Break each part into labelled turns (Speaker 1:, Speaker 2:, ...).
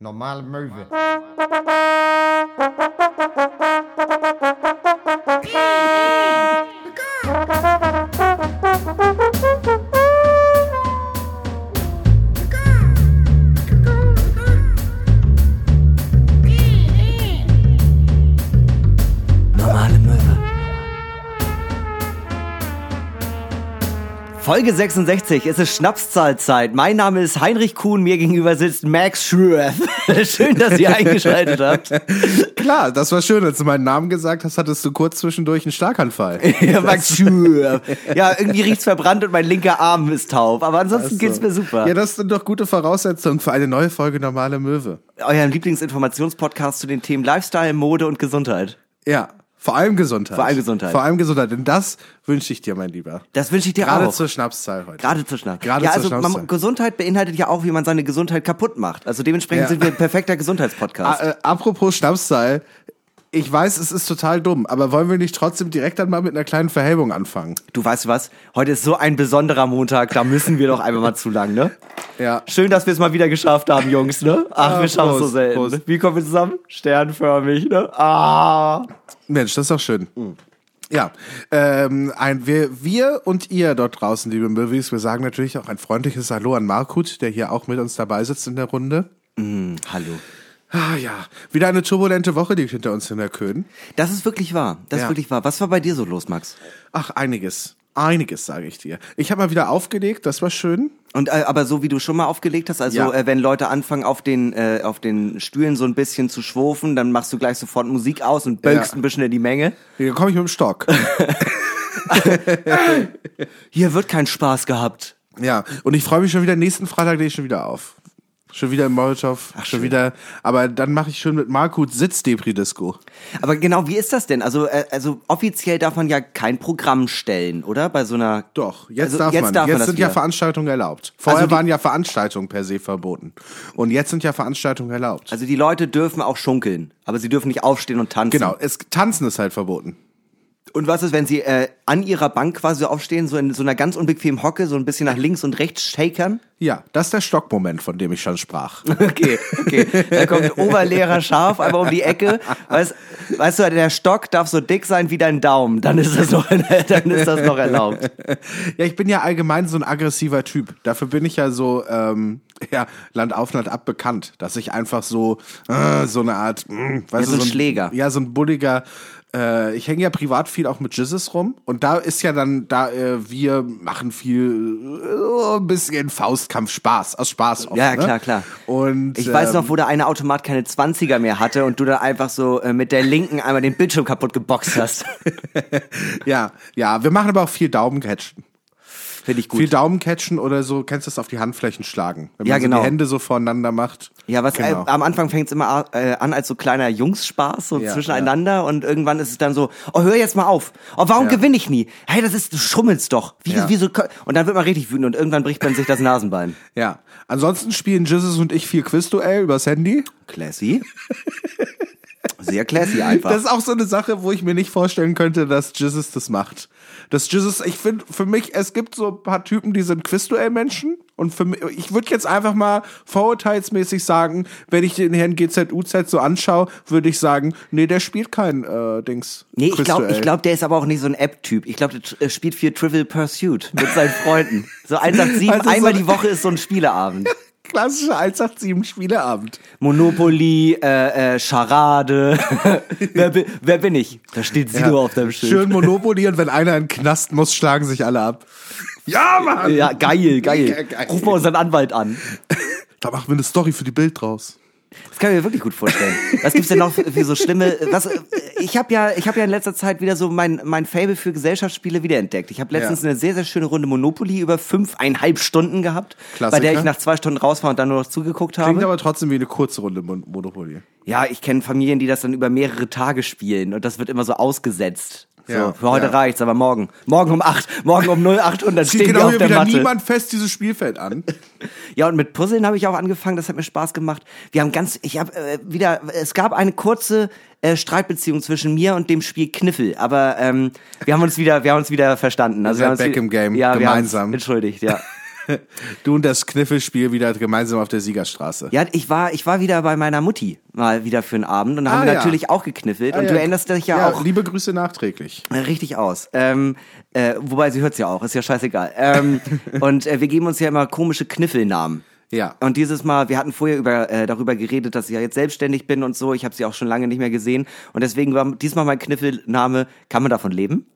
Speaker 1: Normale Möwe.
Speaker 2: Folge 66, es ist Schnapszahlzeit. Mein Name ist Heinrich Kuhn, mir gegenüber sitzt Max Schröer. Schön, dass ihr eingeschaltet habt.
Speaker 3: Klar, das war schön. Als du meinen Namen gesagt hast, hattest du kurz zwischendurch einen Schlaganfall.
Speaker 2: Ja, Max Schröer. Ja, irgendwie riecht's verbrannt und mein linker Arm ist taub. Aber ansonsten geht's mir super.
Speaker 3: Ja, das sind doch gute Voraussetzungen für eine neue Folge Normale Möwe.
Speaker 2: Euren Lieblingsinformationspodcast zu den Themen Lifestyle, Mode und Gesundheit.
Speaker 3: Ja, vor allem Gesundheit.
Speaker 2: Vor allem Gesundheit.
Speaker 3: Vor allem Gesundheit. Denn das wünsche ich dir, mein Lieber.
Speaker 2: Das wünsche ich dir
Speaker 3: Gerade
Speaker 2: auch.
Speaker 3: zur Schnapszahl heute.
Speaker 2: Gerade zur Schnapp.
Speaker 3: Gerade
Speaker 2: ja,
Speaker 3: zur
Speaker 2: also
Speaker 3: Schnapszahl.
Speaker 2: man, Gesundheit beinhaltet ja auch, wie man seine Gesundheit kaputt macht. Also dementsprechend
Speaker 3: Ja.
Speaker 2: sind wir ein perfekter Gesundheitspodcast.
Speaker 3: Äh, apropos Schnapszahl. Ich weiß, es ist total dumm, aber wollen wir nicht trotzdem direkt dann mal mit einer kleinen Verhebung anfangen?
Speaker 2: Du weißt was? Heute ist so ein besonderer Montag, da müssen wir doch einmal mal zu lang, ne?
Speaker 3: Ja.
Speaker 2: Schön, dass wir es mal wieder geschafft haben, Jungs, ne? Ach,
Speaker 3: Ah,
Speaker 2: wir schaffen es so selten.
Speaker 3: Prost.
Speaker 2: Wie kommen wir zusammen? Sternförmig, ne? Ah.
Speaker 3: Mensch, das ist doch schön. Ja, ähm, ein, wir, wir und ihr dort draußen, liebe Möwis, wir sagen natürlich auch ein freundliches Hallo an Markut, der hier auch mit uns dabei sitzt in der Runde.
Speaker 2: Hallo.
Speaker 3: Ah ja, wieder eine turbulente Woche liegt hinter uns in der Köhn.
Speaker 2: Das ist wirklich wahr. Das
Speaker 3: Ja.
Speaker 2: ist wirklich wahr. Was war bei dir so los, Max?
Speaker 3: Ach, einiges. Einiges, sage ich dir. Ich habe mal wieder aufgelegt, das war schön.
Speaker 2: Und äh, aber so wie du schon mal aufgelegt hast, also
Speaker 3: Ja.
Speaker 2: äh, wenn Leute anfangen auf den äh, auf den Stühlen so ein bisschen zu schwufen, dann machst du gleich sofort Musik aus und böckst
Speaker 3: Ja.
Speaker 2: ein bisschen in die Menge.
Speaker 3: Hier komme ich mit dem Stock.
Speaker 2: Hier wird kein Spaß gehabt.
Speaker 3: ja, und ich freue mich schon wieder, nächsten Freitag lege ich schon wieder auf. Schon wieder im Molotow, schon
Speaker 2: schön.
Speaker 3: wieder, aber dann mache ich schon mit Markut Sitz-Depri-Disco.
Speaker 2: Aber genau, wie ist das denn? Also äh, also offiziell darf man ja kein Programm stellen, oder? Bei so einer
Speaker 3: Doch, jetzt
Speaker 2: Also
Speaker 3: darf
Speaker 2: jetzt
Speaker 3: man.
Speaker 2: darf man
Speaker 3: jetzt
Speaker 2: das
Speaker 3: sind ja. Veranstaltungen erlaubt. Vorher
Speaker 2: Also die-
Speaker 3: waren ja Veranstaltungen per se verboten. Und jetzt sind ja Veranstaltungen erlaubt.
Speaker 2: Also die Leute dürfen auch schunkeln, aber sie dürfen nicht aufstehen und tanzen.
Speaker 3: genau, es, Tanzen ist halt verboten.
Speaker 2: Und was ist, wenn sie äh, an ihrer Bank quasi aufstehen, so in so einer ganz unbequemen Hocke, so ein bisschen nach links und rechts shakern?
Speaker 3: Ja, das ist der Stockmoment, von dem ich schon sprach.
Speaker 2: Okay, okay. Da kommt Oberlehrer scharf aber um die Ecke. Weißt, weißt du, der Stock darf so dick sein wie dein Daumen. Dann ist das noch, dann ist das noch erlaubt.
Speaker 3: ja, ich bin ja allgemein so ein aggressiver Typ. Dafür bin ich ja so, ähm, ja, Land auf, Land ab bekannt. Dass ich einfach so, äh, so eine Art, mh, weißt
Speaker 2: so
Speaker 3: du,
Speaker 2: ein Schläger.
Speaker 3: Ja, so ein bulliger, äh, ich hänge ja privat viel auch mit Jizzes rum. Und da ist ja dann, da, äh, wir machen viel, äh, ein bisschen Faustkampf, Spaß, aus Spaß oft,
Speaker 2: Ja,
Speaker 3: ne?
Speaker 2: klar, klar.
Speaker 3: Und,
Speaker 2: Ich weiß
Speaker 3: ähm,
Speaker 2: noch, wo der eine Automat keine 20er mehr hatte und du da einfach so äh, mit der linken einmal den Bildschirm kaputt geboxt hast.
Speaker 3: Ja, ja, wir machen aber auch viel Daumencatchen.
Speaker 2: Finde ich gut.
Speaker 3: Viel Daumencatchen oder so, kennst du das auf die Handflächen schlagen? Wenn man
Speaker 2: Ja,
Speaker 3: so
Speaker 2: genau.
Speaker 3: die Hände so voreinander macht.
Speaker 2: Ja, was
Speaker 3: Genau.
Speaker 2: äh, am Anfang fängt es immer äh, an als so kleiner Jungsspaß, so
Speaker 3: Ja,
Speaker 2: zwischeneinander und irgendwann ist es dann so, oh, hör jetzt mal auf. Oh, warum
Speaker 3: Ja.
Speaker 2: gewinne ich nie? Hey, das ist, du schummelst doch. Wie,
Speaker 3: Ja.
Speaker 2: wieso, ko- und dann wird man richtig wütend und irgendwann bricht man sich das Nasenbein.
Speaker 3: Ja. Ansonsten spielen Jizzes und ich viel Quizduell übers Handy.
Speaker 2: Classy. Sehr classy einfach.
Speaker 3: Das ist auch so eine Sache, wo ich mir nicht vorstellen könnte, dass Jizzes das macht. Das Jizzes, ich finde, für mich, es gibt so ein paar Typen, die sind Quizduell-Menschen. Und für mich, ich würde jetzt einfach mal vorurteilsmäßig sagen, wenn ich den Herrn GZUZ so anschaue, würde ich sagen, nee, der spielt kein äh, Dings.
Speaker 2: Nee, ich glaube, ich glaub, der ist aber auch nicht so ein App-Typ. Ich glaube, der äh, spielt viel Trivial Pursuit mit seinen Freunden. So 187,
Speaker 3: Also so-
Speaker 2: einmal die Woche ist so ein Spieleabend.
Speaker 3: Klassischer 187 Spieleabend.
Speaker 2: Monopoly, äh, äh, Charade. wer, bi- wer bin ich? Da steht Sido auf deinem Schild.
Speaker 3: Schön Monopoly und wenn einer in den Knast muss, schlagen sich alle ab. Ja, Mann!
Speaker 2: Ja, geil, geil.
Speaker 3: Ja, geil.
Speaker 2: Ruf mal unseren Anwalt an.
Speaker 3: Da machen wir eine Story für die Bild draus.
Speaker 2: Das kann ich mir wirklich gut vorstellen. Was gibt's denn noch für, so schlimme? Was? Ich habe ja, ich habe ja in letzter Zeit wieder so mein mein Fable für Gesellschaftsspiele wiederentdeckt. Ich habe letztens
Speaker 3: Ja.
Speaker 2: eine sehr sehr schöne Runde Monopoly über fünfeinhalb Stunden gehabt, bei der
Speaker 3: Klassiker.
Speaker 2: ich nach zwei Stunden raus war und dann nur noch zugeguckt habe.
Speaker 3: Klingt aber trotzdem wie eine kurze Runde Mon Monopoly.
Speaker 2: Ja, ich kenne Familien, die das dann über mehrere Tage spielen und das wird immer so ausgesetzt. So,
Speaker 3: Ja,
Speaker 2: für heute
Speaker 3: ja.
Speaker 2: reicht's, aber morgen, morgen um acht, morgen um 0800
Speaker 3: Zieht
Speaker 2: stehen wir
Speaker 3: genau
Speaker 2: auf
Speaker 3: hier
Speaker 2: der
Speaker 3: wieder
Speaker 2: Matte.
Speaker 3: niemand fest dieses Spielfeld an.
Speaker 2: Ja, und mit Puzzeln habe ich auch angefangen, das hat mir Spaß gemacht. Wir haben ganz, ich habe äh, wieder, es gab eine kurze äh, Streitbeziehung zwischen mir und dem Spiel Kniffel, aber ähm, wir haben uns wieder, wir haben uns wieder verstanden. Also wir haben uns
Speaker 3: back im Game,
Speaker 2: ja, wir
Speaker 3: gemeinsam.
Speaker 2: entschuldigt, ja.
Speaker 3: Du und das Kniffelspiel wieder gemeinsam auf der Siegerstraße.
Speaker 2: Ja, ich war, ich war wieder bei meiner Mutti mal wieder für einen Abend und da
Speaker 3: Ah,
Speaker 2: haben wir
Speaker 3: ja.
Speaker 2: natürlich auch gekniffelt.
Speaker 3: Ah,
Speaker 2: und
Speaker 3: ja.
Speaker 2: du erinnerst dich ja, auch
Speaker 3: Liebe Grüße nachträglich.
Speaker 2: richtig aus. Ähm, äh, wobei sie hört's ja auch, ist ja scheißegal. Ähm, und äh, wir geben uns ja immer komische Kniffelnamen.
Speaker 3: Ja.
Speaker 2: Und dieses Mal, wir hatten vorher über, äh, darüber geredet, dass ich ja jetzt selbstständig bin und so. Ich habe sie auch schon lange nicht mehr gesehen. Und deswegen war diesmal mein Kniffelname, kann man davon leben?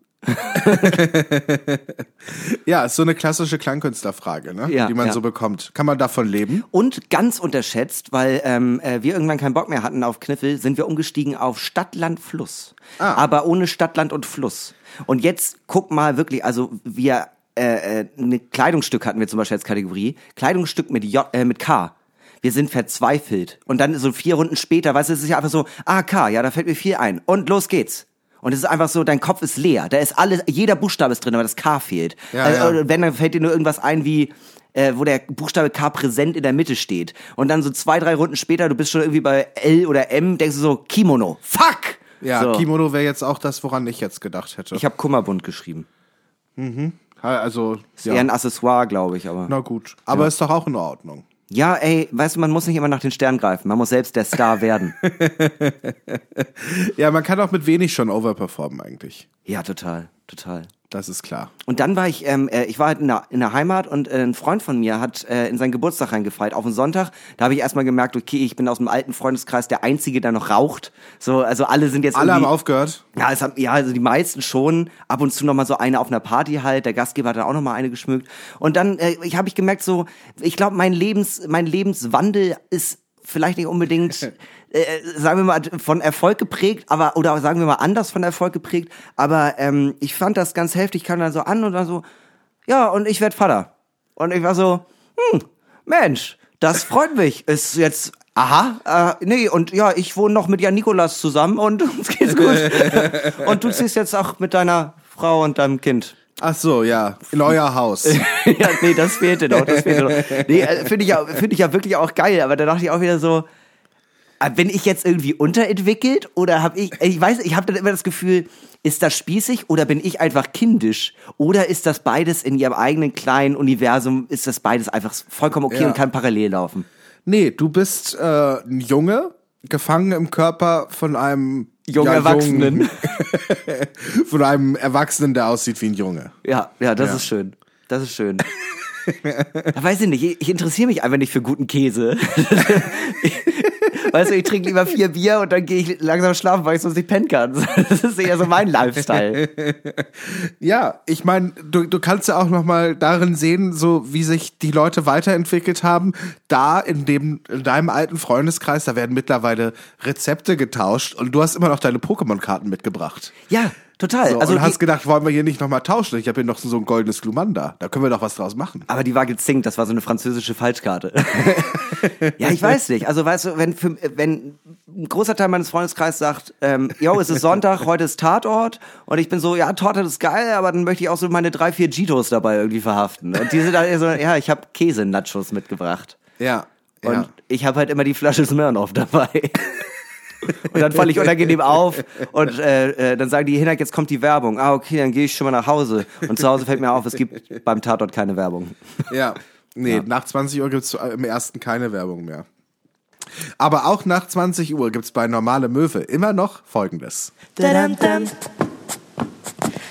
Speaker 3: Ja, ist so eine klassische Klangkünstlerfrage, ne?
Speaker 2: Ja,
Speaker 3: die man
Speaker 2: ja.
Speaker 3: so bekommt. Kann man davon leben?
Speaker 2: Und ganz unterschätzt, weil ähm, äh, wir irgendwann keinen Bock mehr hatten auf Kniffel, sind wir umgestiegen auf Stadt, Land, Fluss.
Speaker 3: Ah.
Speaker 2: Aber ohne Stadt, Land und Fluss. Und jetzt guck mal wirklich, also wir äh, äh, ein Kleidungsstück hatten wir zum Beispiel als Kategorie. Kleidungsstück mit J, äh, mit K. Wir sind verzweifelt. Und dann so vier Runden später, weißt du, es ist ja einfach so, ah, K, ja, da fällt mir viel ein. Und los geht's. Und es ist einfach so, dein Kopf ist leer. Da ist alles, jeder Buchstabe ist drin, aber das K fehlt.
Speaker 3: Ja,
Speaker 2: also,
Speaker 3: ja.
Speaker 2: Wenn, dann fällt dir nur irgendwas ein wie, äh, wo der Buchstabe K präsent in der Mitte steht. Und dann so zwei, drei Runden später, du bist schon irgendwie bei L oder M, denkst du so, Kimono. Fuck!
Speaker 3: Ja,
Speaker 2: so.
Speaker 3: Kimono wäre jetzt auch das, woran ich jetzt gedacht hätte.
Speaker 2: Ich habe Kummerbund geschrieben.
Speaker 3: also,
Speaker 2: Ist eher
Speaker 3: ja.
Speaker 2: ein Accessoire, glaube ich, aber.
Speaker 3: Na gut. Aber ist doch auch in Ordnung.
Speaker 2: Ja, ey, weißt du, man muss nicht immer nach den Sternen greifen. Man muss selbst der Star werden.
Speaker 3: Ja, man kann auch mit wenig schon overperformen eigentlich.
Speaker 2: ja, total, total.
Speaker 3: Das ist klar.
Speaker 2: Und dann war ich, ähm, äh, ich war halt in der, in der Heimat und äh, ein Freund von mir hat äh, in seinen Geburtstag reingefeiert, auf den Sonntag. Da habe ich erstmal gemerkt, okay, ich bin aus dem alten Freundeskreis der Einzige, der noch raucht. So, also alle sind jetzt
Speaker 3: Alle haben aufgehört.
Speaker 2: Ja, es haben, ja, also die meisten schon. Ab und zu noch mal so eine auf einer Party halt. Der Gastgeber hat dann auch noch mal eine geschmückt. Und dann äh, ich habe ich gemerkt so, ich glaube, mein Lebens, mein Lebenswandel ist vielleicht nicht unbedingt, äh, sagen wir mal, von Erfolg geprägt, aber oder sagen wir mal anders von Erfolg geprägt. Aber ähm, ich fand das ganz heftig. Ich kam dann so an und dann so, ja, und ich werd Vater. Und ich war so, hm, Mensch, das freut mich. Ist jetzt, aha, äh, nee, und ja, ich wohne noch mit Jan Nikolas zusammen und uns geht's gut. und du ziehst jetzt auch mit deiner Frau und deinem Kind.
Speaker 3: Ach so, ja. In euer Haus.
Speaker 2: ja, nee, das fehlte noch, das fehlte noch. Nee, äh, finde ich, ja, finde ich ja wirklich auch geil, aber da dachte ich auch wieder so, äh, bin ich jetzt irgendwie unterentwickelt oder habe ich, ich weiß, ich habe dann immer das Gefühl, ist das spießig oder bin ich einfach kindisch oder ist das beides in ihrem eigenen kleinen Universum, ist das beides einfach vollkommen okay
Speaker 3: Ja.
Speaker 2: und kann parallel laufen?
Speaker 3: Nee, du bist äh, ein Junge, gefangen im Körper von einem
Speaker 2: Jungen
Speaker 3: ja,
Speaker 2: Erwachsenen.
Speaker 3: jungen- von einem Erwachsenen, der aussieht wie ein Junge.
Speaker 2: Ja, ja, das
Speaker 3: Ja.
Speaker 2: ist schön. Das ist schön. Da weiß ich nicht, ich, ich interessiere mich einfach nicht für guten Käse. weißt du, ich trinke lieber vier Bier und dann gehe ich langsam schlafen, weil ich sonst nicht pennen kann. Das ist eher so mein Lifestyle.
Speaker 3: Ja, ich meine, du, du kannst ja auch noch mal darin sehen, so wie sich die Leute weiterentwickelt haben. Da in dem in deinem alten Freundeskreis, da werden mittlerweile Rezepte getauscht und du hast immer noch deine Pokémon-Karten mitgebracht.
Speaker 2: Ja, total.
Speaker 3: So,
Speaker 2: also
Speaker 3: und hast gedacht, wollen wir hier nicht noch mal tauschen? Ich habe hier noch so ein goldenes Glumanda. Da können wir doch was draus machen.
Speaker 2: aber die war gezinkt, das war so eine französische Falschkarte. ja, ich weiß nicht. Also weißt du, wenn, für, wenn ein großer Teil meines Freundeskreises sagt, ähm, yo, es ist Sonntag, heute ist Tatort und ich bin so, ja, Torte ist geil, aber dann möchte ich auch so meine drei, vier Gitos dabei irgendwie verhaften. Und die sind dann so, ja, ich habe Käse-Nachos mitgebracht.
Speaker 3: Ja.
Speaker 2: Und
Speaker 3: ja.
Speaker 2: ich habe halt immer die Flasche Smirnoff dabei. Und dann falle ich unangenehm auf und äh, äh, dann sagen die, Hinak, jetzt kommt die Werbung. Ah, okay, dann gehe ich schon mal nach Hause. Und zu Hause fällt mir auf, es gibt beim Tatort keine Werbung.
Speaker 3: Ja. Nee, nach 20 Uhr gibt's im ersten keine Werbung mehr. Aber auch nach 20 Uhr gibt's bei Normale Möwe immer noch Folgendes.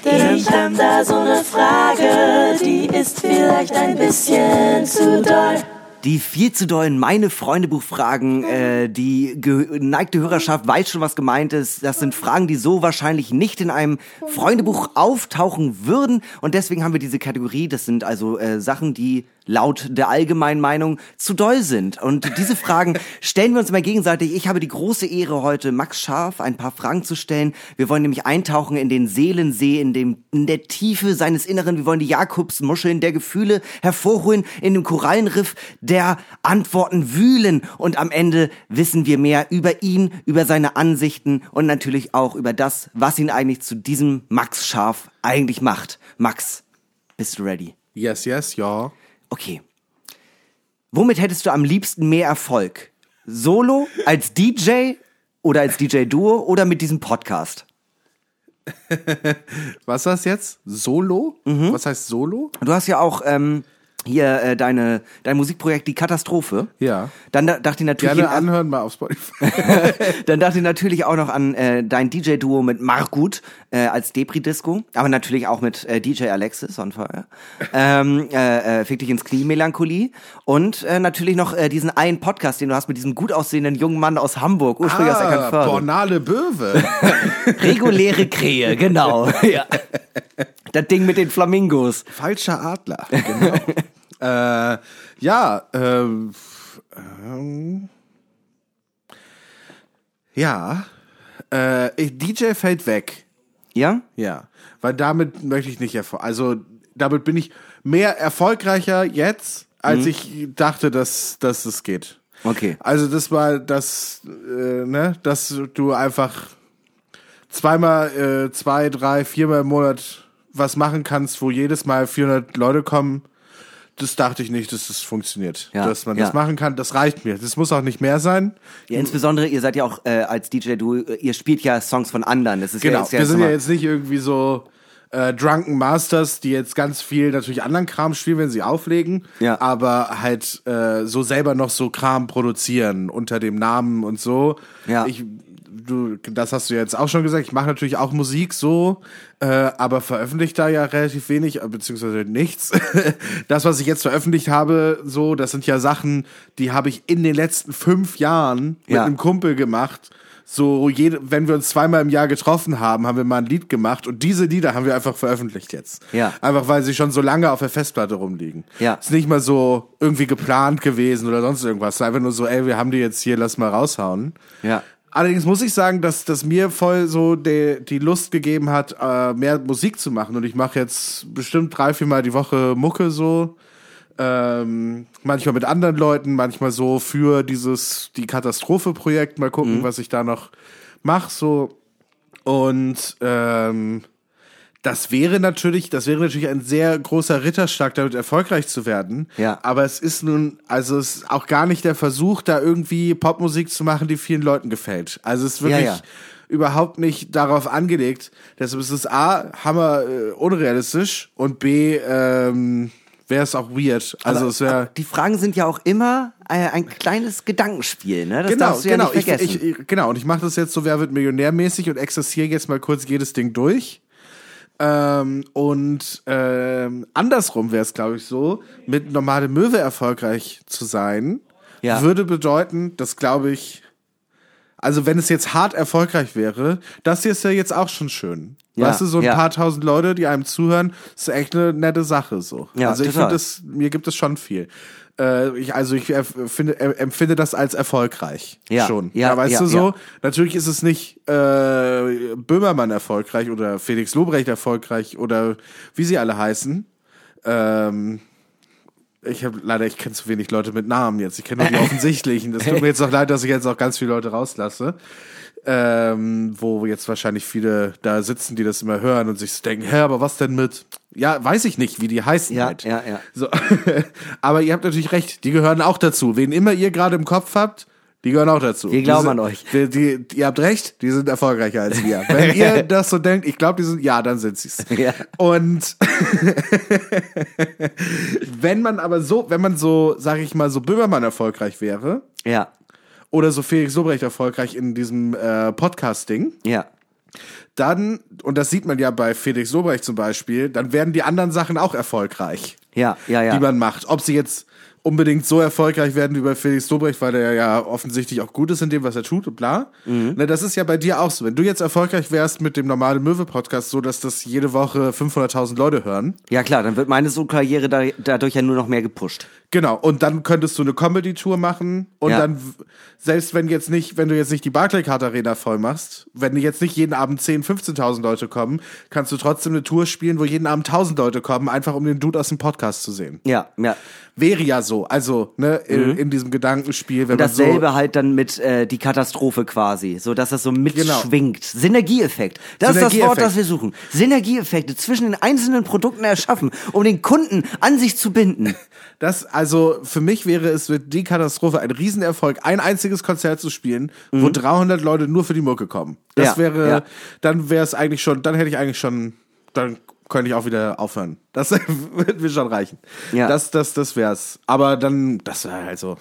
Speaker 1: Ich hab da so eine Frage, die ist vielleicht ein bisschen zu doll.
Speaker 2: Die viel zu dollen meine Freundebuchfragen, äh, die geneigte Hörerschaft weiß schon, was gemeint ist. Das sind Fragen, die so wahrscheinlich nicht in einem Freundebuch auftauchen würden. Und deswegen haben wir diese Kategorie. Das sind also äh, Sachen, die laut der allgemeinen Meinung zu doll sind. Und diese Fragen stellen wir uns immer gegenseitig. Ich habe die große Ehre, heute Max Scharf ein paar Fragen zu stellen. Wir wollen nämlich eintauchen in den Seelensee, in, dem, in der Tiefe seines Inneren. Wir wollen die Jakobsmuscheln der Gefühle hervorholen, in dem Korallenriff der Antworten wühlen. Und am Ende wissen wir mehr über ihn, über seine Ansichten und natürlich auch über das, was ihn eigentlich zu diesem Max Scharf eigentlich macht. Max, bist du ready?
Speaker 3: Yes, yes, ja.
Speaker 2: Okay. Womit hättest du am liebsten mehr Erfolg? Solo, als DJ oder als DJ-Duo oder mit diesem Podcast?
Speaker 3: Was ist das jetzt? Solo?
Speaker 2: Mhm.
Speaker 3: Was heißt Solo?
Speaker 2: Du hast ja auch ähm, hier äh, deine dein Musikprojekt die Katastrophe.
Speaker 3: Ja.
Speaker 2: Dann da, dachte ich natürlich
Speaker 3: Gerne anhören mal auf Spotify.
Speaker 2: dann dachte ich natürlich auch noch an äh, dein DJ Duo mit Margut äh, als Depri Disco, aber natürlich auch mit äh, DJ Alexis on Fire. Ähm, äh, äh, Fick dich ins Knie Melancholie und äh, natürlich noch äh, diesen einen Podcast, den du hast mit diesem gut aussehenden jungen Mann aus Hamburg, ursprünglich aus
Speaker 3: ah,
Speaker 2: Eckernförde.
Speaker 3: Bornale Böwe.
Speaker 2: Reguläre Krähe, genau. ja. Das Ding mit den Flamingos.
Speaker 3: Falscher Adler. Genau. Äh, ja, ähm, ähm, ja, äh, DJ fällt weg.
Speaker 2: Ja?
Speaker 3: Ja, weil damit möchte ich nicht erfolg. Also damit bin ich mehr erfolgreicher jetzt, als ich dachte, dass, dass es geht.
Speaker 2: Okay.
Speaker 3: Also das war das, äh, ne, dass du einfach zweimal, äh, zwei, drei, viermal im Monat was machen kannst, wo jedes Mal 400 Leute kommen. Das dachte ich nicht, dass das funktioniert.
Speaker 2: Ja,
Speaker 3: dass man
Speaker 2: ja.
Speaker 3: das machen kann, das reicht mir. Das muss auch nicht mehr sein.
Speaker 2: Ja, insbesondere, ihr seid ja auch äh, als DJ Duo, äh, ihr spielt ja Songs von anderen. Das ist
Speaker 3: Genau,
Speaker 2: ja, ist
Speaker 3: wir sind ja jetzt nicht irgendwie so äh, Drunken Masters, die jetzt ganz viel natürlich anderen Kram spielen, wenn sie auflegen,
Speaker 2: Ja.
Speaker 3: aber halt äh, so selber noch so Kram produzieren unter dem Namen und so.
Speaker 2: Ja.
Speaker 3: Ich, du, das hast du jetzt auch schon gesagt. Ich mache natürlich auch Musik so, äh, aber veröffentliche da ja relativ wenig, äh, beziehungsweise nichts. das, was ich jetzt veröffentlicht habe, so, das sind ja Sachen, die habe ich in den letzten fünf Jahren mit
Speaker 2: Ja.
Speaker 3: einem Kumpel gemacht. So, jede, wenn wir uns zweimal im Jahr getroffen haben, haben wir mal ein Lied gemacht und diese Lieder haben wir einfach veröffentlicht jetzt.
Speaker 2: Ja.
Speaker 3: Einfach weil sie schon so lange auf der Festplatte rumliegen.
Speaker 2: Ja.
Speaker 3: Ist nicht mal so irgendwie geplant gewesen oder sonst irgendwas. Einfach nur so, ey, wir haben die jetzt hier, lass mal raushauen.
Speaker 2: Ja.
Speaker 3: Allerdings muss ich sagen, dass das mir voll so die, die Lust gegeben hat, äh, mehr Musik zu machen. Und ich mache jetzt bestimmt drei, viermal die Woche Mucke so. Ähm, manchmal mit anderen Leuten, manchmal so für dieses die Katastrophe-Projekt. Mal gucken, was ich da noch mache. So. Und ähm, das wäre natürlich, das wäre natürlich ein sehr großer Ritterschlag, damit erfolgreich zu werden.
Speaker 2: Ja.
Speaker 3: Aber es ist nun, also es ist auch gar nicht der Versuch, da irgendwie Popmusik zu machen, die vielen Leuten gefällt. Also es ist wirklich
Speaker 2: Ja, ja.
Speaker 3: überhaupt nicht darauf angelegt. Deshalb ist es A, hammer äh, unrealistisch und B, ähm, wäre es auch weird. Also
Speaker 2: Aber-
Speaker 3: es wäre
Speaker 2: die Fragen sind ja auch immer äh, ein kleines Gedankenspiel, ne? Das darfst du ja nicht
Speaker 3: ich,
Speaker 2: vergessen.
Speaker 3: ich, ich, genau, und ich mache das jetzt so, wer wird millionärmäßig und exerziere jetzt mal kurz jedes Ding durch. Ähm, und ähm, andersrum wäre es, glaube ich, so, mit normale Möwe erfolgreich zu sein,
Speaker 2: Ja.
Speaker 3: würde bedeuten, dass, glaube ich, also wenn es jetzt hart erfolgreich wäre, das hier ist ja jetzt auch schon schön.
Speaker 2: Ja,
Speaker 3: weißt du, so ein
Speaker 2: ja.
Speaker 3: paar tausend Leute, die einem zuhören, ist echt eine nette Sache so.
Speaker 2: Ja,
Speaker 3: also ich finde mir gibt es schon viel. Äh, ich, also ich erf- finde, äh, empfinde das als erfolgreich
Speaker 2: Ja,
Speaker 3: schon.
Speaker 2: ja,
Speaker 3: weißt
Speaker 2: ja,
Speaker 3: du so?
Speaker 2: ja.
Speaker 3: Natürlich ist es nicht äh, Böhmermann erfolgreich oder Felix Lobrecht erfolgreich oder wie sie alle heißen. Ähm, ich habe leider, ich kenne zu wenig Leute mit Namen jetzt. Ich kenne nur die offensichtlichen. Das tut mir jetzt auch leid, dass ich jetzt auch ganz viele Leute rauslasse. Ähm, wo jetzt wahrscheinlich viele da sitzen, die das immer hören und sich so denken, hä, aber was denn mit? Ja, weiß ich nicht, wie die heißen
Speaker 2: Ja,
Speaker 3: halt.
Speaker 2: ja, ja.
Speaker 3: So. aber ihr habt natürlich recht, die gehören auch dazu. Wen immer ihr gerade im Kopf habt, die gehören auch dazu.
Speaker 2: Wir glauben
Speaker 3: die
Speaker 2: an euch.
Speaker 3: Die, die, die, ihr habt recht, die sind erfolgreicher als wir. Wenn ihr das so denkt, ich glaube, die sind, ja, dann sind sie's.
Speaker 2: Ja.
Speaker 3: Und wenn man aber so, wenn man so, sag ich mal, so Böhmermann erfolgreich wäre
Speaker 2: Ja,
Speaker 3: oder so Felix Sobrecht erfolgreich in diesem äh, Podcast-Ding,
Speaker 2: ja.
Speaker 3: Dann, und das sieht man ja bei Felix Sobrecht zum Beispiel, dann werden die anderen Sachen auch erfolgreich
Speaker 2: Ja, ja, ja.
Speaker 3: die man macht. Ob sie jetzt unbedingt so erfolgreich werden wie bei Felix Dobrecht, weil der ja offensichtlich auch gut ist in dem, was er tut und bla.
Speaker 2: Mhm.
Speaker 3: Ne, das ist ja bei dir auch so. Wenn du jetzt erfolgreich wärst mit dem normalen Möwe-Podcast, so dass das jede Woche 500.000 Leute hören,
Speaker 2: ja klar, dann wird meine Solo-Karriere da, dadurch ja nur noch mehr gepusht.
Speaker 3: Genau, und dann könntest du eine Comedy-Tour machen und
Speaker 2: Ja.
Speaker 3: dann, selbst wenn jetzt nicht, wenn du jetzt nicht die Barclaycard Arena voll machst, wenn jetzt nicht jeden Abend 10.000, 15.000 Leute kommen, kannst du trotzdem eine Tour spielen, wo jeden Abend 1.000 Leute kommen, einfach um den Dude aus dem Podcast zu sehen.
Speaker 2: Ja, ja.
Speaker 3: Wäre ja so, also, ne, in, in diesem Gedankenspiel, wenn
Speaker 2: Mhm. Und
Speaker 3: man so.
Speaker 2: dasselbe halt dann mit äh, die Katastrophe quasi, so dass das so
Speaker 3: Genau.
Speaker 2: mitschwingt. Synergieeffekt. Das ist das Wort, das wir suchen. Synergieeffekte zwischen den einzelnen Produkten erschaffen, um den Kunden an sich zu binden.
Speaker 3: Das, also für mich wäre es mit die Katastrophe ein Riesenerfolg, ein einziges Konzert zu spielen, wo 300 Leute nur für die Mucke kommen. Das
Speaker 2: Mhm. Ja,
Speaker 3: wäre,
Speaker 2: ja.
Speaker 3: dann wäre es eigentlich schon, dann hätte ich eigentlich schon, dann könnte ich auch wieder aufhören. Das wird mir schon reichen.
Speaker 2: Ja.
Speaker 3: Das, das, das wär's. Aber dann, das wäre halt so.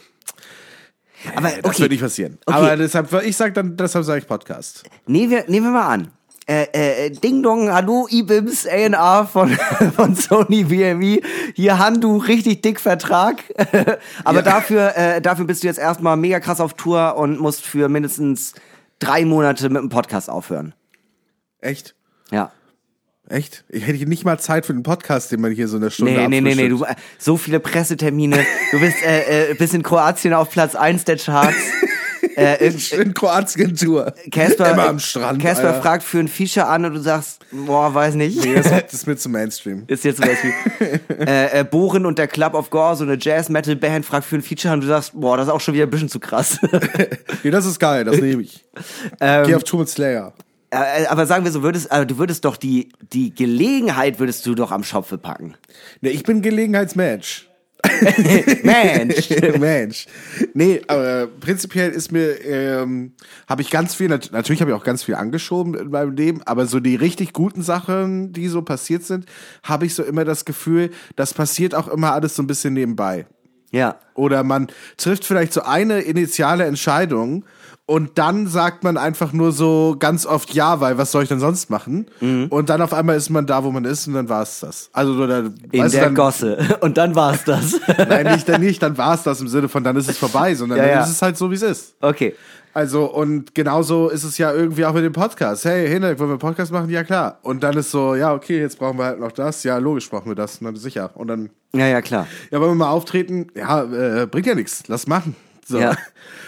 Speaker 2: Aber
Speaker 3: Äh, Das
Speaker 2: okay.
Speaker 3: wird nicht passieren.
Speaker 2: Okay.
Speaker 3: Aber deshalb, ich sag dann, deshalb sage ich Podcast.
Speaker 2: Nehmen wir, nehmen wir mal an. Äh, äh, Ding Dong, hallo IBIMS A&R von, von Sony BMI. Hier Handu, richtig dick Vertrag. Aber
Speaker 3: Ja.
Speaker 2: dafür, äh, dafür bist du jetzt erstmal mega krass auf Tour und musst für mindestens drei Monate mit dem Podcast aufhören.
Speaker 3: Echt?
Speaker 2: Ja.
Speaker 3: Echt? Ich hätte nicht mal Zeit für den Podcast, den man hier so eine Stunde
Speaker 2: Nee, nee, nee, nee, du, äh, so viele Pressetermine. Du bist, äh, äh, bist in Kroatien auf Platz 1 der Charts. äh, irgend-
Speaker 3: In Kroatien Tour.
Speaker 2: Casper,
Speaker 3: Immer
Speaker 2: äh,
Speaker 3: am Strand.
Speaker 2: Casper
Speaker 3: Alter.
Speaker 2: fragt für ein Feature an und du sagst, boah, weiß nicht.
Speaker 3: Nee, das das ist mir zu Mainstream.
Speaker 2: Ist jetzt zum Beispiel äh, äh, Bohren und der Club of Gore, so eine Jazz-Metal-Band, fragt für ein Feature an und du sagst, boah, das ist auch schon wieder ein bisschen zu krass.
Speaker 3: Nee, das ist geil, das nehme ich.
Speaker 2: Ähm,
Speaker 3: Geh auf Tour mit Slayer.
Speaker 2: Äh, aber sagen wir so, würdest, äh, du würdest doch die, die Gelegenheit würdest du doch am Schopfe packen.
Speaker 3: Nee, ich bin Gelegenheitsmensch.
Speaker 2: Mensch.
Speaker 3: Mensch. Nee, aber prinzipiell ist mir, ähm, habe ich ganz viel, nat natürlich habe ich auch ganz viel angeschoben in meinem Leben, aber so die richtig guten Sachen, die so passiert sind, habe ich so immer das Gefühl, das passiert auch immer alles so ein bisschen nebenbei.
Speaker 2: Ja.
Speaker 3: Oder man trifft vielleicht so eine initiale Entscheidung und dann sagt man einfach nur so ganz oft ja, weil was soll ich denn sonst machen? Und dann auf einmal ist man da, wo man ist und dann war es das. Also oder,
Speaker 2: In der
Speaker 3: dann,
Speaker 2: Gosse. Und dann war's das.
Speaker 3: Nein, nicht, dann nicht, dann war es das im Sinne von dann ist es vorbei, sondern
Speaker 2: Ja,
Speaker 3: dann
Speaker 2: ja.
Speaker 3: ist es halt so, wie es ist.
Speaker 2: Okay.
Speaker 3: Also, und genauso ist es ja irgendwie auch mit dem Podcast. Hey, Hinek, wollen wir einen Podcast machen? Ja, klar. Und dann ist so, ja, okay, jetzt brauchen wir halt noch das. Ja, logisch brauchen wir das. Und dann sicher. Und dann,
Speaker 2: Ja, ja, klar.
Speaker 3: ja, wollen wir mal auftreten? Ja, äh, bringt ja nichts. Lass machen. So.
Speaker 2: Ja.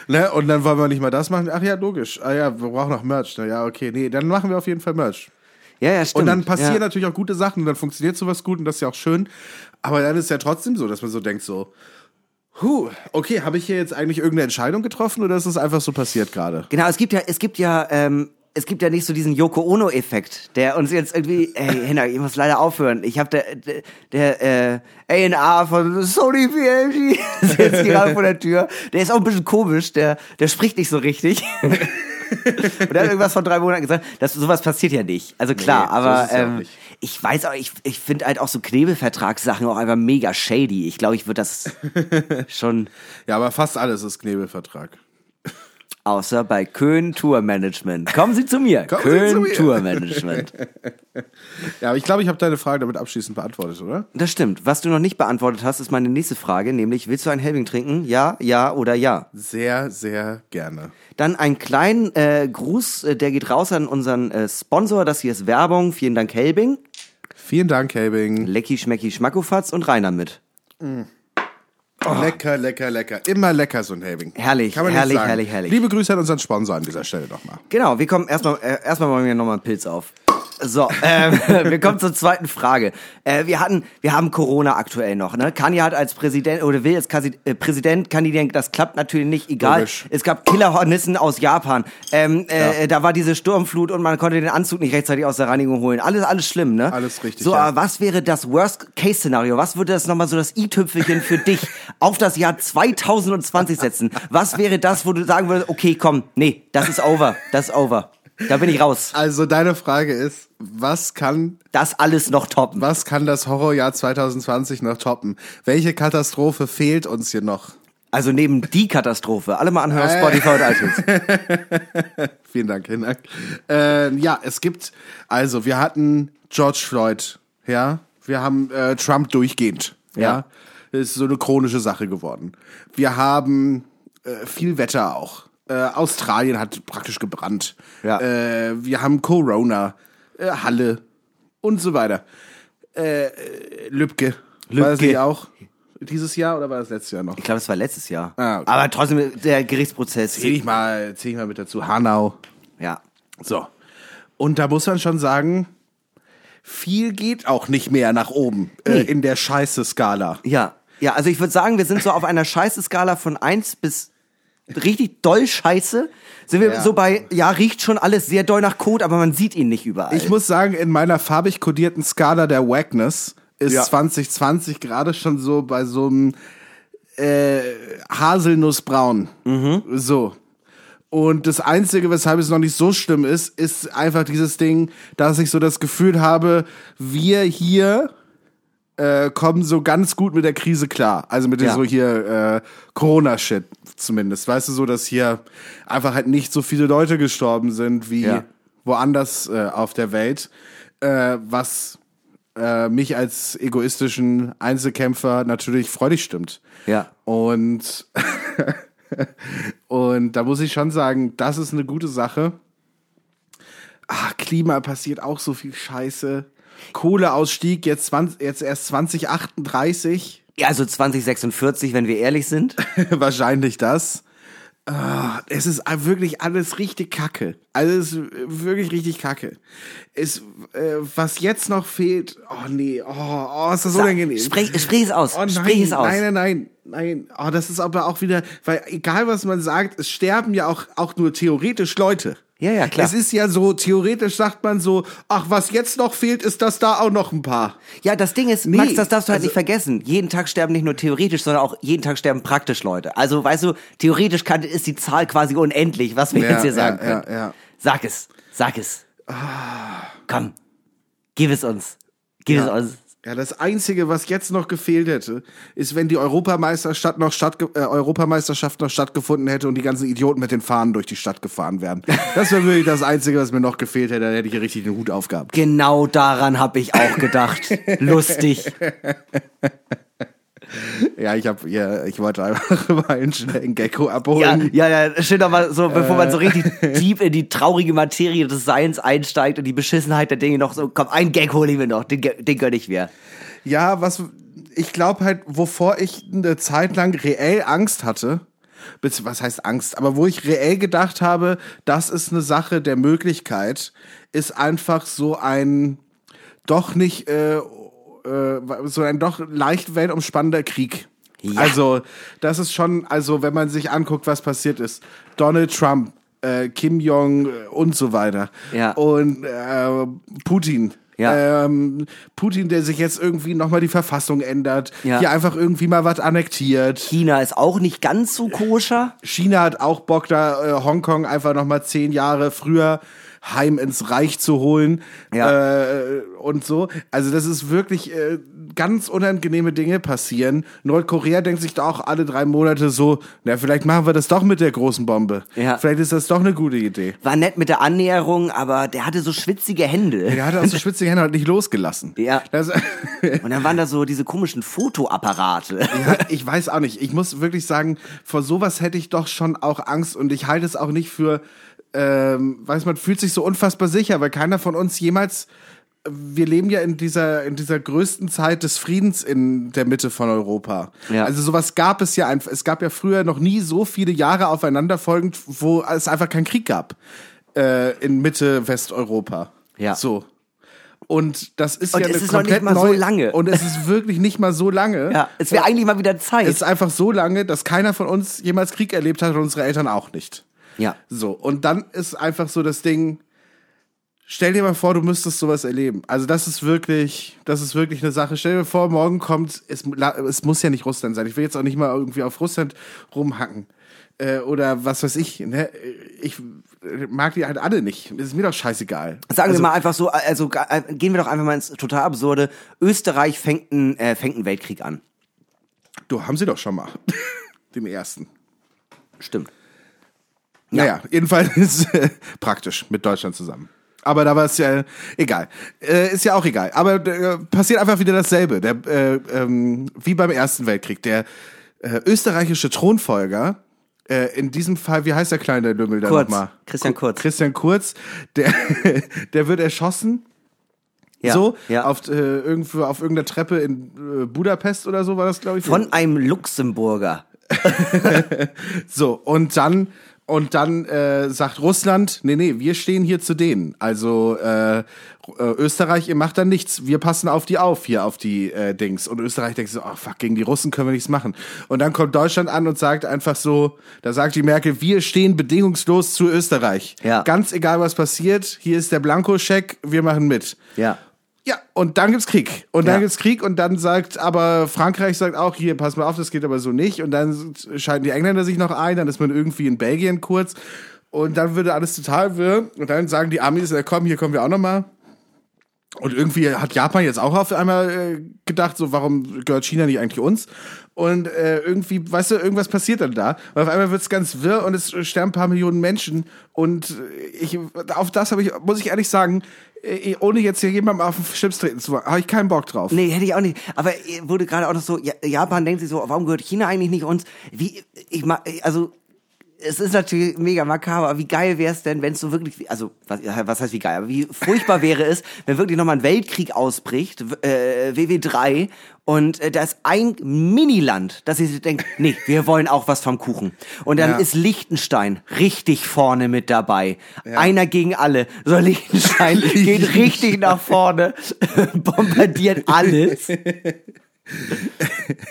Speaker 3: Ne? Und dann wollen wir nicht mal das machen. Ach ja, logisch. Ah ja, wir brauchen noch Merch. Na, ja, okay. Nee, dann machen wir auf jeden Fall Merch.
Speaker 2: Ja, ja, stimmt.
Speaker 3: Und dann passieren
Speaker 2: ja.
Speaker 3: natürlich auch gute Sachen und dann funktioniert sowas gut und das ist ja auch schön. Aber dann ist ja trotzdem so, dass man so denkt so, huh, okay, habe ich hier jetzt eigentlich irgendeine Entscheidung getroffen oder ist es einfach so passiert gerade?
Speaker 2: Genau, es gibt ja, es gibt ja, ähm, es gibt ja nicht so diesen Yoko Ono-Effekt, der uns jetzt irgendwie, ey, Henna, ich muss leider aufhören. Ich habe der, der, der äh, A&R von Sony PLG ist jetzt gerade vor der Tür. Der ist auch ein bisschen komisch, der, der spricht nicht so richtig. Und er hat irgendwas von drei Monaten gesagt. Das, sowas passiert ja nicht. Also klar,
Speaker 3: Nee,
Speaker 2: aber ähm, ich weiß auch, ich, ich finde halt auch so Knebelvertragssachen auch einfach mega shady. Ich glaube, ich würde das schon,
Speaker 3: Ja, aber fast alles ist Knebelvertrag.
Speaker 2: Außer bei Köhn Tour Management. Kommen Sie zu mir.
Speaker 3: Kommen
Speaker 2: Köhn
Speaker 3: zu mir.
Speaker 2: Tour Management.
Speaker 3: Ja, aber ich glaube, ich habe deine Frage damit abschließend beantwortet, oder?
Speaker 2: Das stimmt. Was du noch nicht beantwortet hast, ist meine nächste Frage, nämlich willst du einen Helbing trinken? Ja, ja oder ja?
Speaker 3: Sehr, sehr gerne.
Speaker 2: Dann einen kleinen äh, Gruß, äh, der geht raus an unseren äh, Sponsor. Das hier ist Werbung. Vielen Dank Helbing.
Speaker 3: Vielen Dank, Helbing.
Speaker 2: Lecki, Schmecki, Schmackofatz und Rainer mit.
Speaker 3: Lecker, lecker, lecker. Immer lecker, so ein Helbing.
Speaker 2: Herrlich, herrlich, herrlich, herrlich.
Speaker 3: Liebe Grüße an unseren Sponsor an dieser Stelle nochmal.
Speaker 2: Genau, wir kommen erstmal äh, erstmal machen wir nochmal einen Pilz auf. So, ähm, wir kommen zur zweiten Frage. Äh, wir hatten, wir haben Corona aktuell noch. Ne? Kanye hat als Präsident oder will jetzt quasi äh, Präsident kandidieren. Das klappt natürlich nicht. Egal.
Speaker 3: Logisch.
Speaker 2: Es gab Killerhornissen aus Japan. Ähm, äh, Da war diese Sturmflut und man konnte den Anzug nicht rechtzeitig aus der Reinigung holen. Alles, alles schlimm, ne?
Speaker 3: Alles richtig,
Speaker 2: So,
Speaker 3: ja.
Speaker 2: aber was wäre das Worst-Case-Szenario? Was würde das nochmal so das i-Tüpfelchen für dich auf das Jahr 2020 setzen? Was wäre das, wo du sagen würdest, okay, komm, nee, das ist over, das ist over. Da bin ich raus.
Speaker 3: Also deine Frage ist, was kann
Speaker 2: Das alles noch toppen.
Speaker 3: Was kann das Horrorjahr 2020 noch toppen? Welche Katastrophe fehlt uns hier noch?
Speaker 2: Also neben die Katastrophe. Alle mal anhören auf
Speaker 3: Äh.
Speaker 2: Spotify und iTunes.
Speaker 3: Vielen Dank, vielen Dank. Ähm, ja, es gibt, also wir hatten George Floyd, ja, wir haben äh, Trump durchgehend, ja.
Speaker 2: Ja.
Speaker 3: Das ist so eine chronische Sache geworden. Wir haben äh, viel Wetter auch. Äh, Australien hat praktisch gebrannt.
Speaker 2: Ja.
Speaker 3: Äh, wir haben Corona, äh, Halle und so weiter. Äh, äh, Lübcke. War das
Speaker 2: Lübcke.
Speaker 3: nicht auch dieses Jahr oder war das letztes Jahr noch?
Speaker 2: Ich glaube, es war letztes Jahr.
Speaker 3: Ah, okay.
Speaker 2: Aber trotzdem, der Gerichtsprozess.
Speaker 3: Zähl ich mal, zähl ich mal mit dazu. Hanau.
Speaker 2: Ja.
Speaker 3: So. Und da muss man schon sagen, viel geht auch nicht mehr nach oben äh, in der Scheiße-Skala.
Speaker 2: Ja. Ja, also ich würde sagen, wir sind so auf einer Scheiße-Skala von 1 bis richtig doll Scheiße. Sind wir
Speaker 3: Ja.
Speaker 2: so bei, ja, riecht schon alles sehr doll nach Kot, aber man sieht ihn nicht überall.
Speaker 3: Ich muss sagen, in meiner farbig kodierten Skala der Wackness ist
Speaker 2: Ja.
Speaker 3: 2020 gerade schon so bei so einem äh, Haselnussbraun. So. Und das Einzige, weshalb es noch nicht so schlimm ist, ist einfach dieses Ding, dass ich so das Gefühl habe, wir hier äh, kommen so ganz gut mit der Krise klar. Also mit dem
Speaker 2: Ja.
Speaker 3: so hier äh, Corona-Shit zumindest. Weißt du, so, dass hier einfach halt nicht so viele Leute gestorben sind wie
Speaker 2: Ja.
Speaker 3: woanders äh, auf der Welt. Äh, was äh, mich als egoistischen Einzelkämpfer natürlich freudig stimmt.
Speaker 2: Ja.
Speaker 3: Und, und da muss ich schon sagen, das ist eine gute Sache. Ah, Klima passiert auch so viel Scheiße. Kohleausstieg jetzt, 20, jetzt erst 2038.
Speaker 2: Ja, also 2046, wenn wir ehrlich sind.
Speaker 3: Wahrscheinlich das. Ah, es ist wirklich alles richtig kacke. Also es ist wirklich richtig kacke. Es, äh, was jetzt noch fehlt, oh nee, oh, oh ist das
Speaker 2: Sag,
Speaker 3: unangenehm.
Speaker 2: sprich, sprich es aus.
Speaker 3: Oh nein,
Speaker 2: sprich es aus.
Speaker 3: nein, nein, nein, nein. Oh, das ist aber auch wieder, weil egal was man sagt, es sterben ja auch, auch nur theoretisch Leute.
Speaker 2: Ja, ja, klar.
Speaker 3: Es ist ja so, theoretisch sagt man so, ach, was jetzt noch fehlt, ist, dass da auch noch ein paar.
Speaker 2: Ja, das Ding ist,
Speaker 3: Nee,
Speaker 2: Max, das darfst du halt
Speaker 3: also-
Speaker 2: nicht vergessen. Jeden Tag sterben nicht nur theoretisch, sondern auch jeden Tag sterben praktisch Leute. Also, weißt du, theoretisch kann, ist die Zahl quasi unendlich, was wir
Speaker 3: Ja,
Speaker 2: jetzt hier sagen
Speaker 3: ja,
Speaker 2: können.
Speaker 3: ja.
Speaker 2: Sag es, sag es. Komm, gib es uns. Gib es uns.
Speaker 3: Ja, das Einzige, was jetzt noch gefehlt hätte, ist, wenn die Europameisterschaft noch stattge äh, Europameisterschaft noch stattgefunden hätte und die ganzen Idioten mit den Fahnen durch die Stadt gefahren wären. Das wäre wirklich das Einzige, was mir noch gefehlt hätte. Da hätte ich richtig den Hut aufgehabt.
Speaker 2: Genau daran habe ich auch gedacht. Lustig.
Speaker 3: Ja, ich hab, ja, ich wollte einfach mal einen schnellen Gecko
Speaker 2: Ja,
Speaker 3: abholen.
Speaker 2: ja, ja, schön nochmal so, bevor man so
Speaker 3: Äh.
Speaker 2: richtig tief in die traurige Materie des Seins einsteigt und die Beschissenheit der Dinge noch so, komm, ein Gag hole ich mir noch, den, den gönn ich mir.
Speaker 3: Ja, was ich glaube halt, wovor ich eine Zeit lang reell Angst hatte, was heißt Angst, aber wo ich reell gedacht habe, das ist eine Sache der Möglichkeit, ist einfach so ein doch nicht äh, äh, so ein doch leicht weltumspannender Krieg.
Speaker 2: Ja.
Speaker 3: Also, das ist schon, also wenn man sich anguckt, was passiert ist. Donald Trump, äh, Kim Jong äh, und so weiter.
Speaker 2: Ja.
Speaker 3: Und äh, Putin.
Speaker 2: Ja.
Speaker 3: Ähm, Putin, der sich jetzt irgendwie nochmal die Verfassung ändert,
Speaker 2: Ja.
Speaker 3: hier einfach irgendwie mal was annektiert.
Speaker 2: China ist auch nicht ganz so koscher.
Speaker 3: China hat auch Bock, da äh, Hongkong einfach nochmal zehn Jahre früher heim ins Reich zu holen
Speaker 2: Ja.
Speaker 3: äh, und so. Also das ist wirklich äh, ganz unangenehme Dinge passieren. Nordkorea denkt sich da auch alle drei Monate so, na vielleicht machen wir das doch mit der großen Bombe.
Speaker 2: Ja.
Speaker 3: Vielleicht ist das doch eine gute Idee.
Speaker 2: War nett mit der Annäherung, aber der hatte so schwitzige Hände.
Speaker 3: Er hat auch so schwitzige Hände halt nicht losgelassen.
Speaker 2: Ja.
Speaker 3: Das,
Speaker 2: Und dann waren da so diese komischen Fotoapparate.
Speaker 3: Ja, ich weiß auch nicht. Ich muss wirklich sagen, vor sowas hätte ich doch schon auch Angst und ich halte es auch nicht für, ähm, weiß man, fühlt sich so unfassbar sicher, weil keiner von uns jemals, wir leben ja in dieser, in dieser größten Zeit des Friedens in der Mitte von Europa.
Speaker 2: Ja.
Speaker 3: Also sowas gab es ja einfach, es gab ja früher noch nie so viele Jahre aufeinanderfolgend, wo es einfach keinen Krieg gab, äh, in Mitte Westeuropa.
Speaker 2: Ja.
Speaker 3: So. Und das ist
Speaker 2: Und
Speaker 3: ja
Speaker 2: es
Speaker 3: eine
Speaker 2: ist noch nicht
Speaker 3: komplett
Speaker 2: mal so
Speaker 3: neue,
Speaker 2: lange.
Speaker 3: Und es ist wirklich nicht mal so lange.
Speaker 2: Ja, es wäre eigentlich mal wieder
Speaker 3: Es
Speaker 2: Zeit.
Speaker 3: ist einfach so lange, dass keiner von uns jemals Krieg erlebt hat und unsere Eltern auch nicht.
Speaker 2: Ja.
Speaker 3: So, und dann ist einfach so das Ding, stell dir mal vor, du müsstest sowas erleben. Also das ist wirklich, das ist wirklich eine Sache. Stell dir vor, morgen kommt, es, es muss ja nicht Russland sein. Ich will jetzt auch nicht mal irgendwie auf Russland rumhacken. Äh, oder was weiß ich. Ne? Ich mag die halt alle nicht. Ist mir doch scheißegal.
Speaker 2: Sagen
Speaker 3: also,
Speaker 2: wir mal einfach so, also äh, gehen wir doch einfach mal ins total absurde. Österreich fängt einen, äh, fängt einen Weltkrieg an.
Speaker 3: Du, haben sie doch schon mal. Den ersten.
Speaker 2: Stimmt.
Speaker 3: Naja, jedenfalls ist äh, praktisch mit Deutschland zusammen. Aber da war es ja egal. Äh, ist ja auch egal. Aber äh, passiert einfach wieder dasselbe. Der, äh, ähm, wie beim Ersten Weltkrieg. Der äh, österreichische Thronfolger, äh, in diesem Fall, wie heißt der kleine Lümmel da nochmal?
Speaker 2: Christian
Speaker 3: Ku-
Speaker 2: Kurz.
Speaker 3: Christian Kurz, der, der wird erschossen.
Speaker 2: Ja,
Speaker 3: so,
Speaker 2: ja.
Speaker 3: auf, äh, irgendwo, auf irgendeiner Treppe in äh, Budapest oder so war das, glaube ich.
Speaker 2: Von einem Luxemburger.
Speaker 3: So, und dann, und dann äh, sagt Russland, nee, nee, wir stehen hier zu denen. Also äh, äh, Österreich, ihr macht da nichts, wir passen auf die auf, hier auf die äh, Dings. Und Österreich denkt so, ach fuck, gegen die Russen können wir nichts machen. Und dann kommt Deutschland an und sagt einfach so, da sagt die Merkel, wir stehen bedingungslos zu Österreich.
Speaker 2: Ja.
Speaker 3: Ganz egal, was passiert, hier ist der Blankoscheck, wir machen mit.
Speaker 2: Ja.
Speaker 3: Ja, und dann gibt's Krieg. Und dann
Speaker 2: Ja.
Speaker 3: gibt's Krieg und dann sagt aber Frankreich sagt auch, hier, pass mal auf, das geht aber so nicht. Und dann schalten die Engländer sich noch ein, dann ist man irgendwie in Belgien kurz. Und dann würde alles total wirr. Und dann sagen die Amis, ja, komm, hier kommen wir auch nochmal. Und irgendwie hat Japan jetzt auch auf einmal äh, gedacht, so warum gehört China nicht eigentlich uns? Und äh, irgendwie, weißt du, irgendwas passiert dann da. Und auf einmal wird es ganz wirr und es sterben ein paar Millionen Menschen. Und ich, auf das habe ich, muss ich ehrlich sagen, äh, ohne jetzt hier jemandem auf den Schlips treten zu wollen, habe ich keinen Bock drauf.
Speaker 2: Nee, hätte ich auch nicht. Aber äh, wurde gerade auch noch so, Ja- Japan denkt sich so, warum gehört China eigentlich nicht uns? Wie, ich also, es ist natürlich mega makaber, aber wie geil wäre es denn, wenn es so wirklich, also, was, was heißt wie geil, aber wie furchtbar wäre es, wenn wirklich nochmal ein Weltkrieg ausbricht, äh, WW3, und äh, da ist ein Miniland, das sich denkt, nee, wir wollen auch was vom Kuchen. Und dann
Speaker 3: Ja.
Speaker 2: ist Liechtenstein richtig vorne mit dabei. Einer gegen alle. So, Liechtenstein geht richtig nach vorne, bombardiert alles.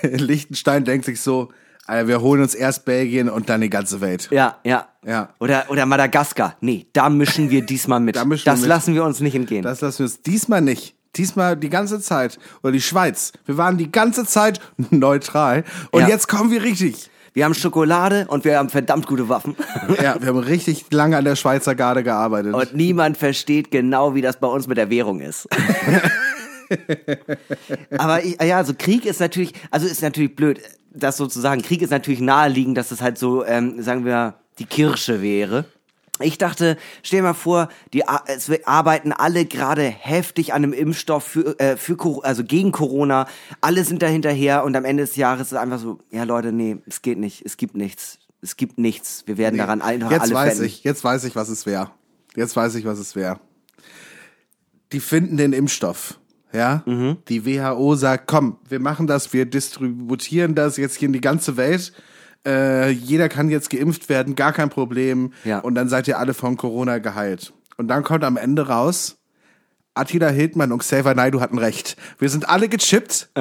Speaker 3: Liechtenstein denkt sich so, Alter, wir holen uns erst Belgien und dann die ganze Welt.
Speaker 2: Ja, ja.
Speaker 3: Ja.
Speaker 2: Oder, oder Madagaskar. Nee, da mischen wir diesmal mit.
Speaker 3: Da mischen wir
Speaker 2: das
Speaker 3: mit.
Speaker 2: lassen wir uns nicht entgehen.
Speaker 3: Das lassen wir uns diesmal nicht. Diesmal die ganze Zeit. Oder die Schweiz. Wir waren die ganze Zeit neutral. Und
Speaker 2: Ja.
Speaker 3: jetzt kommen wir richtig.
Speaker 2: wir haben Schokolade und wir haben verdammt gute Waffen.
Speaker 3: Ja, wir haben richtig lange an der Schweizer Garde gearbeitet.
Speaker 2: Und niemand versteht genau, wie das bei uns mit der Währung ist. Aber ich, ja, also Krieg ist natürlich, also ist natürlich blöd, das sozusagen. Krieg ist natürlich naheliegend, dass es halt so, ähm, sagen wir, die Kirsche wäre. Ich dachte, stell dir mal vor, die es arbeiten alle gerade heftig an einem Impfstoff für, äh, für also gegen Corona. Alle sind da hinterher und am Ende des Jahres ist es einfach so, ja Leute, nee, es geht nicht, es gibt nichts. Es gibt nichts. Wir werden daran einfach
Speaker 3: jetzt
Speaker 2: alle
Speaker 3: weiß ich, jetzt weiß ich, was es wäre. Jetzt weiß ich, was es wäre. Die finden den Impfstoff. Ja,
Speaker 2: Mhm.
Speaker 3: die WHO sagt, komm, wir machen das, wir distributieren das jetzt hier in die ganze Welt. Äh, jeder kann jetzt geimpft werden, gar kein Problem.
Speaker 2: Ja.
Speaker 3: Und dann seid ihr alle von Corona geheilt. Und dann kommt am Ende raus, Attila Hildmann und Xavier Naidoo hatten recht. Wir sind alle gechippt.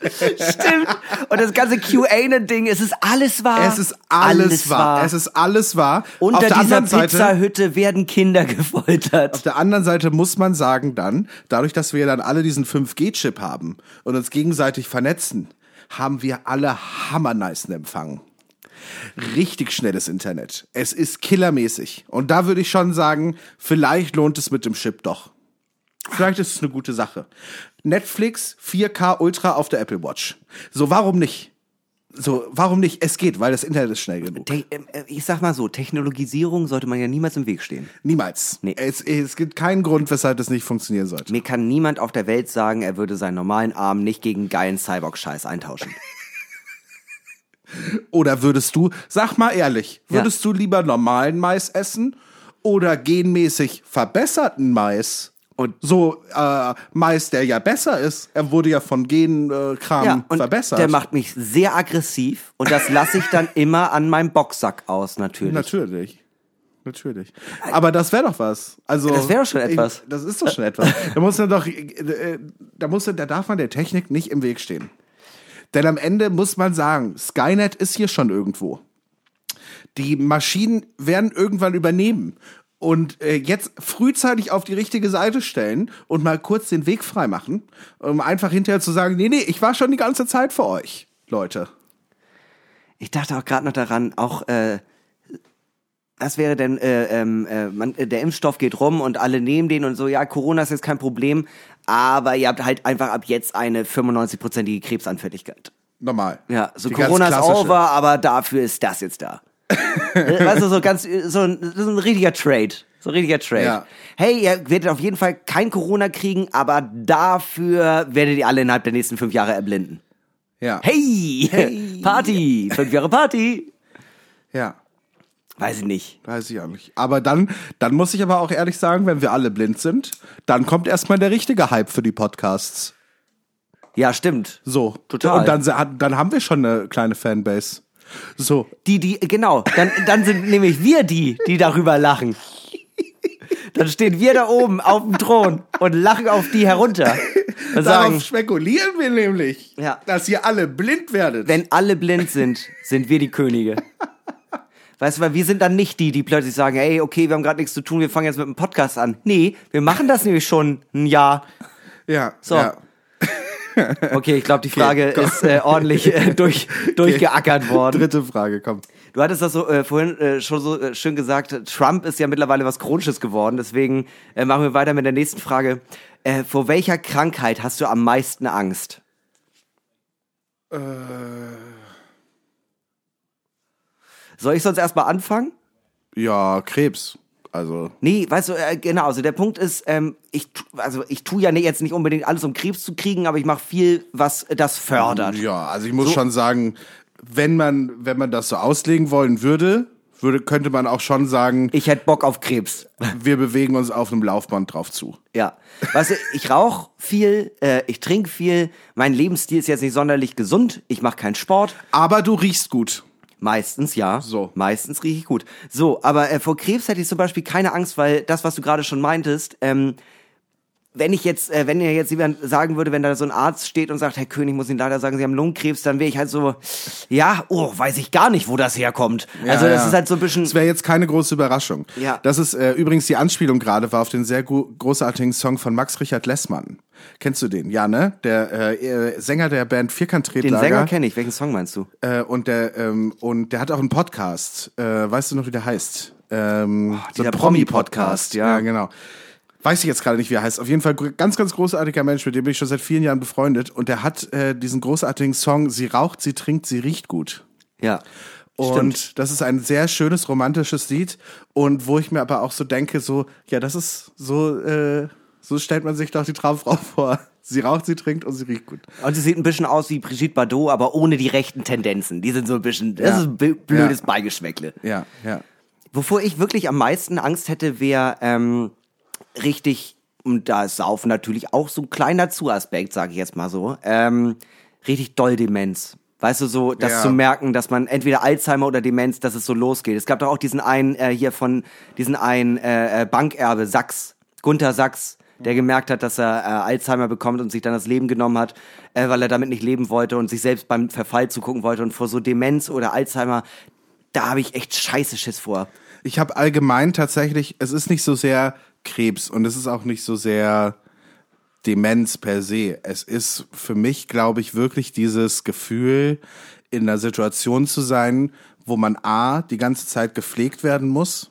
Speaker 2: Stimmt. Und das ganze QA-Ding, es ist alles wahr.
Speaker 3: Es ist alles, wahr. Es ist alles wahr.
Speaker 2: Unter
Speaker 3: Auf
Speaker 2: dieser Pizzahütte werden Kinder gefoltert.
Speaker 3: Auf der anderen Seite muss man sagen dann, dadurch, dass wir dann alle diesen 5G-Chip haben und uns gegenseitig vernetzen, haben wir alle hammernicen Empfang. Richtig schnelles Internet. Es ist killermäßig. Und da würde ich schon sagen, vielleicht lohnt es mit dem Chip doch. Vielleicht ist es eine gute Sache. Netflix 4K Ultra auf der Apple Watch. So, warum nicht? So, warum nicht? Es geht, weil das Internet ist schnell genug.
Speaker 2: Te äh, ich sag mal so, Technologisierung sollte man ja niemals im Weg stehen.
Speaker 3: Niemals.
Speaker 2: Nee.
Speaker 3: Es, es gibt keinen Grund, weshalb das nicht funktionieren sollte.
Speaker 2: Mir kann niemand auf der Welt sagen, er würde seinen normalen Arm nicht gegen geilen Cyborg-Scheiß eintauschen.
Speaker 3: Oder würdest du, sag mal ehrlich,
Speaker 2: Ja.
Speaker 3: würdest du lieber normalen Mais essen oder genmäßig verbesserten Mais?
Speaker 2: Und-
Speaker 3: so äh, Mais, der ja besser ist, er wurde ja von Genkram äh, Kram
Speaker 2: Ja, und
Speaker 3: verbessert.
Speaker 2: der macht mich sehr aggressiv und das lasse ich dann immer an meinem Boxsack aus, natürlich.
Speaker 3: natürlich. Natürlich. Aber das wäre doch was. Also
Speaker 2: Das wär doch schon etwas.
Speaker 3: Ich, das ist doch schon etwas. Da muss man doch, äh, da muss, da darf man der Technik nicht im Weg stehen. Denn am Ende muss man sagen, Skynet ist hier schon irgendwo. Die Maschinen werden irgendwann übernehmen und äh, jetzt frühzeitig auf die richtige Seite stellen und mal kurz den Weg frei machen, um einfach hinterher zu sagen, nee, nee, ich war schon die ganze Zeit für euch, Leute.
Speaker 2: Ich dachte auch gerade noch daran, auch äh, das wäre denn, äh, ähm, äh, man, äh, der Impfstoff geht rum und alle nehmen den und so, ja, Corona ist jetzt kein Problem, aber ihr habt halt einfach ab jetzt eine 95-prozentige Krebsanfälligkeit.
Speaker 3: Normal.
Speaker 2: Ja, so
Speaker 3: Die
Speaker 2: Corona ist over, aber dafür ist das jetzt da. Äh, weißt du, so ganz, so ein, das ist ein richtiger Trade. So ein richtiger Trade.
Speaker 3: Ja.
Speaker 2: Hey, ihr werdet auf jeden Fall kein Corona kriegen, aber dafür werdet ihr alle innerhalb der nächsten fünf Jahre erblinden.
Speaker 3: Ja.
Speaker 2: Hey, Party, fünf Jahre Party.
Speaker 3: Ja.
Speaker 2: Weiß ich nicht.
Speaker 3: Weiß ich auch nicht. Aber dann, dann muss ich aber auch ehrlich sagen, wenn wir alle blind sind, dann kommt erstmal der richtige Hype für die Podcasts.
Speaker 2: Ja, stimmt.
Speaker 3: So.
Speaker 2: Total.
Speaker 3: Und dann, dann haben wir schon eine kleine Fanbase. So.
Speaker 2: Die, die, genau. Dann, dann sind nämlich wir die, die darüber lachen. Dann stehen wir da oben auf dem Thron und lachen auf die herunter. Und sagen,
Speaker 3: Darauf spekulieren wir nämlich,
Speaker 2: Ja.
Speaker 3: dass ihr alle blind werdet.
Speaker 2: wenn alle blind sind, sind wir die Könige. Weißt du, weil wir sind dann nicht die, die plötzlich sagen, ey, okay, wir haben gerade nichts zu tun, wir fangen jetzt mit dem Podcast an. Nee, wir machen das nämlich schon ein Jahr.
Speaker 3: ja.
Speaker 2: So.
Speaker 3: Ja.
Speaker 2: Okay, ich glaube, die Frage
Speaker 3: komm.
Speaker 2: ist äh, ordentlich äh, durch, durchgeackert worden.
Speaker 3: Dritte Frage, komm.
Speaker 2: Du hattest das so äh, vorhin äh, schon so äh, schön gesagt, Trump ist ja mittlerweile was Chronisches geworden, deswegen äh, machen wir weiter mit der nächsten Frage. Vor welcher Krankheit hast du am meisten Angst?
Speaker 3: Äh,
Speaker 2: Soll ich sonst erstmal anfangen?
Speaker 3: ja, Krebs. Also,
Speaker 2: Nee, weißt du, äh, genau, also der Punkt ist, ähm, ich, also ich tue ja nicht, jetzt nicht unbedingt alles, um Krebs zu kriegen, aber ich mache viel, was das fördert.
Speaker 3: ja, also ich muss
Speaker 2: So.
Speaker 3: schon sagen, wenn man, wenn man das so auslegen wollen würde, würde, könnte man auch schon sagen,
Speaker 2: Ich hätte Bock auf Krebs.
Speaker 3: wir bewegen uns auf einem Laufband drauf zu.
Speaker 2: Ja. Weißt du, ich rauche viel, äh, ich trinke viel, mein Lebensstil ist jetzt nicht sonderlich gesund, ich mache keinen Sport.
Speaker 3: Aber du riechst gut.
Speaker 2: Meistens ja.
Speaker 3: So.
Speaker 2: Meistens rieche ich gut. So, aber äh, vor Krebs hätte ich zum Beispiel keine Angst, weil das, was du gerade schon meintest, ähm, wenn ich jetzt, äh, wenn mir jetzt jemand sagen würde, wenn da so ein Arzt steht und sagt, Herr König, muss Ihnen leider sagen, Sie haben Lungenkrebs, dann wäre ich halt so, ja, oh, weiß ich gar nicht, wo das herkommt. also das ist halt so ein bisschen.
Speaker 3: Das wäre jetzt keine große Überraschung.
Speaker 2: Ja.
Speaker 3: Das ist äh, übrigens die Anspielung gerade war auf den sehr großartigen Song von Max Richard Lessmann. Kennst du den? Ja, ne? Der äh, äh, Sänger der Band
Speaker 2: Den
Speaker 3: Vierkant-Tretlager.
Speaker 2: Sänger kenne ich. Welchen Song meinst du?
Speaker 3: Äh, und der ähm, und der hat auch einen Podcast. Äh, weißt du noch, wie der heißt? Ähm, so
Speaker 2: dieser
Speaker 3: ein
Speaker 2: Promi-Podcast, ja.
Speaker 3: ja, genau. Weiß ich jetzt gerade nicht, wie er heißt. Auf jeden Fall ganz, ganz großartiger Mensch, mit dem bin ich schon seit vielen Jahren befreundet. Und der hat äh, diesen großartigen Song Sie raucht, sie trinkt, sie riecht gut.
Speaker 2: Ja.
Speaker 3: Und
Speaker 2: Stimmt.
Speaker 3: das ist ein sehr schönes romantisches Lied und wo ich mir aber auch so denke, so ja, das ist so äh, so stellt man sich doch die Traumfrau vor. Sie raucht, sie trinkt und sie riecht gut.
Speaker 2: Und sie sieht ein bisschen aus wie Brigitte Bardot, aber ohne die rechten Tendenzen. Die sind so ein bisschen, das
Speaker 3: Ja.
Speaker 2: ist ein blödes
Speaker 3: Ja.
Speaker 2: Beigeschmäckle.
Speaker 3: Ja, ja.
Speaker 2: Wovor ich wirklich am meisten Angst hätte, wäre ähm, richtig, und da ist Saufen natürlich auch so ein kleiner Zuaspekt, sage ich jetzt mal so, ähm, richtig doll Demenz. Weißt du, so das
Speaker 3: Ja.
Speaker 2: zu merken, dass man entweder Alzheimer oder Demenz, dass es so losgeht. Es gab doch auch diesen einen äh, hier von, diesen einen äh, äh, Bankerbe, Sachs, Gunther Sachs, der gemerkt hat, dass er äh, Alzheimer bekommt und sich dann das Leben genommen hat, äh, weil er damit nicht leben wollte und sich selbst beim Verfall zugucken wollte. Und vor so Demenz oder Alzheimer, da habe ich echt scheiße Schiss vor.
Speaker 3: Ich habe allgemein tatsächlich, es ist nicht so sehr Krebs und es ist auch nicht so sehr Demenz per se. Es ist für mich, glaube ich, wirklich dieses Gefühl, in einer Situation zu sein, wo man A, die ganze Zeit gepflegt werden muss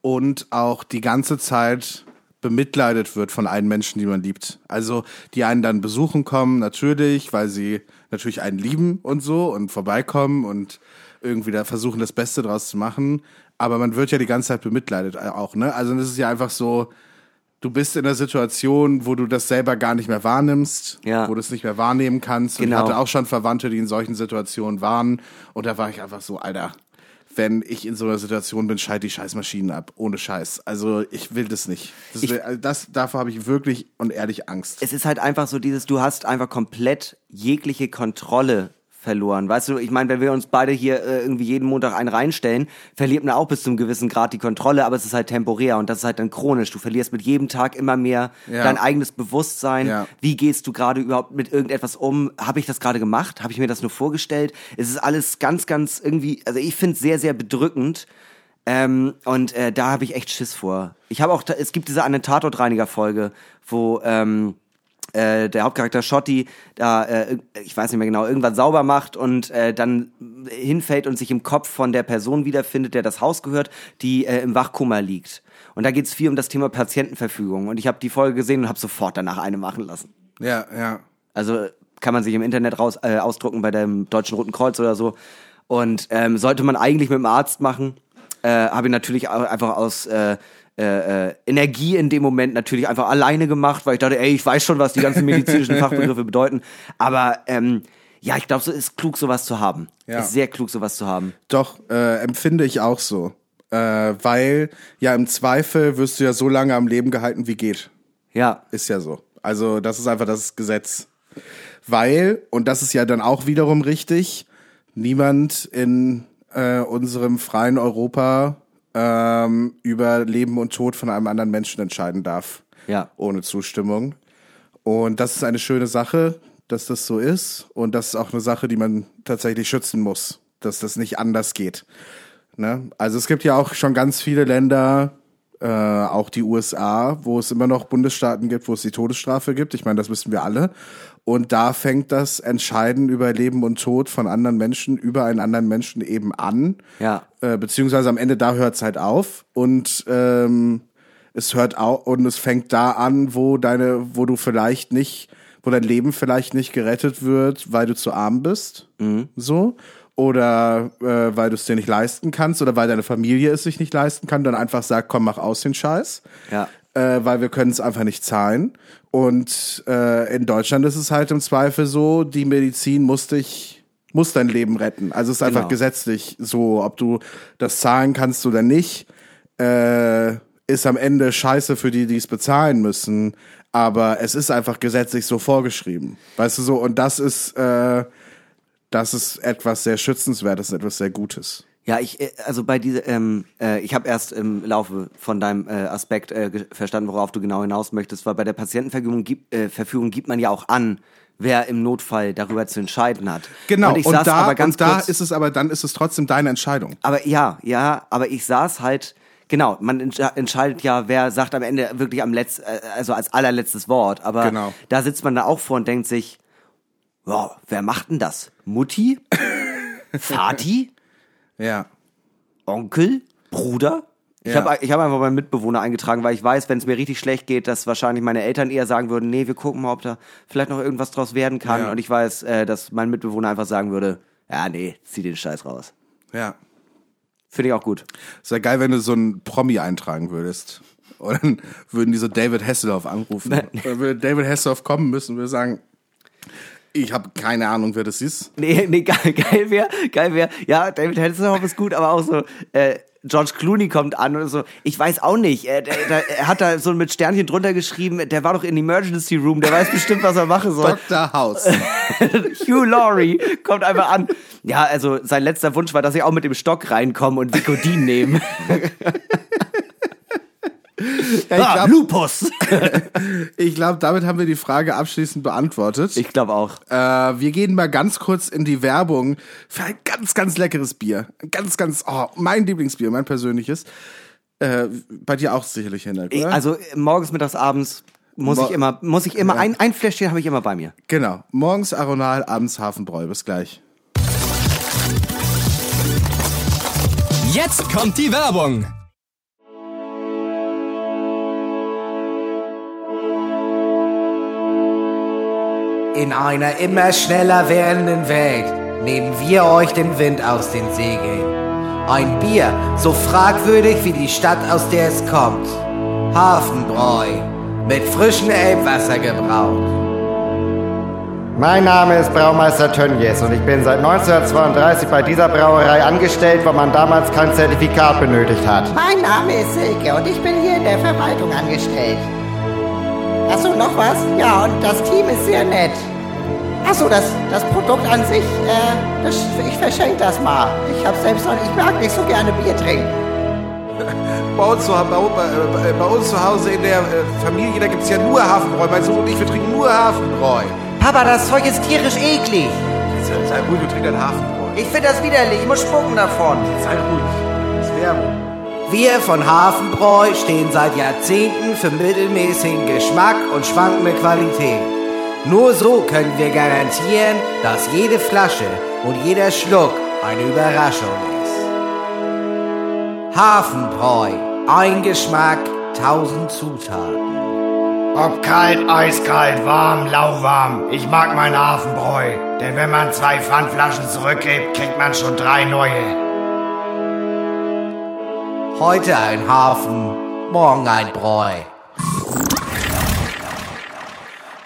Speaker 3: und auch die ganze Zeit bemitleidet wird von allen Menschen, die man liebt. Also die einen dann besuchen kommen, natürlich, weil sie natürlich einen lieben und so und vorbeikommen und irgendwie da versuchen, das Beste draus zu machen. Aber man wird ja die ganze Zeit bemitleidet auch, ne? Also das ist ja einfach so, du bist in einer Situation, wo du das selber gar nicht mehr wahrnimmst,
Speaker 2: Ja.
Speaker 3: wo du es nicht mehr wahrnehmen kannst. Und
Speaker 2: Genau.
Speaker 3: ich hatte auch schon Verwandte, die in solchen Situationen waren. Und da war ich einfach so, Alter, wenn ich in so einer Situation bin, schalt die Scheißmaschinen ab. Ohne Scheiß. Also ich will das nicht. Das,
Speaker 2: Ich-
Speaker 3: also das davor habe ich wirklich und ehrlich Angst.
Speaker 2: es ist halt einfach so dieses, du hast einfach komplett jegliche Kontrolle verloren. Weißt du, ich meine, wenn wir uns beide hier äh, irgendwie jeden Montag einen reinstellen, verliert man auch bis zu einem gewissen Grad die Kontrolle, aber es ist halt temporär und das ist halt dann chronisch. Du verlierst mit jedem Tag immer mehr
Speaker 3: Ja.
Speaker 2: dein eigenes Bewusstsein.
Speaker 3: Ja.
Speaker 2: Wie gehst du gerade überhaupt mit irgendetwas um? Habe ich das gerade gemacht? Habe ich mir das nur vorgestellt? Es ist alles ganz, ganz irgendwie, also ich finde es sehr, sehr bedrückend. Ähm, und äh, da habe ich echt Schiss vor. Ich habe auch, es gibt diese eine Tatortreiniger-Folge, wo ähm, äh, der Hauptcharakter Schotti da, äh, ich weiß nicht mehr genau, irgendwas sauber macht und äh, dann hinfällt und sich im Kopf von der Person wiederfindet, der das Haus gehört, die äh, im Wachkoma liegt. Und da geht's viel um das Thema Patientenverfügung. Und ich habe die Folge gesehen und habe sofort danach eine machen lassen.
Speaker 3: Ja, ja.
Speaker 2: Also kann man sich im Internet raus, äh, ausdrucken bei dem Deutschen Roten Kreuz oder so. Und ähm, sollte man eigentlich mit dem Arzt machen. Äh, Habe ich natürlich auch einfach aus äh, äh, äh, Energie in dem Moment natürlich einfach alleine gemacht, weil ich dachte, ey, ich weiß schon, was die ganzen medizinischen Fachbegriffe bedeuten. Aber ähm, ja, ich glaube, so ist klug, sowas zu haben.
Speaker 3: Ja.
Speaker 2: Ist sehr klug, sowas zu haben.
Speaker 3: Doch, äh, empfinde ich auch so. Äh, weil ja im Zweifel wirst du ja so lange am Leben gehalten, wie geht.
Speaker 2: Ja,
Speaker 3: Ist ja so. Also das ist einfach das Gesetz. Weil, und das ist ja dann auch wiederum richtig, niemand in äh, unserem freien Europa ähm, über Leben und Tod von einem anderen Menschen entscheiden darf.
Speaker 2: Ja.
Speaker 3: Ohne Zustimmung. Und das ist eine schöne Sache, dass das so ist. Und das ist auch eine Sache, die man tatsächlich schützen muss, dass das nicht anders geht. Ne? Also es gibt ja auch schon ganz viele Länder, äh, auch die USA, wo es immer noch Bundesstaaten gibt, wo es die Todesstrafe gibt. Ich meine, das wissen wir alle. Und da fängt das Entscheiden über Leben und Tod von anderen Menschen über einen anderen Menschen eben an.
Speaker 2: Ja.
Speaker 3: Äh, beziehungsweise am Ende da hört es halt auf. Und ähm, es hört au und es fängt da an, wo deine, wo du vielleicht nicht, wo dein Leben vielleicht nicht gerettet wird, weil du zu arm bist. So. Oder äh, weil du es dir nicht leisten kannst oder weil deine Familie es sich nicht leisten kann, dann einfach sagt, komm, mach aus den Scheiß
Speaker 2: Ja.
Speaker 3: Äh, weil wir können es einfach nicht zahlen. Und äh, in Deutschland ist es halt im Zweifel so, die Medizin muss dich, muss dein Leben retten. Also es ist einfach
Speaker 2: Genau.
Speaker 3: gesetzlich so, ob du das zahlen kannst oder nicht, äh, ist am Ende scheiße für die, die es bezahlen müssen. Aber es ist einfach gesetzlich so vorgeschrieben. Weißt du so, und das ist, äh, das ist etwas sehr Schützenswertes, etwas sehr Gutes.
Speaker 2: Ja, ich, äh, also bei dieser, ähm, äh, ich habe erst im Laufe von deinem äh, Aspekt äh, verstanden, worauf du genau hinaus möchtest, weil bei der Patientenverfügung gibt, äh, Verfügung gibt man ja auch an, wer im Notfall darüber zu entscheiden hat.
Speaker 3: Genau,
Speaker 2: Und
Speaker 3: und,
Speaker 2: ich saß
Speaker 3: da,
Speaker 2: aber ganz
Speaker 3: und da
Speaker 2: kurz,
Speaker 3: ist es aber, dann ist es trotzdem deine Entscheidung.
Speaker 2: aber ja, ja, aber ich saß halt, genau, man entsche- entscheidet ja, wer sagt am Ende wirklich am letzten, äh, also als allerletztes Wort, aber
Speaker 3: Genau.
Speaker 2: da sitzt man da auch vor und denkt sich, wow, wer macht denn das? Mutti? Vati?
Speaker 3: Ja.
Speaker 2: Onkel, Bruder. Ich
Speaker 3: Ja.
Speaker 2: habe ich hab einfach meinen Mitbewohner eingetragen, weil ich weiß, wenn es mir richtig schlecht geht, dass wahrscheinlich meine Eltern eher sagen würden, nee, wir gucken mal, ob da vielleicht noch irgendwas draus werden kann.
Speaker 3: Ja.
Speaker 2: Und ich weiß, äh, dass mein Mitbewohner einfach sagen würde, ja, nee, zieh den Scheiß raus.
Speaker 3: Ja.
Speaker 2: Finde ich auch gut.
Speaker 3: Es wäre geil, wenn du so einen Promi eintragen würdest. Und dann würden die so David Hasselhoff anrufen. Dann würde David Hasselhoff kommen müssen und würde sagen, ich habe keine Ahnung, wer das ist.
Speaker 2: Nee, nee, geil, geil wäre, geil wäre. Ja, David Hasselhoff ist gut, aber auch so, äh, George Clooney kommt an und so, ich weiß auch nicht. Er, der, der, er hat da so mit Sternchen drunter geschrieben, der war doch in Emergency Room, der weiß bestimmt, was er machen soll.
Speaker 3: Dr. House.
Speaker 2: Hugh Laurie kommt einfach an. Ja, also sein letzter Wunsch war, dass ich auch mit dem Stock reinkomme und Vicodin nehme.
Speaker 3: Ja, ich
Speaker 2: ah,
Speaker 3: glaube,
Speaker 2: Lupus.
Speaker 3: glaub, damit haben wir die Frage abschließend beantwortet.
Speaker 2: Ich glaube auch.
Speaker 3: Äh, wir gehen mal ganz kurz in die Werbung für ein ganz, ganz leckeres Bier. Ein Ganz, ganz, oh, mein Lieblingsbier, mein persönliches. Äh, bei dir auch sicherlich, Hendrik, oder?
Speaker 2: Also morgens, mittags, abends muss
Speaker 3: Mo-
Speaker 2: ich immer, muss ich immer,
Speaker 3: Ja.
Speaker 2: ein, ein Fläschchen habe ich immer bei mir.
Speaker 3: genau. Morgens Aronal, abends Hafenbräu. Bis gleich.
Speaker 4: Jetzt kommt die Werbung.
Speaker 5: In einer immer schneller werdenden Welt nehmen wir euch den Wind aus den Segeln. Ein Bier, so fragwürdig wie die Stadt, aus der es kommt. Hafenbräu, mit frischem Elbwasser gebraut.
Speaker 6: Mein Name ist Braumeister Tönjes und ich bin seit 1932 bei dieser Brauerei angestellt, weil man damals kein Zertifikat benötigt hat.
Speaker 7: Mein Name ist Silke und ich bin hier in der Verwaltung angestellt. Achso, noch was? Ja, und das Team ist sehr nett. Achso, das, das Produkt an sich, äh, das, ich verschenke das mal. Ich hab selbst noch, ich mag nicht so gerne Bier trinken.
Speaker 3: Bei uns, zu, bei, bei, bei uns zu Hause in der äh, Familie, da gibt's ja nur Hafenbräu. Mein Sohn und ich, wir trinken nur Hafenbräu.
Speaker 5: Papa, das Zeug ist tierisch eklig.
Speaker 3: Sei, ruhig, wir trinken ein Hafenbräu.
Speaker 5: Ich finde das widerlich, ich muss spucken davon.
Speaker 3: Sei ruhig. Das ist Werbung.
Speaker 5: Wir von Hafenbräu stehen seit Jahrzehnten für mittelmäßigen Geschmack und schwankende Qualität. Nur so können wir garantieren, dass jede Flasche und jeder Schluck eine Überraschung ist. Hafenbräu, ein Geschmack, tausend Zutaten.
Speaker 6: Ob kalt, eiskalt, warm, lauwarm, ich mag mein Hafenbräu. Denn wenn man zwei Pfandflaschen zurückgibt, kriegt man schon drei neue.
Speaker 5: Heute ein Hafen, morgen ein Bräu.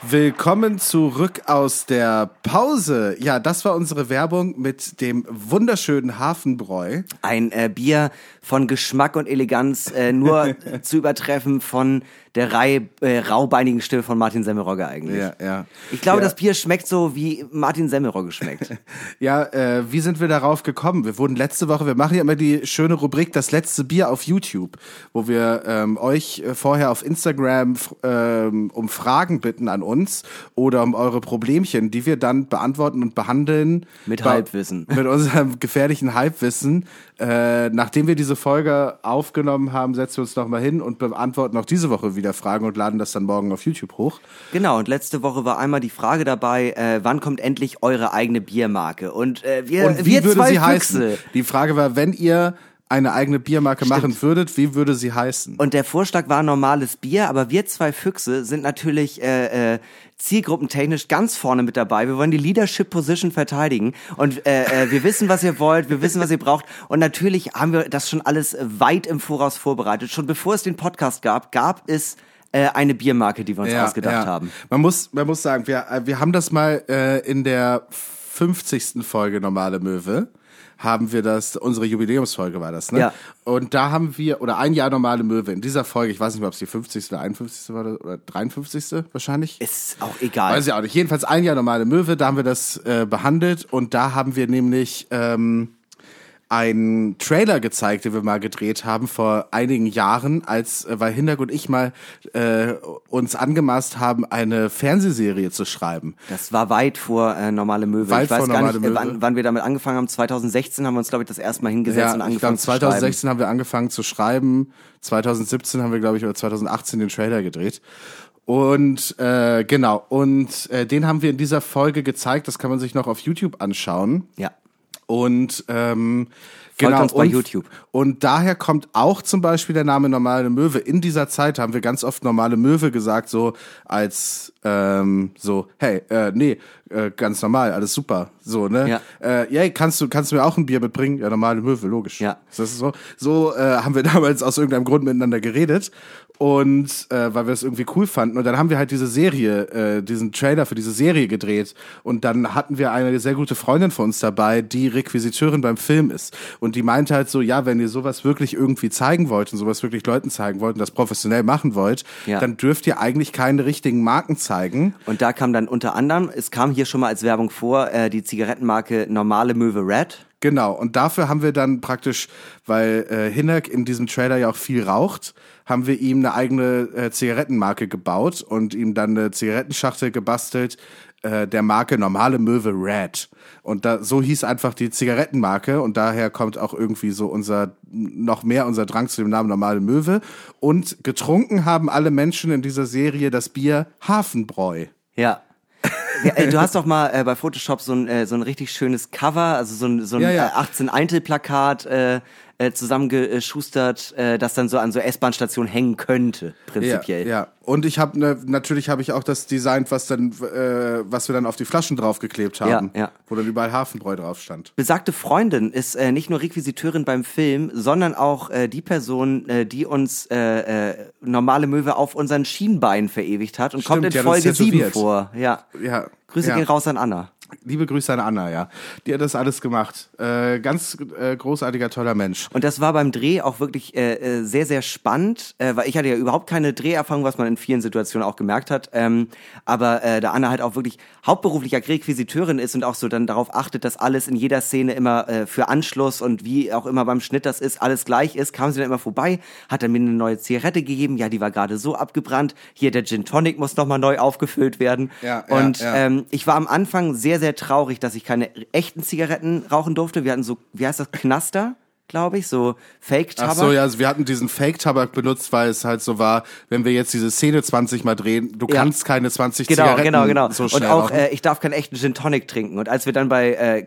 Speaker 3: Willkommen zurück aus der Pause. Ja, das war unsere Werbung mit dem wunderschönen Hafenbräu.
Speaker 2: Ein äh, Bier von Geschmack und Eleganz, äh, nur zu übertreffen von der Reihe, äh, raubeinigen Stimme von Martin Semmelrogge eigentlich.
Speaker 3: Ja, ja.
Speaker 2: Ich glaube,
Speaker 3: Ja.
Speaker 2: das Bier schmeckt so, wie Martin Semmelrogge schmeckt.
Speaker 3: Ja, äh, wie sind wir darauf gekommen? Wir wurden letzte Woche, wir machen ja immer die schöne Rubrik Das letzte Bier auf YouTube, wo wir ähm, euch äh, vorher auf Instagram ähm, um Fragen bitten an uns oder um eure Problemchen, die wir dann beantworten und behandeln.
Speaker 2: Mit
Speaker 3: Bei-
Speaker 2: Halbwissen.
Speaker 3: Mit unserem gefährlichen Halbwissen. Äh, nachdem wir diese Folge aufgenommen haben, setzen wir uns nochmal hin und beantworten auch diese Woche wieder Fragen und laden das dann morgen auf YouTube hoch.
Speaker 2: Genau, und letzte Woche war einmal die Frage dabei, äh, wann kommt endlich eure eigene Biermarke? Und äh, wir,
Speaker 3: Und wie
Speaker 2: wir
Speaker 3: würde
Speaker 2: zwei
Speaker 3: sie
Speaker 2: Füchse.
Speaker 3: heißen? Die Frage war, wenn ihr eine eigene Biermarke machen würdet, wie würde sie heißen?
Speaker 2: Und der Vorschlag war normales Bier, aber wir zwei Füchse sind natürlich äh, äh, zielgruppentechnisch ganz vorne mit dabei. Wir wollen die Leadership Position verteidigen und äh, äh, wir wissen, was ihr wollt, wir wissen, was ihr braucht und natürlich haben wir das schon alles weit im Voraus vorbereitet. Schon bevor es den Podcast gab, gab es äh, eine Biermarke, die wir uns ausgedacht haben.
Speaker 3: Man muss, man muss sagen, wir, äh, wir haben das mal äh, in der 50. Folge Normale Möwe haben wir das, unsere Jubiläumsfolge war das, ne?
Speaker 2: Ja.
Speaker 3: Und da haben wir, oder ein Jahr Normale Möwe, in dieser Folge, ich weiß nicht mehr, ob es die 50. oder 51. war oder 53. wahrscheinlich.
Speaker 2: Ist auch egal.
Speaker 3: Weiß ich auch nicht. Jedenfalls ein Jahr normale Möwe, da haben wir das äh, behandelt und da haben wir nämlich ähm, einen Trailer gezeigt, den wir mal gedreht haben vor einigen Jahren, als äh, weil Hinderg und ich mal äh, uns angemaßt haben, eine Fernsehserie zu schreiben.
Speaker 2: Das war weit vor äh, normale Möwe.
Speaker 3: Weit
Speaker 2: ich weiß
Speaker 3: vor
Speaker 2: gar
Speaker 3: Normale
Speaker 2: nicht, äh, wann, wann wir damit angefangen haben. 2016 haben wir uns, glaube ich, das erste Mal hingesetzt und
Speaker 3: ich
Speaker 2: angefangen
Speaker 3: glaube,
Speaker 2: zu schreiben.
Speaker 3: 2016 haben wir angefangen zu schreiben. 2017 haben wir, glaube ich, oder 2018 den Trailer gedreht. Und äh, genau, und äh, den haben wir in dieser Folge gezeigt. Das kann man sich noch auf YouTube anschauen.
Speaker 2: Ja.
Speaker 3: Und ähm,
Speaker 2: Folgt
Speaker 3: genau,
Speaker 2: uns bei
Speaker 3: und,
Speaker 2: YouTube.
Speaker 3: Und daher kommt auch zum Beispiel der Name Normale Möwe. In dieser Zeit haben wir ganz oft Normale Möwe gesagt, so als ähm, so, hey, äh, nee, äh, ganz normal, alles super. So, ne?
Speaker 2: Ja.
Speaker 3: Äh, yay, kannst du, kannst du mir auch ein Bier mitbringen? Ja, Normale Möwe, logisch.
Speaker 2: Ja.
Speaker 3: Das ist so. So äh, haben wir damals aus irgendeinem Grund miteinander geredet. Und äh, weil wir es irgendwie cool fanden. Und dann haben wir halt diese Serie, äh, diesen Trailer für diese Serie gedreht. Und dann hatten wir eine sehr gute Freundin von uns dabei, die Requisiteurin beim Film ist. Und die meinte halt so, ja, wenn ihr sowas wirklich irgendwie zeigen wollt und sowas wirklich Leuten zeigen wollt und das professionell machen wollt,
Speaker 2: Ja.
Speaker 3: dann dürft ihr eigentlich keine richtigen Marken zeigen.
Speaker 2: Und da kam dann unter anderem, es kam hier schon mal als Werbung vor, äh, die Zigarettenmarke Normale Möwe Red.
Speaker 3: Genau, und dafür haben wir dann praktisch, weil äh, Hinnerk in diesem Trailer ja auch viel raucht, haben wir ihm eine eigene äh, Zigarettenmarke gebaut und ihm dann eine Zigarettenschachtel gebastelt, äh, der Marke Normale Möwe Red. Und da, so hieß einfach die Zigarettenmarke und daher kommt auch irgendwie so unser, noch mehr unser Drang zu dem Namen Normale Möwe. Und getrunken haben alle Menschen in dieser Serie das Bier Hafenbräu.
Speaker 2: Ja. Ja, äh, du hast doch mal äh, bei Photoshop so ein, äh, so ein richtig schönes Cover, also so ein, so ein
Speaker 3: Ja, ja.
Speaker 2: Äh, 18 Eintel-Plakat äh, äh, zusammengeschustert, äh, das dann so an so S-Bahn-Stationen hängen könnte, prinzipiell.
Speaker 3: Ja, ja. Und ich habe ne, natürlich habe ich auch das designt, was dann äh, was wir dann auf die Flaschen draufgeklebt haben,
Speaker 2: Ja, ja.
Speaker 3: wo dann überall Hafenbräu drauf stand.
Speaker 2: Besagte Freundin ist äh, nicht nur Requisiteurin beim Film, sondern auch äh, die Person, äh, die uns äh, äh, normale Möwe auf unseren Schienbeinen verewigt hat und kommt in Folge 7
Speaker 3: tätowiert.
Speaker 2: vor. Ja.
Speaker 3: Ja.
Speaker 2: Grüße
Speaker 3: ja.
Speaker 2: gehen raus an Anna.
Speaker 3: Liebe Grüße an Anna, ja. Die hat das alles gemacht. Äh, ganz äh, großartiger, toller Mensch.
Speaker 2: Und das war beim Dreh auch wirklich äh, äh, sehr, sehr spannend, äh, weil ich hatte ja überhaupt keine Dreherfahrung, was man in vielen Situationen auch gemerkt hat. Ähm, aber äh, da Anna halt auch wirklich hauptberuflicher Requisiteurin ist und auch so dann darauf achtet, dass alles in jeder Szene immer für Anschluss und wie auch immer beim Schnitt das ist, alles gleich ist, kam sie dann immer vorbei, hat dann mir eine neue Zigarette gegeben. Ja, die war gerade so abgebrannt. Hier, der Gin Tonic muss nochmal neu aufgefüllt werden.
Speaker 3: Ja, ja,
Speaker 2: und
Speaker 3: ja.
Speaker 2: Ähm, ich war am Anfang sehr, sehr traurig, dass ich keine echten Zigaretten rauchen durfte. Wir hatten so, wie heißt das, Knaster, glaube ich, so Fake-Tabak.
Speaker 3: Ach so, ja, also wir hatten diesen Fake-Tabak benutzt, weil es halt so war, wenn wir jetzt diese Szene 20 mal drehen, du
Speaker 2: Ja.
Speaker 3: kannst keine 20
Speaker 2: Genau,
Speaker 3: Zigaretten
Speaker 2: genau, genau.
Speaker 3: so
Speaker 2: und
Speaker 3: schnell
Speaker 2: auch,
Speaker 3: rauchen.
Speaker 2: äh, ich darf keinen echten Gin Tonic trinken. Und als wir dann bei äh,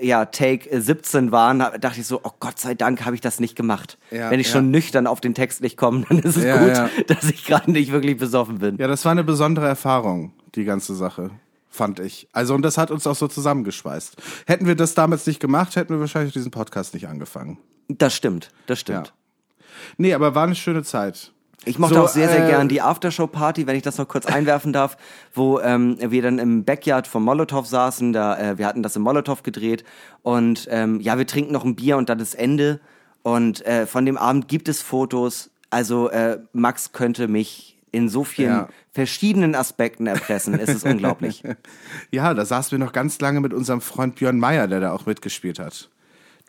Speaker 2: ja, Take äh, 17 waren, dachte ich so, oh Gott sei Dank habe ich das nicht gemacht.
Speaker 3: Ja,
Speaker 2: Wenn ich
Speaker 3: ja.
Speaker 2: schon nüchtern auf den Text nicht komme, dann ist es gut, dass ich gerade nicht wirklich besoffen bin.
Speaker 3: Ja, das war eine besondere Erfahrung, die ganze Sache, fand ich. Also, und das hat uns auch so zusammengeschweißt. Hätten wir das damals nicht gemacht, hätten wir wahrscheinlich diesen Podcast nicht angefangen.
Speaker 2: Das stimmt, das stimmt.
Speaker 3: Ja. Nee, aber war eine schöne Zeit.
Speaker 2: Ich mochte
Speaker 3: So,
Speaker 2: auch sehr, sehr
Speaker 3: äh,
Speaker 2: gern die Aftershow-Party, wenn ich das noch kurz einwerfen darf, wo ähm, wir dann im Backyard vom Molotow saßen. Da, äh, wir hatten das im Molotow gedreht und ähm, ja, wir trinken noch ein Bier und dann ist Ende. Und äh, von dem Abend gibt es Fotos. Also äh, Max könnte mich in so vielen
Speaker 3: Ja.
Speaker 2: verschiedenen Aspekten erpressen. Es ist unglaublich.
Speaker 3: Ja, da saßen wir noch ganz lange mit unserem Freund Björn Meyer, der da auch mitgespielt hat.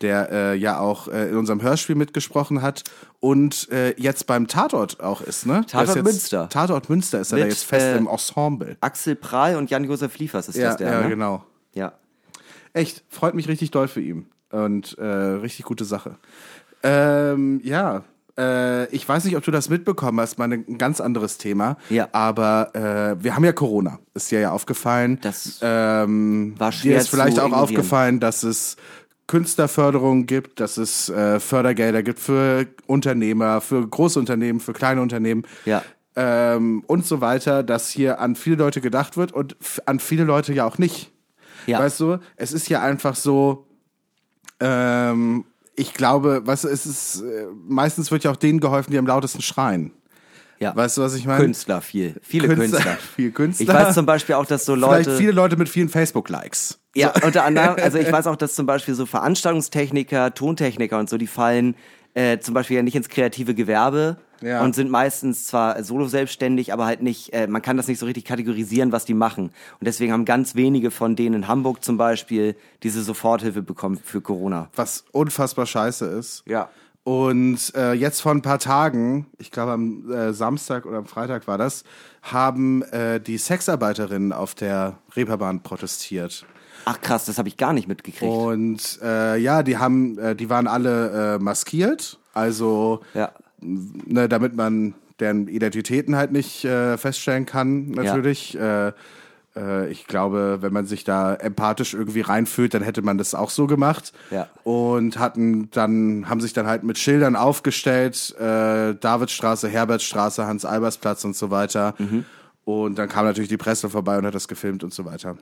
Speaker 3: Der äh, ja auch äh, in unserem Hörspiel mitgesprochen hat und äh, jetzt beim Tatort auch ist, ne?
Speaker 2: Tatort
Speaker 3: ist jetzt,
Speaker 2: Münster.
Speaker 3: Tatort Münster ist er da
Speaker 2: Mit,
Speaker 3: jetzt fest
Speaker 2: äh,
Speaker 3: im Ensemble.
Speaker 2: Axel Prahl und Jan-Josef Liefers ist
Speaker 3: Ja,
Speaker 2: das der,
Speaker 3: ja
Speaker 2: ne?
Speaker 3: genau.
Speaker 2: Ja.
Speaker 3: Echt, freut mich richtig doll für ihn. Und äh, richtig gute Sache. Ähm, ja, äh, ich weiß nicht, ob du das mitbekommen hast, mal ein ganz anderes Thema.
Speaker 2: Ja.
Speaker 3: Aber äh, wir haben ja Corona. Ist dir ja aufgefallen.
Speaker 2: Das
Speaker 3: ähm,
Speaker 2: war
Speaker 3: Dir
Speaker 2: schwer
Speaker 3: ist vielleicht auch aufgefallen, dass es Künstlerförderung gibt, dass es äh, Fördergelder gibt für Unternehmer, für Großunternehmen, für kleine Unternehmen.
Speaker 2: Ja.
Speaker 3: Ähm, und so weiter, dass hier an viele Leute gedacht wird und an viele Leute ja auch nicht.
Speaker 2: Ja.
Speaker 3: Weißt du, es ist ja einfach so, ähm, ich glaube, weißt du, es ist, äh, meistens wird ja auch denen geholfen, die am lautesten schreien.
Speaker 2: ja.
Speaker 3: Weißt du, was ich meine?
Speaker 2: Künstler viel. Viele
Speaker 3: Künstler,
Speaker 2: Künstler.
Speaker 3: viel Künstler.
Speaker 2: Ich weiß zum Beispiel auch, dass so
Speaker 3: Vielleicht
Speaker 2: Leute.
Speaker 3: viele Leute mit vielen Facebook-Likes.
Speaker 2: Ja, unter anderem, also ich weiß auch, dass zum Beispiel so Veranstaltungstechniker, Tontechniker und so, die fallen äh, zum Beispiel ja nicht ins kreative Gewerbe
Speaker 3: Ja.
Speaker 2: und sind meistens zwar solo selbstständig, aber halt nicht, äh, man kann das nicht so richtig kategorisieren, was die machen. Und deswegen haben ganz wenige von denen in Hamburg zum Beispiel diese Soforthilfe bekommen für Corona.
Speaker 3: Was unfassbar scheiße ist.
Speaker 2: Ja.
Speaker 3: Und äh, jetzt vor ein paar Tagen, ich glaube am äh, Samstag oder am Freitag war das, haben äh, die Sexarbeiterinnen auf der Reeperbahn protestiert.
Speaker 2: Ach krass, das habe ich gar nicht mitgekriegt.
Speaker 3: Und äh, ja, die haben, äh, die waren alle äh, maskiert, also
Speaker 2: Ja.
Speaker 3: ne, damit man deren Identitäten halt nicht äh, feststellen kann, natürlich. Äh, äh, ich glaube, wenn man sich da empathisch irgendwie reinfühlt, dann hätte man das auch so gemacht.
Speaker 2: Ja.
Speaker 3: Und hatten dann, haben sich dann halt mit Schildern aufgestellt, Davidstraße, Herbertstraße, Hans-Albers-Platz und so weiter. Und dann kam natürlich die Presse vorbei und hat das gefilmt und so weiter.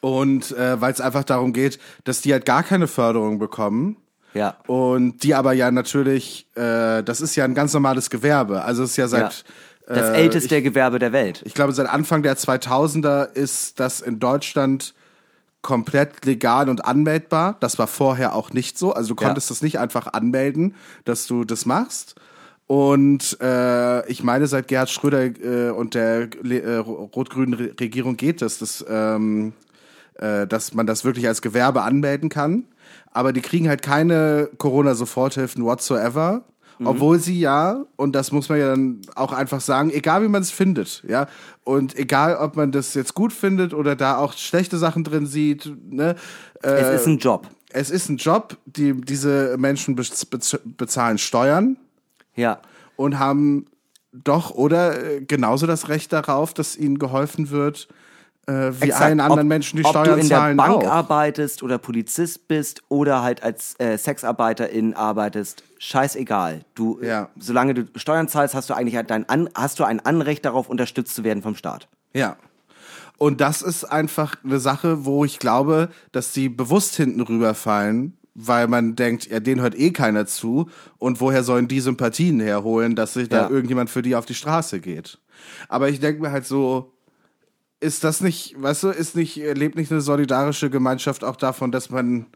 Speaker 3: Und äh, weil es einfach darum geht, dass die halt gar keine Förderung bekommen.
Speaker 2: Ja.
Speaker 3: Und die aber ja natürlich, äh, das ist ja ein ganz normales Gewerbe. Also es ist ja seit,
Speaker 2: Das
Speaker 3: äh,
Speaker 2: älteste Gewerbe der Welt.
Speaker 3: ich glaube, seit Anfang der 2000er ist das in Deutschland komplett legal und anmeldbar. Das war vorher auch nicht so. Also du
Speaker 2: Ja.
Speaker 3: konntest das nicht einfach anmelden, dass du das machst. Und äh, ich meine, seit Gerhard Schröder äh, und der äh, rot-grünen Re Regierung geht das, dass, ähm, äh, dass man das wirklich als Gewerbe anmelden kann. Aber die kriegen halt keine Corona-Soforthilfen whatsoever. Obwohl sie ja, und das muss man ja dann auch einfach sagen, egal wie man es findet, ja, und egal ob man das jetzt gut findet oder da auch schlechte Sachen drin sieht, ne, äh,
Speaker 2: Es ist ein Job.
Speaker 3: es ist ein Job, die, diese Menschen bez bezahlen Steuern
Speaker 2: Ja.
Speaker 3: und haben doch oder äh, genauso das Recht darauf, dass ihnen geholfen wird, äh, wie
Speaker 2: Exakt.
Speaker 3: allen anderen
Speaker 2: ob,
Speaker 3: Menschen die
Speaker 2: ob
Speaker 3: Steuern
Speaker 2: du in der
Speaker 3: zahlen
Speaker 2: Bank
Speaker 3: auch.
Speaker 2: arbeitest oder Polizist bist oder halt als äh, Sexarbeiterin arbeitest, scheißegal. Du, äh,
Speaker 3: Ja.
Speaker 2: solange du Steuern zahlst, hast du eigentlich halt dein An hast du ein Anrecht darauf, unterstützt zu werden vom Staat.
Speaker 3: Ja. Und das ist einfach eine Sache, wo ich glaube, dass die bewusst hinten rüberfallen, weil man denkt, ja, denen hört eh keiner zu und woher sollen die Sympathien herholen, dass sich da
Speaker 2: Ja.
Speaker 3: irgendjemand für die auf die Straße geht. Aber ich denke mir halt so, ist das nicht, weißt du, ist nicht, lebt nicht eine solidarische Gemeinschaft auch davon, dass man,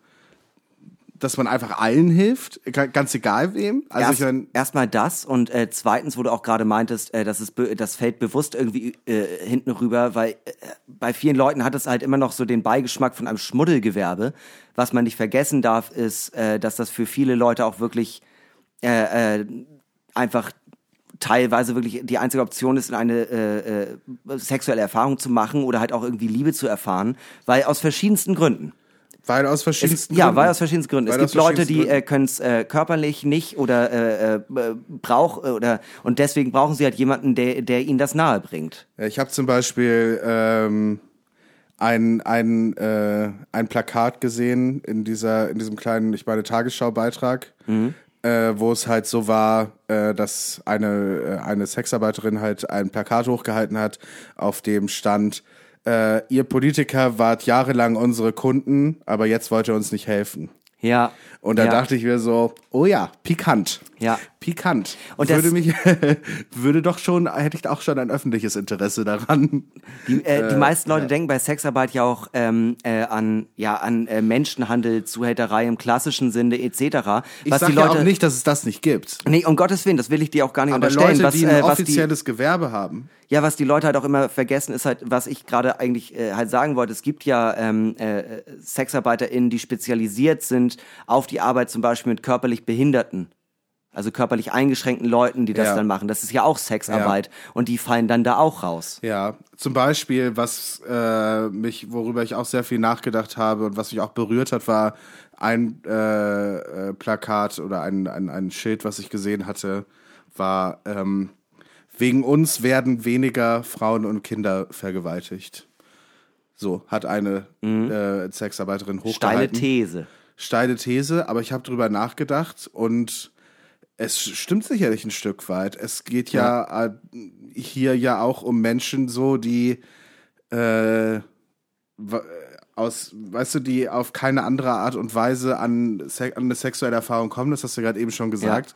Speaker 3: dass man einfach allen hilft, Ga- ganz egal wem? Also
Speaker 2: Erst,
Speaker 3: ich mein,
Speaker 2: erstmal das und äh, zweitens, wo du auch gerade meintest, äh, dass es das fällt bewusst irgendwie äh, hinten rüber, weil äh, bei vielen Leuten hat es halt immer noch so den Beigeschmack von einem Schmuddelgewerbe. Was man nicht vergessen darf, ist, äh, dass das für viele Leute auch wirklich äh, äh, einfach teilweise wirklich die einzige Option ist, eine äh, äh, sexuelle Erfahrung zu machen oder halt auch irgendwie Liebe zu erfahren, weil aus verschiedensten Gründen.
Speaker 3: weil aus
Speaker 2: Es,
Speaker 3: verschiedensten
Speaker 2: ja,
Speaker 3: Gründen.
Speaker 2: weil aus verschiedensten Gründen.
Speaker 3: Weil
Speaker 2: es gibt Leute, die äh, können es äh, körperlich nicht oder äh, äh, brauch oder und deswegen brauchen sie halt jemanden, der der ihnen das nahe bringt.
Speaker 3: Ja, ich habe zum Beispiel ähm, ein, ein, äh, ein Plakat gesehen in dieser in diesem kleinen, ich meine Tagesschau-Beitrag, äh, wo es halt so war, äh, dass eine äh, eine Sexarbeiterin halt ein Plakat hochgehalten hat, auf dem stand äh, ihr Politiker wart jahrelang unsere Kunden, aber jetzt wollt ihr uns nicht helfen.
Speaker 2: Ja.
Speaker 3: Und da
Speaker 2: ja.
Speaker 3: dachte ich mir so, oh ja, pikant.
Speaker 2: Ja.
Speaker 3: Pikant.
Speaker 2: Und
Speaker 3: würde mich, würde doch schon, hätte ich auch schon ein öffentliches Interesse daran.
Speaker 2: Die, äh, die meisten Leute denken bei Sexarbeit ja auch ähm, äh, an ja an äh, Menschenhandel, Zuhälterei im klassischen Sinne etc.
Speaker 3: Ich sage
Speaker 2: die
Speaker 3: ja
Speaker 2: Leute
Speaker 3: auch nicht, dass es das nicht gibt.
Speaker 2: Nee, um Gottes Willen, das will ich dir auch gar nicht
Speaker 3: Aber
Speaker 2: unterstellen.
Speaker 3: Leute,
Speaker 2: was,
Speaker 3: die ein
Speaker 2: äh, was die,
Speaker 3: offizielles Gewerbe haben.
Speaker 2: ja, was die Leute halt auch immer vergessen, ist halt, was ich gerade eigentlich äh, halt sagen wollte. Es gibt ja ähm, äh, SexarbeiterInnen, die spezialisiert sind auf die Arbeit zum Beispiel mit körperlich Behinderten. Also körperlich eingeschränkten Leuten, die das
Speaker 3: Ja.
Speaker 2: dann machen. Das ist ja auch Sexarbeit. Und die fallen dann da auch raus.
Speaker 3: Ja, zum Beispiel, was äh, mich, worüber ich auch sehr viel nachgedacht habe und was mich auch berührt hat, war ein äh, äh, Plakat oder ein, ein, ein Schild, was ich gesehen hatte, war ähm, wegen uns werden weniger Frauen und Kinder vergewaltigt. So hat eine äh, Sexarbeiterin
Speaker 2: Mhm. Steile
Speaker 3: hochgehalten.
Speaker 2: These.
Speaker 3: Steile These, aber ich habe drüber nachgedacht und es stimmt sicherlich ein Stück weit. Es geht ja, äh, hier ja auch um Menschen so, die äh, aus, weißt du, die auf keine andere Art und Weise an, an eine sexuelle Erfahrung kommen. Das hast du gerade eben schon gesagt.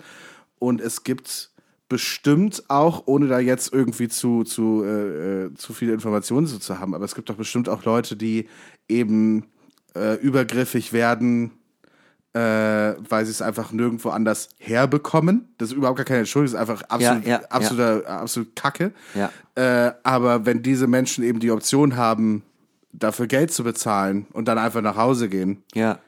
Speaker 3: Und es gibt bestimmt auch, ohne da jetzt irgendwie zu, zu, äh, äh, zu viele Informationen so zu haben, aber es gibt doch bestimmt auch Leute, die eben äh, übergriffig werden, äh, weil sie es einfach nirgendwo anders herbekommen. Das ist überhaupt gar keine Entschuldigung, das ist einfach absolut,
Speaker 2: Ja, ja,
Speaker 3: absoluter, absolut Kacke.
Speaker 2: Ja.
Speaker 3: Äh, aber wenn diese Menschen eben die Option haben, dafür Geld zu bezahlen und dann einfach nach Hause gehen,
Speaker 2: Ja.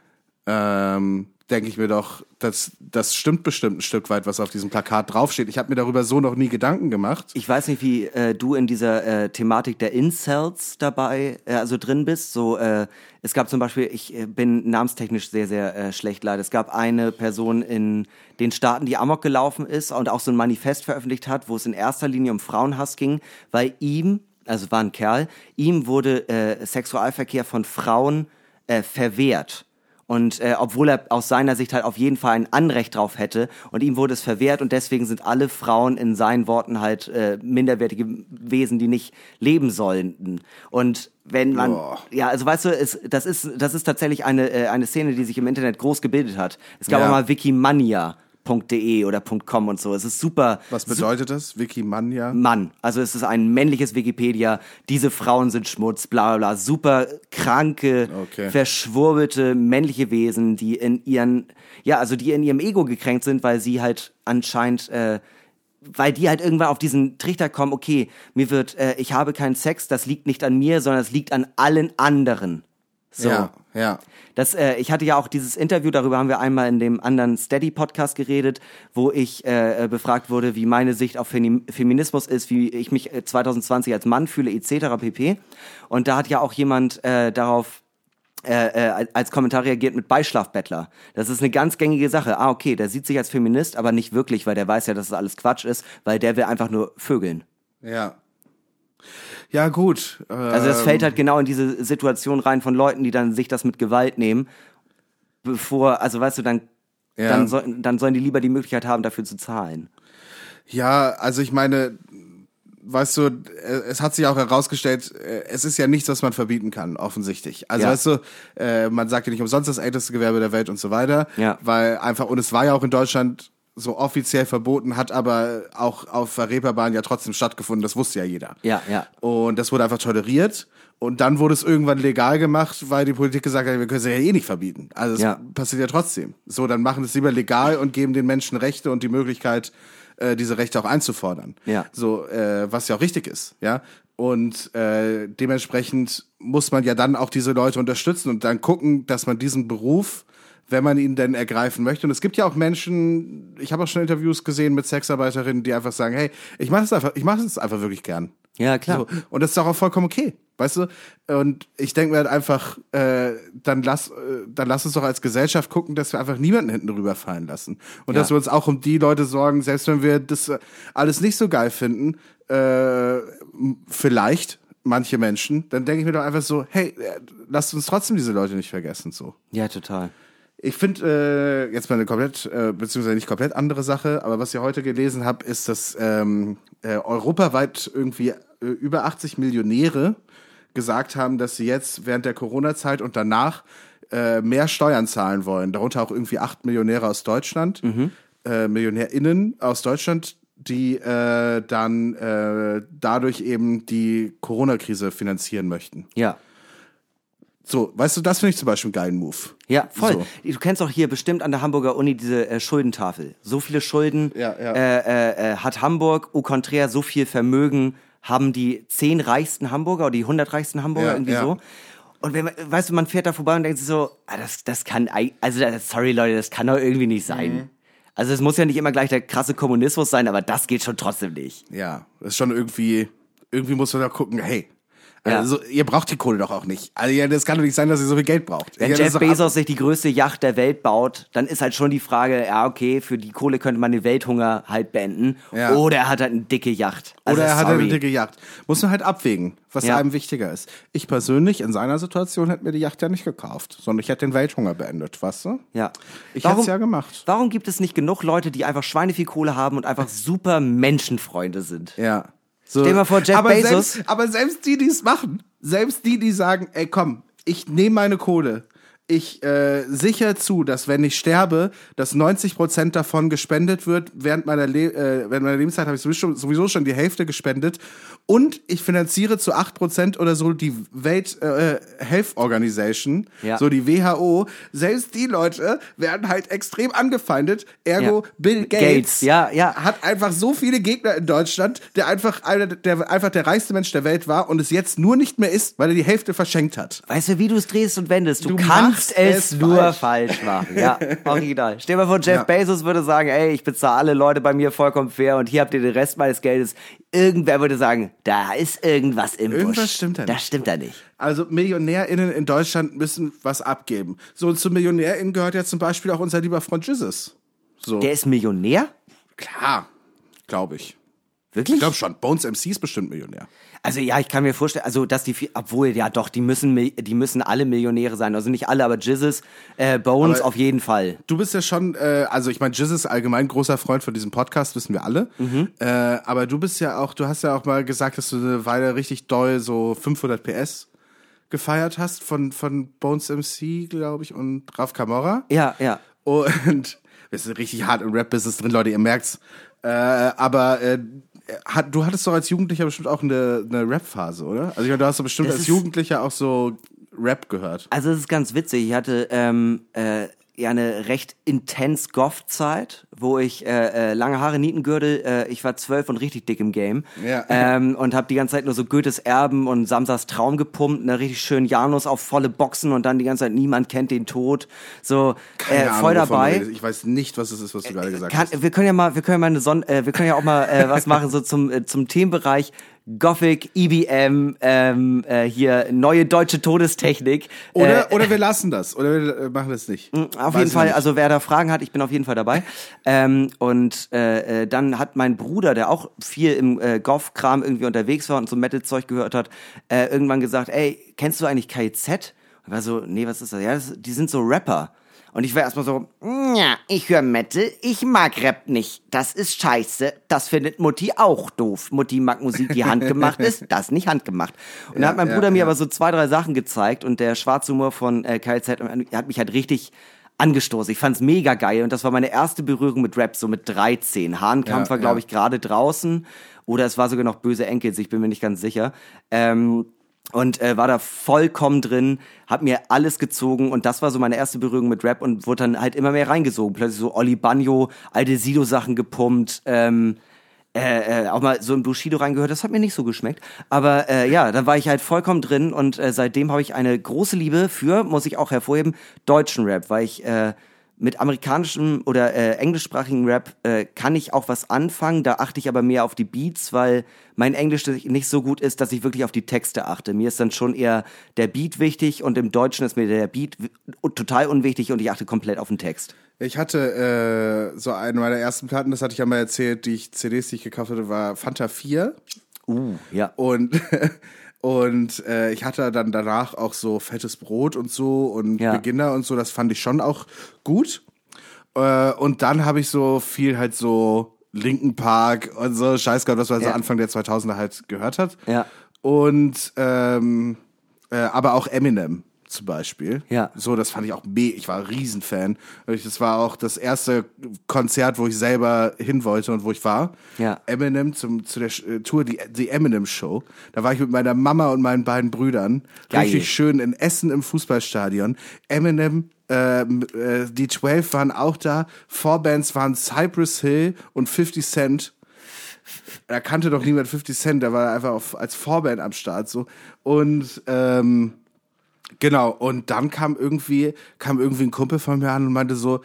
Speaker 3: ähm, denke ich mir doch, das, das stimmt bestimmt ein Stück weit, was auf diesem Plakat draufsteht. Ich habe mir darüber so noch nie Gedanken gemacht.
Speaker 2: Ich weiß nicht, wie äh, du in dieser äh, Thematik der Incels dabei, äh, also drin bist. So, äh, es gab zum Beispiel, ich äh, bin namenstechnisch sehr, sehr äh, schlecht leider. Es gab eine Person in den Staaten, die Amok gelaufen ist und auch so ein Manifest veröffentlicht hat, wo es in erster Linie um Frauenhass ging, weil ihm, also war ein Kerl, ihm wurde äh, Sexualverkehr von Frauen äh, verwehrt. Und äh, obwohl er aus seiner Sicht halt auf jeden Fall ein Anrecht drauf hätte und ihm wurde es verwehrt und deswegen sind alle Frauen in seinen Worten halt äh, minderwertige Wesen, die nicht leben sollten. Und wenn man,
Speaker 3: Boah.
Speaker 2: ja, also weißt du, es, das ist das ist tatsächlich eine äh, eine Szene, die sich im Internet groß gebildet hat. Es gab
Speaker 3: Ja.
Speaker 2: auch mal Wikimania.de oder .com und so. Es ist super.
Speaker 3: Was bedeutet das? Wikimania?
Speaker 2: Mann. Also es ist ein männliches Wikipedia. Diese Frauen sind Schmutz, bla bla bla. Super kranke,
Speaker 3: Okay.
Speaker 2: verschwurbelte männliche Wesen, die in ihren, ja, also die in ihrem Ego gekränkt sind, weil sie halt anscheinend, äh, weil die halt irgendwann auf diesen Trichter kommen, okay, mir wird, äh, ich habe keinen Sex, das liegt nicht an mir, sondern es liegt an allen anderen. So.
Speaker 3: Ja, ja.
Speaker 2: Das, äh, ich hatte ja auch dieses Interview, darüber haben wir einmal in dem anderen Steady-Podcast geredet, wo ich äh, äh, befragt wurde, wie meine Sicht auf Femi Feminismus ist, wie ich mich äh, 2020 als Mann fühle, etc. pp. Und da hat ja auch jemand äh, darauf äh, äh, als Kommentar reagiert mit Beischlafbettler. Das ist eine ganz gängige Sache. Ah, okay, der sieht sich als Feminist, aber nicht wirklich, weil der weiß ja, dass das alles Quatsch ist, weil der will einfach nur vögeln.
Speaker 3: Ja. Ja, gut.
Speaker 2: Also das
Speaker 3: Ähm,
Speaker 2: fällt halt genau in diese Situation rein von Leuten, die dann sich das mit Gewalt nehmen, bevor, also weißt du, dann,
Speaker 3: Ja.
Speaker 2: dann, soll, dann sollen die lieber die Möglichkeit haben, dafür zu zahlen.
Speaker 3: Ja, also ich meine, weißt du, äh, es hat sich auch herausgestellt, äh, es ist ja nichts, was man verbieten kann, offensichtlich. Also
Speaker 2: Ja.
Speaker 3: weißt du, äh, man sagt ja nicht umsonst das älteste Gewerbe der Welt und so weiter,
Speaker 2: Ja.
Speaker 3: weil einfach, und es war ja auch in Deutschland so offiziell verboten, hat aber auch auf der Reeperbahn ja trotzdem stattgefunden, das wusste ja jeder.
Speaker 2: Ja, ja.
Speaker 3: Und das wurde einfach toleriert. Und dann wurde es irgendwann legal gemacht, weil die Politik gesagt hat, wir können es ja eh nicht verbieten. Also es
Speaker 2: Ja.
Speaker 3: passiert ja trotzdem. So, dann machen es lieber legal und geben den Menschen Rechte und die Möglichkeit, äh, diese Rechte auch einzufordern.
Speaker 2: Ja.
Speaker 3: So, äh, was ja auch richtig ist, ja. Und äh, dementsprechend muss man ja dann auch diese Leute unterstützen und dann gucken, dass man diesen Beruf, wenn man ihn denn ergreifen möchte. Und es gibt ja auch Menschen, ich habe auch schon Interviews gesehen mit Sexarbeiterinnen, die einfach sagen, hey, ich mache es einfach, ich mache es einfach wirklich gern.
Speaker 2: Ja, klar.
Speaker 3: So, und das ist doch auch vollkommen okay, weißt du? Und ich denke mir halt einfach, äh, dann lass, äh, dann lass uns doch als Gesellschaft gucken, dass wir einfach niemanden hinten rüberfallen lassen. Und
Speaker 2: Ja.
Speaker 3: dass wir uns auch um die Leute sorgen, selbst wenn wir das äh, alles nicht so geil finden, äh, vielleicht manche Menschen, dann denke ich mir doch einfach so, hey, äh, lasst uns trotzdem diese Leute nicht vergessen, so.
Speaker 2: Ja, total.
Speaker 3: Ich finde äh, jetzt mal eine komplett, äh, beziehungsweise nicht komplett andere Sache, aber was ich heute gelesen habe, ist, dass ähm, äh, europaweit irgendwie äh, über 80 Millionäre gesagt haben, dass sie jetzt während der Corona-Zeit und danach äh, mehr Steuern zahlen wollen, darunter auch irgendwie acht Millionäre aus Deutschland, äh, MillionärInnen aus Deutschland, die dann dadurch eben die Corona-Krise finanzieren möchten.
Speaker 2: Ja.
Speaker 3: So, weißt du, das finde ich zum Beispiel einen geilen Move.
Speaker 2: Ja, voll.
Speaker 3: So.
Speaker 2: Du kennst auch hier bestimmt an der Hamburger Uni diese äh, Schuldentafel. So viele Schulden
Speaker 3: Ja, ja.
Speaker 2: Äh, äh, äh, hat Hamburg, au contraire, so viel Vermögen haben die zehn reichsten Hamburger oder die 100 reichsten Hamburger
Speaker 3: Ja,
Speaker 2: irgendwie so. Und wenn man, weißt du, man fährt da vorbei und denkt sich so, ah, das, das kann, also sorry Leute, das kann doch irgendwie nicht sein.
Speaker 3: Mhm.
Speaker 2: Also es muss ja nicht immer gleich der krasse Kommunismus sein, aber das geht schon trotzdem nicht.
Speaker 3: Ja, das ist schon irgendwie, irgendwie muss man da gucken, hey,
Speaker 2: Ja.
Speaker 3: also ihr braucht die Kohle doch auch nicht. Also ja, das kann doch nicht sein, dass ihr so viel Geld braucht.
Speaker 2: Wenn
Speaker 3: ja,
Speaker 2: Jeff Bezos sich die größte Yacht der Welt baut, dann ist halt schon die Frage, ja, okay, für die Kohle könnte man den Welthunger halt beenden.
Speaker 3: Ja.
Speaker 2: Oder er hat halt eine dicke Yacht. Also,
Speaker 3: Oder er hat
Speaker 2: sorry.
Speaker 3: eine dicke Yacht. Muss man halt abwägen, was
Speaker 2: Ja.
Speaker 3: einem wichtiger ist. Ich persönlich in seiner Situation hätte mir die Yacht ja nicht gekauft, sondern ich hätte den Welthunger beendet, weißt du?
Speaker 2: Ja.
Speaker 3: Ich hätte es ja gemacht.
Speaker 2: Warum gibt es nicht genug Leute, die einfach schweineviel Kohle haben und einfach super Menschenfreunde sind?
Speaker 3: Ja. So.
Speaker 2: Stell dir mal vor, Jeff
Speaker 3: aber
Speaker 2: Bezos-
Speaker 3: Selbst, aber selbst die, die es machen, selbst die, die sagen, ey komm, ich nehme meine Kohle, ich äh, sichere zu, dass wenn ich sterbe, dass 90 Prozent davon gespendet wird. Während meiner, Le äh, während meiner Lebenszeit habe ich sowieso schon, sowieso schon die Hälfte gespendet. Und ich finanziere zu 8 Prozent oder so die Welt äh, Health Organization,
Speaker 2: Ja.
Speaker 3: so die WHO. Selbst die Leute werden halt extrem angefeindet. Ergo
Speaker 2: Ja.
Speaker 3: Bill Gates,
Speaker 2: Gates, ja, ja.
Speaker 3: hat einfach so viele Gegner in Deutschland, der einfach einer, der einfach der reichste Mensch der Welt war und es jetzt nur nicht mehr ist, weil er die Hälfte verschenkt hat.
Speaker 2: Weißt du, wie du es drehst und wendest? Du,
Speaker 3: Du
Speaker 2: kannst es,
Speaker 3: es
Speaker 2: nur falsch.
Speaker 3: falsch.
Speaker 2: machen. Ja, original. Stell dir mal vor, Jeff
Speaker 3: Ja.
Speaker 2: Bezos würde sagen, ey, ich bezahle alle Leute bei mir vollkommen fair und hier habt ihr den Rest meines Geldes. Irgendwer würde sagen, da ist irgendwas im
Speaker 3: Irgendwas
Speaker 2: Busch.
Speaker 3: stimmt da
Speaker 2: Das
Speaker 3: nicht.
Speaker 2: stimmt da nicht.
Speaker 3: Also MillionärInnen in Deutschland müssen was abgeben. So, und zu MillionärInnen gehört ja zum Beispiel auch unser lieber Freund Jesus. So,
Speaker 2: Der ist Millionär?
Speaker 3: klar, glaube ich.
Speaker 2: Wirklich?
Speaker 3: Ich glaube schon. Bones MC ist bestimmt Millionär.
Speaker 2: Also ja, ich kann mir vorstellen, also dass die, obwohl ja doch, die müssen, die müssen alle Millionäre sein. Also nicht alle, aber Jizzes, äh, Bones
Speaker 3: Aber-
Speaker 2: auf jeden Fall.
Speaker 3: Du bist ja schon, äh, also ich meine, Jizz ist allgemein großer Freund von diesem Podcast, wissen wir alle.
Speaker 2: Mhm.
Speaker 3: Äh, aber du bist ja auch, du hast ja auch mal gesagt, dass du eine Weile richtig doll so 500 PS gefeiert hast von, von Bones MC, glaube ich, und Raf Camorra.
Speaker 2: Ja, ja.
Speaker 3: Und wir sind richtig hart im Rap-Business drin, Leute, ihr merkt's. Äh, aber äh, hat, du hattest doch als Jugendlicher bestimmt auch eine, eine Rap-Phase, oder? Also ich meine, du hast doch bestimmt
Speaker 2: Das
Speaker 3: als Jugendlicher auch so Rap gehört.
Speaker 2: Also es ist ganz witzig. Ich hatte ähm, äh, ja eine recht intens Goth-Zeit, wo ich äh, äh, lange Haare, Nietengürtel, äh, ich war zwölf und richtig dick im Game.
Speaker 3: Ja.
Speaker 2: Ähm, und habe die ganze Zeit nur so Goethes Erben und Samsas Traum gepumpt, ne, richtig schön Janus auf volle Boxen und dann die ganze Zeit niemand kennt den Tod. So äh,
Speaker 3: Keine
Speaker 2: voll
Speaker 3: Ahnung,
Speaker 2: dabei.
Speaker 3: Ich weiß nicht, was es ist, was du gerade gesagt
Speaker 2: Kann,
Speaker 3: hast.
Speaker 2: wir können ja mal, wir können ja mal eine Son äh, wir können ja auch mal äh, was machen so zum äh, zum Themenbereich Gothic, EBM, ähm, äh, hier neue deutsche Todestechnik.
Speaker 3: Oder,
Speaker 2: äh,
Speaker 3: oder wir lassen das. Oder wir äh, machen das nicht.
Speaker 2: auf
Speaker 3: Weiß
Speaker 2: jeden Fall,
Speaker 3: nicht.
Speaker 2: also wer da Fragen hat, ich bin auf jeden Fall dabei. ähm, und äh, äh, dann hat mein Bruder, der auch viel im äh, Goth-Kram irgendwie unterwegs war und so Metal-Zeug gehört hat, äh, irgendwann gesagt, ey, kennst du eigentlich KZ? Und war so, nee, was ist das? Ja, das, die sind so Rapper. Und ich war erstmal so, ja, ich höre Metal, ich mag Rap nicht. Das ist scheiße. Das findet Mutti auch doof. Mutti mag Musik, die handgemacht ist, das nicht handgemacht. Und da hat mein
Speaker 3: ja,
Speaker 2: Bruder mir
Speaker 3: ja.
Speaker 2: aber so zwei, drei Sachen gezeigt und der schwarze Humor von äh, KZ hat mich halt richtig angestoßen. Ich fand's mega geil und das war meine erste Berührung mit Rap, so mit 13. Hahnkampf
Speaker 3: Ja,
Speaker 2: war, glaube
Speaker 3: ja.
Speaker 2: ich, gerade draußen oder es war sogar noch böse Enkels, ich bin mir nicht ganz sicher. Ähm, und äh, war da vollkommen drin, hab mir alles gezogen und das war so meine erste Berührung mit Rap und wurde dann halt immer mehr reingesogen. Plötzlich so Oli Banjo, alte Sido-Sachen gepumpt, ähm, äh, äh, auch mal so ein Bushido reingehört, das hat mir nicht so geschmeckt. Aber äh, ja, da war ich halt vollkommen drin und äh, seitdem habe ich eine große Liebe für, muss ich auch hervorheben, deutschen Rap, weil ich äh, mit amerikanischem oder äh, englischsprachigen Rap äh, kann ich auch was anfangen. Da achte ich aber mehr auf die Beats, weil mein Englisch nicht so gut ist, dass ich wirklich auf die Texte achte. Mir ist dann schon eher der Beat wichtig und im Deutschen ist mir der Beat total unwichtig und ich achte komplett auf den Text.
Speaker 3: Ich hatte äh, so eine meiner ersten Platten, das hatte ich ja mal erzählt, die ich CDs, die ich gekauft hatte, war Fanta 4.
Speaker 2: Uh, ja.
Speaker 3: Und, und äh, ich hatte dann danach auch so fettes Brot und so und
Speaker 2: Ja.
Speaker 3: Beginner und so, das fand ich schon auch gut. Äh, und dann habe ich so viel halt so Linken Park und so Scheiß gehabt, was man so
Speaker 2: Ja.
Speaker 3: Anfang der 2000er halt gehört hat.
Speaker 2: Ja.
Speaker 3: Und ähm, äh, aber auch Eminem zum Beispiel.
Speaker 2: Ja.
Speaker 3: So, das fand ich auch me ich war ein Riesenfan. Das war auch das erste Konzert, wo ich selber hin wollte und wo ich war.
Speaker 2: Ja.
Speaker 3: Eminem zum, zu der äh, Tour, die, die Eminem Show. Da war ich mit meiner Mama und meinen beiden Brüdern.
Speaker 2: Geil.
Speaker 3: Richtig schön in Essen im Fußballstadion. Eminem, ähm, äh, die 12 waren auch da. Vorbands waren Cypress Hill und 50 Cent. Da kannte doch niemand 50 Cent, der war einfach auf, als Vorband am Start so. Und ähm, Genau, und dann kam irgendwie, kam irgendwie ein Kumpel von mir an und meinte so,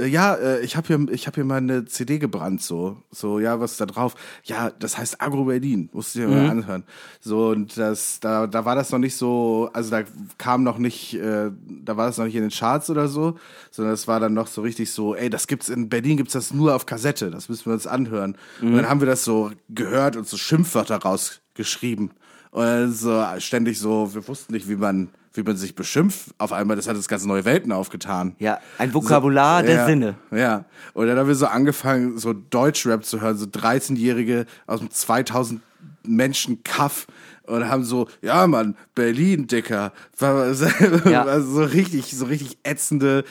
Speaker 3: äh, ja, äh, ich habe hier, ich habe hier mal eine CD gebrannt, so, so, ja, was ist da drauf? Ja, das heißt Agro Berlin, musst du dir mal anhören. So, und das, da, da war das noch nicht so, also da kam noch nicht, äh, da war das noch nicht in den Charts oder so, sondern es war dann noch so richtig so, ey, das gibt's in Berlin gibt's das nur auf Kassette, das müssen wir uns anhören. Und dann haben wir das so gehört und so Schimpfwörter rausgeschrieben. Und dann so ständig so, wir wussten nicht, wie man, wie man sich beschimpft. Auf einmal, das hat das ganz neue Welten aufgetan.
Speaker 2: Ja, ein Vokabular der
Speaker 3: ja,
Speaker 2: Sinne.
Speaker 3: Ja. Und dann haben wir so angefangen, so Deutschrap zu hören, so 13-Jährige aus dem 2000 Menschen Kaff und haben so, ja Mann, Berlin, Dicker.
Speaker 2: Ja.
Speaker 3: war so richtig, so richtig ätzende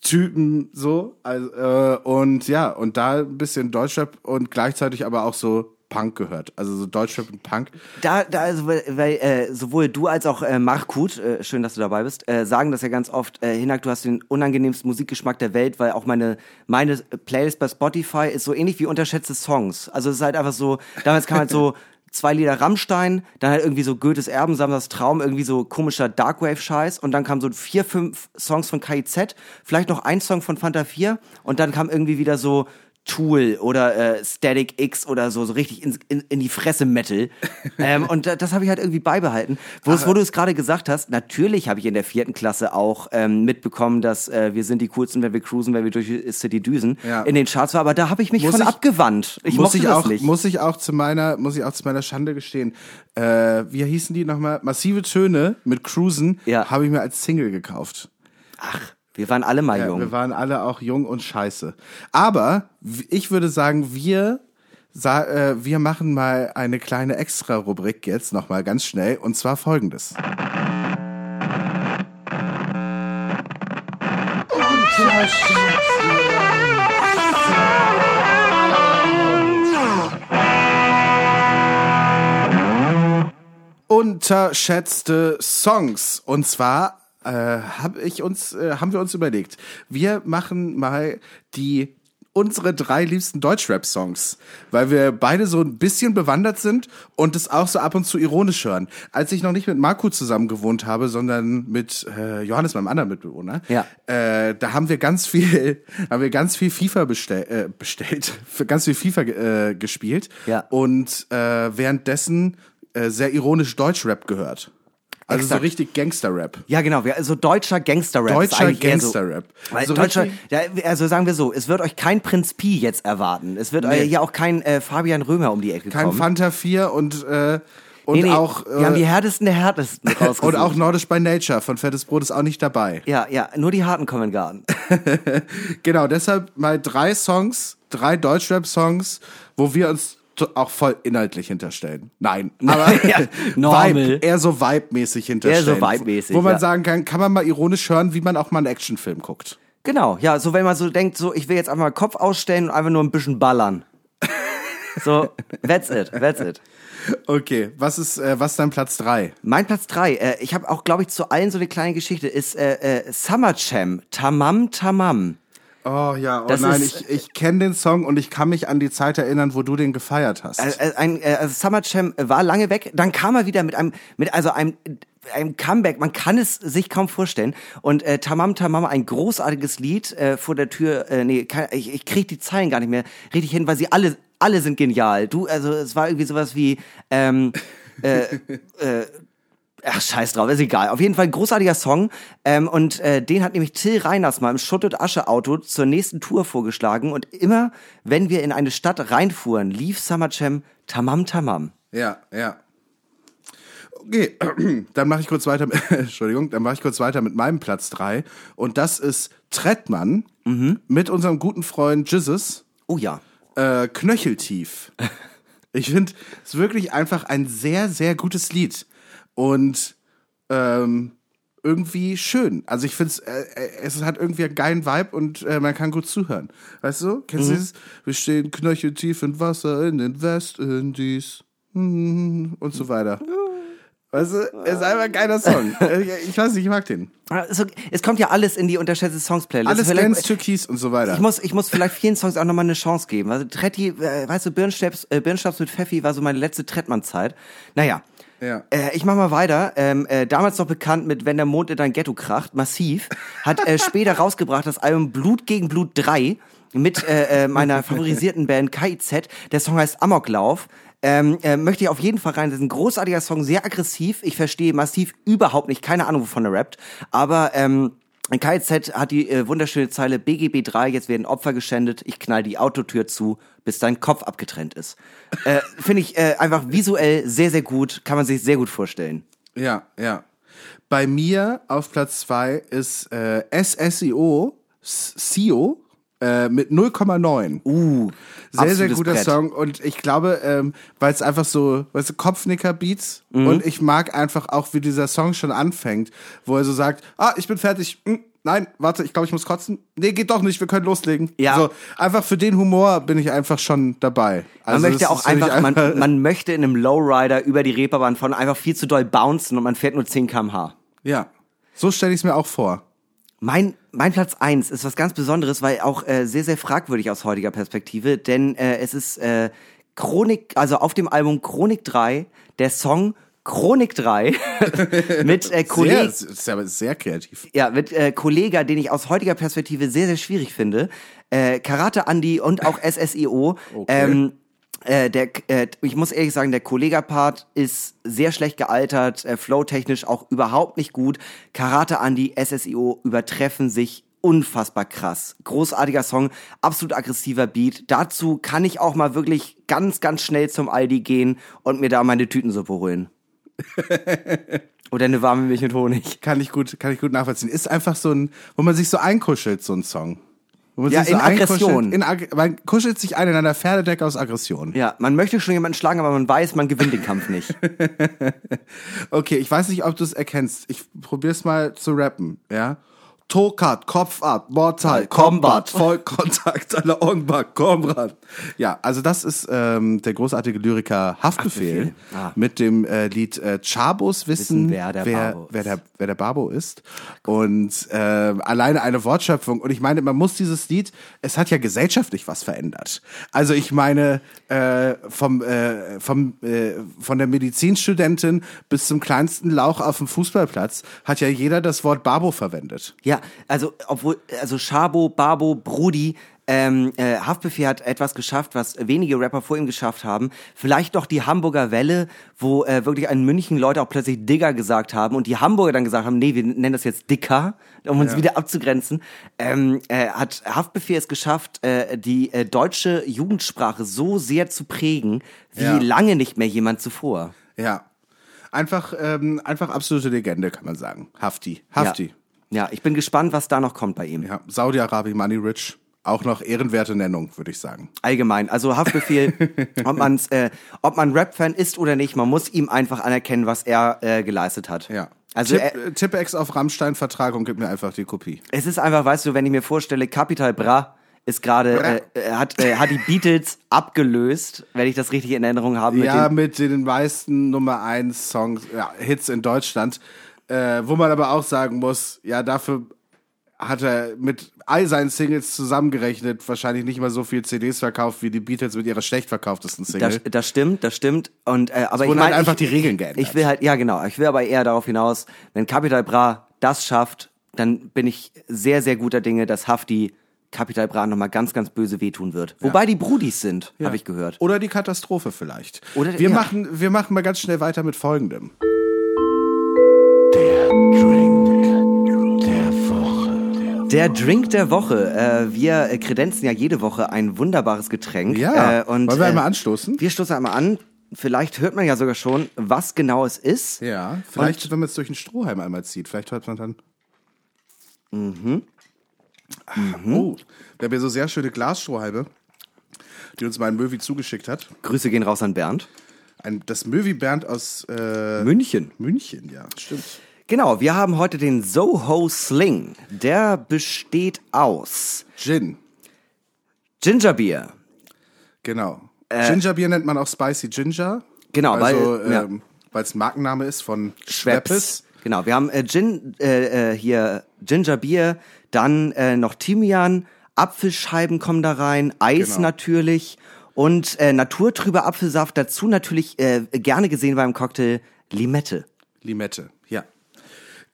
Speaker 3: Typen so. Also, äh, und ja, und da ein bisschen Deutschrap und gleichzeitig aber auch so Punk gehört. Also so Deutschrap und Punk.
Speaker 2: Da, da also, weil, weil äh, sowohl du als auch äh, Markut, äh, schön, dass du dabei bist, äh, sagen das ja ganz oft, äh, Hinak, du hast den unangenehmsten Musikgeschmack der Welt, weil auch meine, meine Playlist bei Spotify ist so ähnlich wie unterschätzte Songs. Also es ist halt einfach so, damals kam halt so zwei Lieder Rammstein, dann halt irgendwie so Goethes Erben, Samsas Traum, irgendwie so komischer Darkwave-Scheiß und dann kamen so vier, fünf Songs von KIZ, vielleicht noch ein Song von Fanta 4 und dann kam irgendwie wieder so Tool oder äh, Static X oder so, so richtig in, in, in die Fresse Metal. ähm, und da- das habe ich halt irgendwie beibehalten. Wo, es, wo du es gerade gesagt hast, natürlich habe ich in der vierten Klasse auch ähm, mitbekommen, dass äh, wir sind die coolsten, wenn wir cruisen, wenn wir durch die City düsen,
Speaker 3: Ja.
Speaker 2: in den Charts war, aber da habe ich mich
Speaker 3: Muss
Speaker 2: von
Speaker 3: ich-
Speaker 2: abgewandt. Ich
Speaker 3: muss ich auch,
Speaker 2: nicht.
Speaker 3: muss ich auch zu meiner, muss ich auch zu meiner Schande gestehen. Äh, wie hießen die nochmal? Massive Töne mit Cruisen
Speaker 2: Ja.
Speaker 3: habe ich mir als Single gekauft.
Speaker 2: Wir waren alle mal
Speaker 3: Ja,
Speaker 2: jung.
Speaker 3: wir waren alle auch jung und scheiße. Aber ich würde sagen, wir äh, wir machen mal eine kleine Extra-Rubrik jetzt nochmal ganz schnell und zwar folgendes. Unterschätzte Songs. Und zwar äh, hab ich uns, äh, haben wir uns überlegt, wir machen mal die unsere drei liebsten Deutschrap-Songs, weil wir beide so ein bisschen bewandert sind und es auch so ab und zu ironisch hören. Als ich noch nicht mit Marco zusammen gewohnt habe, sondern mit äh, Johannes, meinem anderen Mitbewohner,
Speaker 2: Ja.
Speaker 3: äh, da haben wir ganz viel, haben wir ganz viel FIFA bestell, äh, bestellt, für ganz viel FIFA äh, gespielt
Speaker 2: Ja.
Speaker 3: und äh, währenddessen äh, sehr ironisch Deutschrap gehört. Also
Speaker 2: Exakt.
Speaker 3: so richtig Gangster-Rap.
Speaker 2: Ja, genau. Also deutscher Gangster-Rap.
Speaker 3: Deutscher
Speaker 2: so-
Speaker 3: Gangster-Rap.
Speaker 2: Weil
Speaker 3: So
Speaker 2: deutscher, ja, also sagen wir so, es wird euch kein Prinz Pi jetzt erwarten. Es wird
Speaker 3: Nee.
Speaker 2: euch hier auch kein äh, Fabian Römer um die Ecke
Speaker 3: Kein
Speaker 2: kommen.
Speaker 3: Fanta 4 und, äh, und
Speaker 2: nee, nee,
Speaker 3: auch
Speaker 2: wir haben die
Speaker 3: äh,
Speaker 2: härtesten der härtesten rausgesucht.
Speaker 3: und auch Nordisch by Nature von Fettes Brot ist auch nicht dabei.
Speaker 2: ja, ja, nur die harten kommen in Garten.
Speaker 3: Genau, deshalb mal drei Songs, drei Deutschrap-Songs, wo wir uns auch voll inhaltlich hinterstellen. Nein, aber
Speaker 2: Ja, normal.
Speaker 3: Vibe, eher so Vibe-mäßig hinterstellen.
Speaker 2: Eher so Vibe-mäßig,
Speaker 3: Wo man
Speaker 2: ja.
Speaker 3: sagen kann, kann man mal ironisch hören, wie man auch mal einen Actionfilm guckt.
Speaker 2: Genau, ja, so wenn man so denkt, so ich will jetzt einfach mal Kopf ausstellen und einfach nur ein bisschen ballern. So, that's it, that's it.
Speaker 3: Okay, was ist, äh, was ist dein Platz drei?
Speaker 2: Mein Platz drei, äh, ich habe auch, glaube ich, zu allen so eine kleine Geschichte, ist äh, äh, Summer Jam, Tamam Tamam.
Speaker 3: Oh ja, oh
Speaker 2: Das
Speaker 3: nein,
Speaker 2: ist-
Speaker 3: ich, ich kenne den Song und ich kann mich an die Zeit erinnern, wo du den gefeiert hast.
Speaker 2: Äh, äh, ein, äh, also Summer Jam war lange weg, dann kam er wieder mit einem, mit also einem, einem Comeback, man kann es sich kaum vorstellen. Und äh, Tamam Tamam, ein großartiges Lied äh, vor der Tür, äh, nee, kann, ich, ich krieg die Zeilen gar nicht mehr richtig hin, weil sie alle, alle sind genial. Du, also es war irgendwie sowas wie, ähm, äh, äh, Ach, scheiß drauf, ist egal. Auf jeden Fall ein großartiger Song. Ähm, und äh, den hat nämlich Till Reiners mal im Schutt- und Asche-Auto zur nächsten Tour vorgeschlagen. Und immer, wenn wir in eine Stadt reinfuhren, lief Summer Jam Tamam Tamam.
Speaker 3: Ja, ja. Okay, dann mache ich kurz weiter. Mit, Entschuldigung, dann mache ich kurz weiter mit meinem Platz drei und das ist Trettmann mit unserem guten Freund Jesus.
Speaker 2: Oh ja.
Speaker 3: Äh, Knöcheltief. Ich finde es wirklich einfach ein sehr, sehr gutes Lied. Und ähm, irgendwie schön. Also ich finde es, äh, äh, es hat irgendwie einen geilen Vibe und äh, man kann gut zuhören. Weißt du? Kennst du das? Wir stehen knöcheltief in Wasser in den Westindies und so weiter. Weißt du, es ist einfach ein geiler Song. Ich- ich weiß nicht, ich mag den.
Speaker 2: Also, es kommt ja alles in die unterschätzte Songs-Playlist.
Speaker 3: Alles
Speaker 2: Vielleicht-
Speaker 3: Dance Türkis und so weiter.
Speaker 2: Ich muss, ich muss vielleicht vielen Songs auch nochmal eine Chance geben. Also Tretti, äh, weißt du, Birnschnaps, äh, Birnschnaps mit Pfeffi war so meine letzte Trettmann-Zeit. Naja.
Speaker 3: Ja.
Speaker 2: Äh, ich mach mal weiter. Ähm, äh, damals noch bekannt mit Wenn der Mond in dein Ghetto kracht, massiv, hat äh, später rausgebracht das Album Blut gegen Blut 3 mit äh, äh, meiner favorisierten Band KIZ. Der Song heißt Amoklauf. Ähm, äh, möchte ich auf jeden Fall rein. Das ist ein großartiger Song, sehr aggressiv. Ich verstehe massiv überhaupt nicht, keine Ahnung, wovon er rappt. Aber ähm, KZ hat die äh, wunderschöne Zeile BGB3, jetzt werden Opfer geschändet, ich knall die Autotür zu, bis dein Kopf abgetrennt ist. Äh, Finde ich äh, einfach visuell sehr, sehr gut, kann man sich sehr gut vorstellen.
Speaker 3: Ja, ja. Bei mir auf Platz zwei ist äh, SSIO, SEO, äh, mit 0,9.
Speaker 2: Uh,
Speaker 3: Sehr, sehr guter
Speaker 2: Brett.
Speaker 3: Song und ich glaube, ähm, weil es einfach so, weißt du, Kopfnicker-Beats
Speaker 2: Mhm.
Speaker 3: und ich mag einfach auch, wie dieser Song schon anfängt, wo er so sagt, ah, ich bin fertig, hm, nein, warte, ich glaube, ich muss kotzen. Nee, geht doch nicht, wir können loslegen.
Speaker 2: Ja.
Speaker 3: So, einfach für den Humor bin ich einfach schon dabei.
Speaker 2: Man
Speaker 3: Also
Speaker 2: möchte
Speaker 3: das
Speaker 2: auch einfach, man, man möchte in einem Lowrider über die Reeperbahn von einfach viel zu doll bouncen und man fährt nur 10 km/h.
Speaker 3: ja, so stelle ich es mir auch vor.
Speaker 2: Mein, mein Platz eins ist was ganz Besonderes, weil auch äh, sehr, sehr fragwürdig aus heutiger Perspektive, denn äh, es ist äh, Chronik, also auf dem Album Chronik 3, der Song Chronik 3 mit äh,
Speaker 3: Sehr,
Speaker 2: Kollegen.
Speaker 3: ist aber sehr kreativ.
Speaker 2: Ja, mit äh, Kollega, den ich aus heutiger Perspektive sehr, sehr schwierig finde. Äh, Karate Andy und auch SSIO. Ähm, äh, der, äh, ich muss ehrlich sagen, der Kollega-Part ist sehr schlecht gealtert, äh, flowtechnisch auch überhaupt nicht gut. Karate Andy, SSIO übertreffen sich unfassbar krass. Großartiger Song, absolut aggressiver Beat. Dazu kann ich auch mal wirklich ganz, ganz schnell zum Aldi gehen und mir da meine Tütensuppe holen. Oder eine warme Milch mit Honig.
Speaker 3: Kann ich gut, kann ich gut nachvollziehen. Ist einfach so ein, wo man sich so einkuschelt, so ein Song.
Speaker 2: Ja,
Speaker 3: so
Speaker 2: in Aggression.
Speaker 3: In Ag man kuschelt sich ein in einer Pferdedecke aus Aggression.
Speaker 2: Ja, man möchte schon jemanden schlagen, aber man weiß, man gewinnt den Kampf nicht.
Speaker 3: Okay, ich weiß nicht, ob du es erkennst. Ich probier's mal zu rappen, ja? Tokat, Kopfart, Mortal, Combat, Vollkontakt, alle Ongbak, Komrad. Ja, also das ist ähm, der großartige Lyriker Haftbefehl
Speaker 2: Haftbefehl. Ah.
Speaker 3: mit dem äh, Lied äh, Chabos wissen,
Speaker 2: Wissen, wer der
Speaker 3: wer, wer,
Speaker 2: ist.
Speaker 3: der, wer der Babo ist. Und äh, alleine eine Wortschöpfung. Und ich meine, man muss dieses Lied, es hat ja gesellschaftlich was verändert. Also ich meine, äh, vom, äh, vom, äh, von der Medizinstudentin bis zum kleinsten Lauch auf dem Fußballplatz hat ja jeder das Wort Babo verwendet.
Speaker 2: Ja, also obwohl, also Schabo, Babo, Brudi, ähm, äh, Haftbefehl hat etwas geschafft, was wenige Rapper vor ihm geschafft haben. Vielleicht noch die Hamburger Welle, wo äh, wirklich in München Leute auch plötzlich Digger gesagt haben und die Hamburger dann gesagt haben, nee, wir nennen das jetzt Dicker, um uns wieder abzugrenzen. Ähm, äh, hat Haftbefehl es geschafft, äh, die äh, deutsche Jugendsprache so sehr zu prägen, wie
Speaker 3: Ja.
Speaker 2: lange nicht mehr jemand zuvor.
Speaker 3: Ja. Einfach, ähm, einfach absolute Legende, kann man sagen. Hafti. Hafti.
Speaker 2: Ja. Ja, ich bin gespannt, was da noch kommt bei ihm.
Speaker 3: Ja. Saudi-Arabi, Money Rich. Auch noch ehrenwerte Nennung, würde ich sagen.
Speaker 2: Allgemein. Also Haftbefehl, ob, man's, äh, ob man Rap-Fan ist oder nicht, man muss ihm einfach anerkennen, was er äh, geleistet hat.
Speaker 3: Ja.
Speaker 2: Also
Speaker 3: Tipp, äh, Tippex auf Rammstein-Vertrag und gib mir einfach die Kopie.
Speaker 2: es ist einfach, weißt du, wenn ich mir vorstelle, Capital Bra ist gerade, äh, äh, hat, äh, hat die Beatles abgelöst, wenn ich das richtig in Erinnerung habe. Mit
Speaker 3: ja,
Speaker 2: den,
Speaker 3: mit den meisten Nummer 1 Songs, ja, Hits in Deutschland. Äh, wo man aber auch sagen muss, ja, dafür hat er mit all seinen Singles zusammengerechnet wahrscheinlich nicht mal so viel CDs verkauft wie die Beatles mit ihrer schlecht verkauftesten Single.
Speaker 2: das, das stimmt, das stimmt. Und, äh, aber ich
Speaker 3: wurden
Speaker 2: meine,
Speaker 3: halt einfach
Speaker 2: ich,
Speaker 3: die Regeln geändert.
Speaker 2: Ich will halt, ja genau, ich will aber eher darauf hinaus, wenn Capital Bra das schafft, dann bin ich sehr, sehr guter Dinge, dass Hafti Capital Bra nochmal ganz, ganz böse wehtun wird. Wobei die Brudis sind, habe ich gehört.
Speaker 3: Oder die Katastrophe vielleicht.
Speaker 2: Oder-
Speaker 3: wir,
Speaker 2: ja.
Speaker 3: machen, wir machen mal ganz schnell weiter mit folgendem.
Speaker 2: Der Drink der Woche. Äh, wir äh, kredenzen ja jede Woche ein wunderbares Getränk.
Speaker 3: Ja,
Speaker 2: Äh, und,
Speaker 3: wollen wir
Speaker 2: äh,
Speaker 3: einmal anstoßen?
Speaker 2: Wir stoßen einmal an. Vielleicht hört man ja sogar schon, was genau es ist.
Speaker 3: Ja, vielleicht, wenn man es durch den Strohhalm einmal zieht, vielleicht hört man dann. Mhm. Oh, wir haben hier so sehr schöne Glasstrohhalme, die uns mein Möwi zugeschickt hat.
Speaker 2: Grüße gehen raus an Bernd.
Speaker 3: Ein, das Möwi Bernd aus äh,
Speaker 2: München.
Speaker 3: München, ja, stimmt.
Speaker 2: Genau, wir haben heute den Soho Sling. Der besteht aus
Speaker 3: Gin.
Speaker 2: Gingerbier.
Speaker 3: Genau. Gingerbier nennt man auch Spicy Ginger.
Speaker 2: Äh, Genau,
Speaker 3: also,
Speaker 2: weil- ja.
Speaker 3: ähm, weil es Markenname ist von Schweppes.
Speaker 2: Genau, wir haben äh, Gin, äh, äh, hier Gingerbier, dann äh, noch Thymian, Apfelscheiben kommen da rein, Eis
Speaker 3: Genau.
Speaker 2: natürlich und äh, naturtrüber Apfelsaft. Dazu natürlich äh, gerne gesehen beim Cocktail Limette.
Speaker 3: Limette, ja.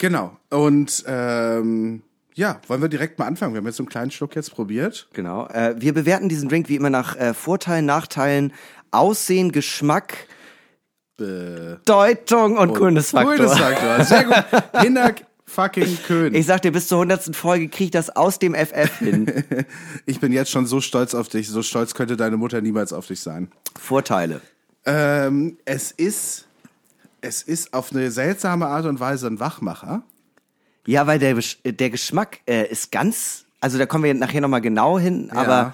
Speaker 3: Genau. Und ähm, ja, wollen wir direkt mal anfangen? Wir haben jetzt so einen kleinen Schluck jetzt probiert.
Speaker 2: Genau. Äh, wir bewerten diesen Drink wie immer nach äh, Vorteilen, Nachteilen, Aussehen, Geschmack, Deutung und, Coolness-Faktor.
Speaker 3: Coolness-Faktor. Sehr gut. Hinak fucking Köhn.
Speaker 2: Ich sag dir, bis zur hundertsten Folge krieg ich das aus dem FF hin.
Speaker 3: Ich bin jetzt schon so stolz auf dich. So stolz könnte deine Mutter niemals auf dich sein.
Speaker 2: Vorteile.
Speaker 3: Ähm, es ist, es ist auf eine seltsame Art und Weise ein Wachmacher.
Speaker 2: Ja, weil der, Besch- der Geschmack äh, ist ganz, also da kommen wir nachher nochmal genau hin, aber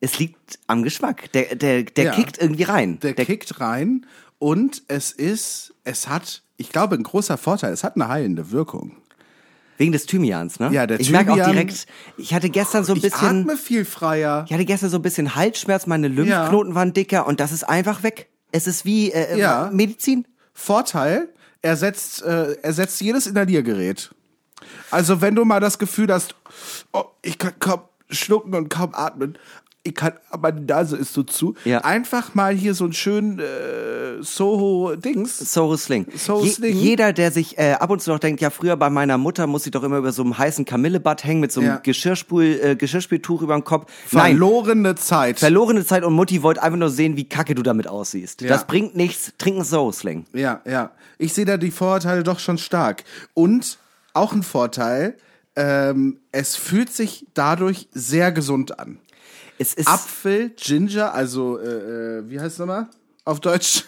Speaker 2: es liegt am Geschmack. Der, der, der
Speaker 3: Ja.
Speaker 2: kickt irgendwie rein.
Speaker 3: Der, kickt rein und es ist, es hat, ich glaube, ein großer Vorteil. Es hat eine heilende Wirkung.
Speaker 2: Wegen des Thymians, ne?
Speaker 3: Ja, der
Speaker 2: Ich merke auch
Speaker 3: Thymian-
Speaker 2: direkt, ich hatte gestern so ein
Speaker 3: Ich
Speaker 2: bisschen,
Speaker 3: atme viel freier.
Speaker 2: ich hatte gestern so ein bisschen Halsschmerz, meine Lymphknoten waren dicker und das ist einfach weg. Es ist wie äh,
Speaker 3: Ja.
Speaker 2: Medizin.
Speaker 3: Vorteil, er setzt, äh, er setzt jedes Inhaliergerät. Also wenn du mal das Gefühl hast, oh, ich kann kaum schlucken und kaum atmen, ich kann, meine Nase ist so zu,
Speaker 2: Ja.
Speaker 3: einfach mal hier so einen schönen äh, Soho-Dings.
Speaker 2: Soho Sling.
Speaker 3: Soho Sling.
Speaker 2: Jeder, der sich äh, ab und zu noch denkt, ja, früher bei meiner Mutter muss ich doch immer über so einem heißen Kamillebad hängen mit so einem
Speaker 3: Ja.
Speaker 2: Geschirrspül, äh, Geschirrspültuch über dem Kopf. Nein,
Speaker 3: Verlorene Zeit.
Speaker 2: verlorene Zeit und Mutti wollte einfach nur sehen, wie kacke du damit aussiehst.
Speaker 3: Ja.
Speaker 2: Das bringt nichts. Trink einen Soho Sling.
Speaker 3: Ja, ja. Ich sehe da die Vorurteile doch schon stark. Und auch ein Vorteil, ähm, es fühlt sich dadurch sehr gesund an.
Speaker 2: Es ist
Speaker 3: Apfel, Ginger, also äh, äh, wie heißt es nochmal? Auf Deutsch?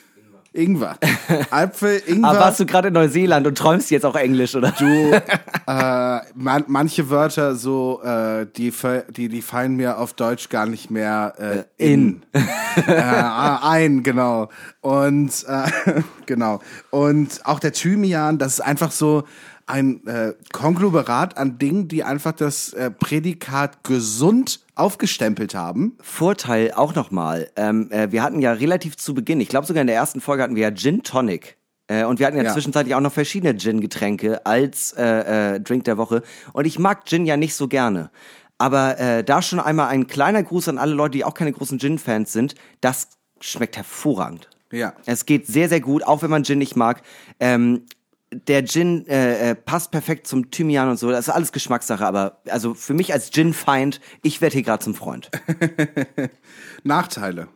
Speaker 3: Ingwer. Apfel, Ingwer.
Speaker 2: Aber warst du gerade in Neuseeland und träumst jetzt auch Englisch, oder?
Speaker 3: du, äh, man, manche Wörter so, äh, die, die, die fallen mir auf Deutsch gar nicht mehr äh, in. äh, ein, genau. Und äh, genau. Und auch der Thymian, das ist einfach so ein äh, Konglomerat an Dingen, die einfach das äh, Prädikat gesund aufgestempelt haben.
Speaker 2: Vorteil auch nochmal. Ähm, äh, wir hatten ja relativ zu Beginn, ich glaube sogar in der ersten Folge hatten wir ja Gin Tonic. Äh, und wir hatten ja,
Speaker 3: Ja.
Speaker 2: zwischenzeitlich auch noch verschiedene Gin-Getränke als äh, äh, Drink der Woche. Und ich mag Gin ja nicht so gerne. Aber äh, da schon einmal ein kleiner Gruß an alle Leute, die auch keine großen Gin-Fans sind. Das schmeckt hervorragend.
Speaker 3: Ja.
Speaker 2: Es geht sehr, sehr gut, auch wenn man Gin nicht mag. Ähm, der Gin äh, äh, passt perfekt zum Thymian und so. Das ist alles Geschmackssache, aber also für mich als Gin-Feind, ich werde hier gerade zum Freund.
Speaker 3: Nachteile.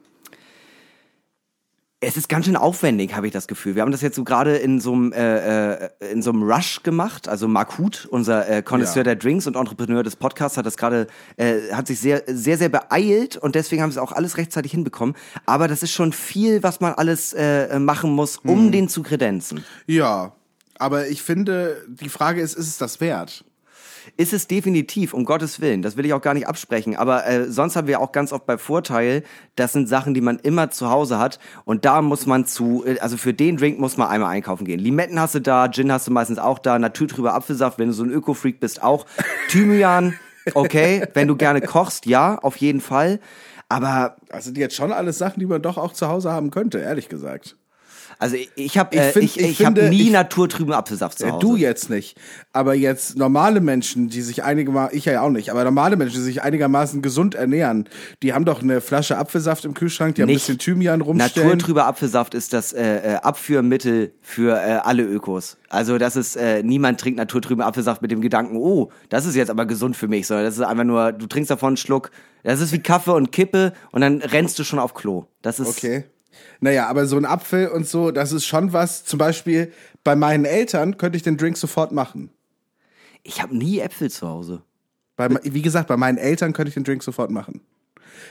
Speaker 2: Es ist ganz schön aufwendig, habe ich das Gefühl. Wir haben das jetzt so gerade in so einem äh, äh, in so einem Rush gemacht. Also Mark Huth, unser äh, Connoisseur
Speaker 3: Ja.
Speaker 2: der Drinks und Entrepreneur des Podcasts, hat das gerade äh, hat sich sehr sehr sehr beeilt und deswegen haben sie es auch alles rechtzeitig hinbekommen. Aber das ist schon viel, was man alles äh, machen muss, um
Speaker 3: Hm.
Speaker 2: den zu kredenzen.
Speaker 3: Ja, aber ich finde, die Frage ist, ist es das wert?
Speaker 2: Ist es definitiv, um Gottes Willen. Das will ich auch gar nicht absprechen. Aber äh, sonst haben wir auch ganz oft bei Vorteil, das sind Sachen, die man immer zu Hause hat. Und da muss man zu, äh, also für den Drink muss man einmal einkaufen gehen. Limetten hast du da, Gin hast du meistens auch da, naturtrüber Apfelsaft, wenn du so ein Öko-Freak bist, auch. Thymian, okay. wenn du gerne kochst, ja, auf jeden Fall. Aber
Speaker 3: Das sind jetzt schon alles Sachen, die man doch auch zu Hause haben könnte, ehrlich gesagt.
Speaker 2: Also ich, ich habe
Speaker 3: Ich
Speaker 2: äh, ich,
Speaker 3: ich
Speaker 2: ich hab
Speaker 3: finde,
Speaker 2: nie
Speaker 3: ich-
Speaker 2: naturtrüben Apfelsaft zu
Speaker 3: Ja,
Speaker 2: Hause.
Speaker 3: du jetzt nicht. Aber jetzt normale Menschen, die sich einigermaßen, ich ja auch nicht, aber normale Menschen, die sich einigermaßen gesund ernähren, die haben doch eine Flasche Apfelsaft im Kühlschrank, die haben ein bisschen Thymian rumstellen.
Speaker 2: Naturtrüber Apfelsaft ist das äh, äh, Abführmittel für äh, alle Ökos. Also das ist, äh, niemand trinkt naturtrüben Apfelsaft mit dem Gedanken, oh, das ist jetzt aber gesund für mich, sondern das ist einfach nur, du trinkst davon einen Schluck, das ist wie Kaffee und Kippe und dann rennst du schon auf Klo. Das ist,
Speaker 3: Okay. Naja, aber so ein Apfel und so, das ist schon was. Zum Beispiel bei meinen Eltern könnte ich den Drink sofort machen.
Speaker 2: ich habe nie Äpfel zu Hause.
Speaker 3: Bei, wie gesagt, bei meinen Eltern könnte ich den Drink sofort machen.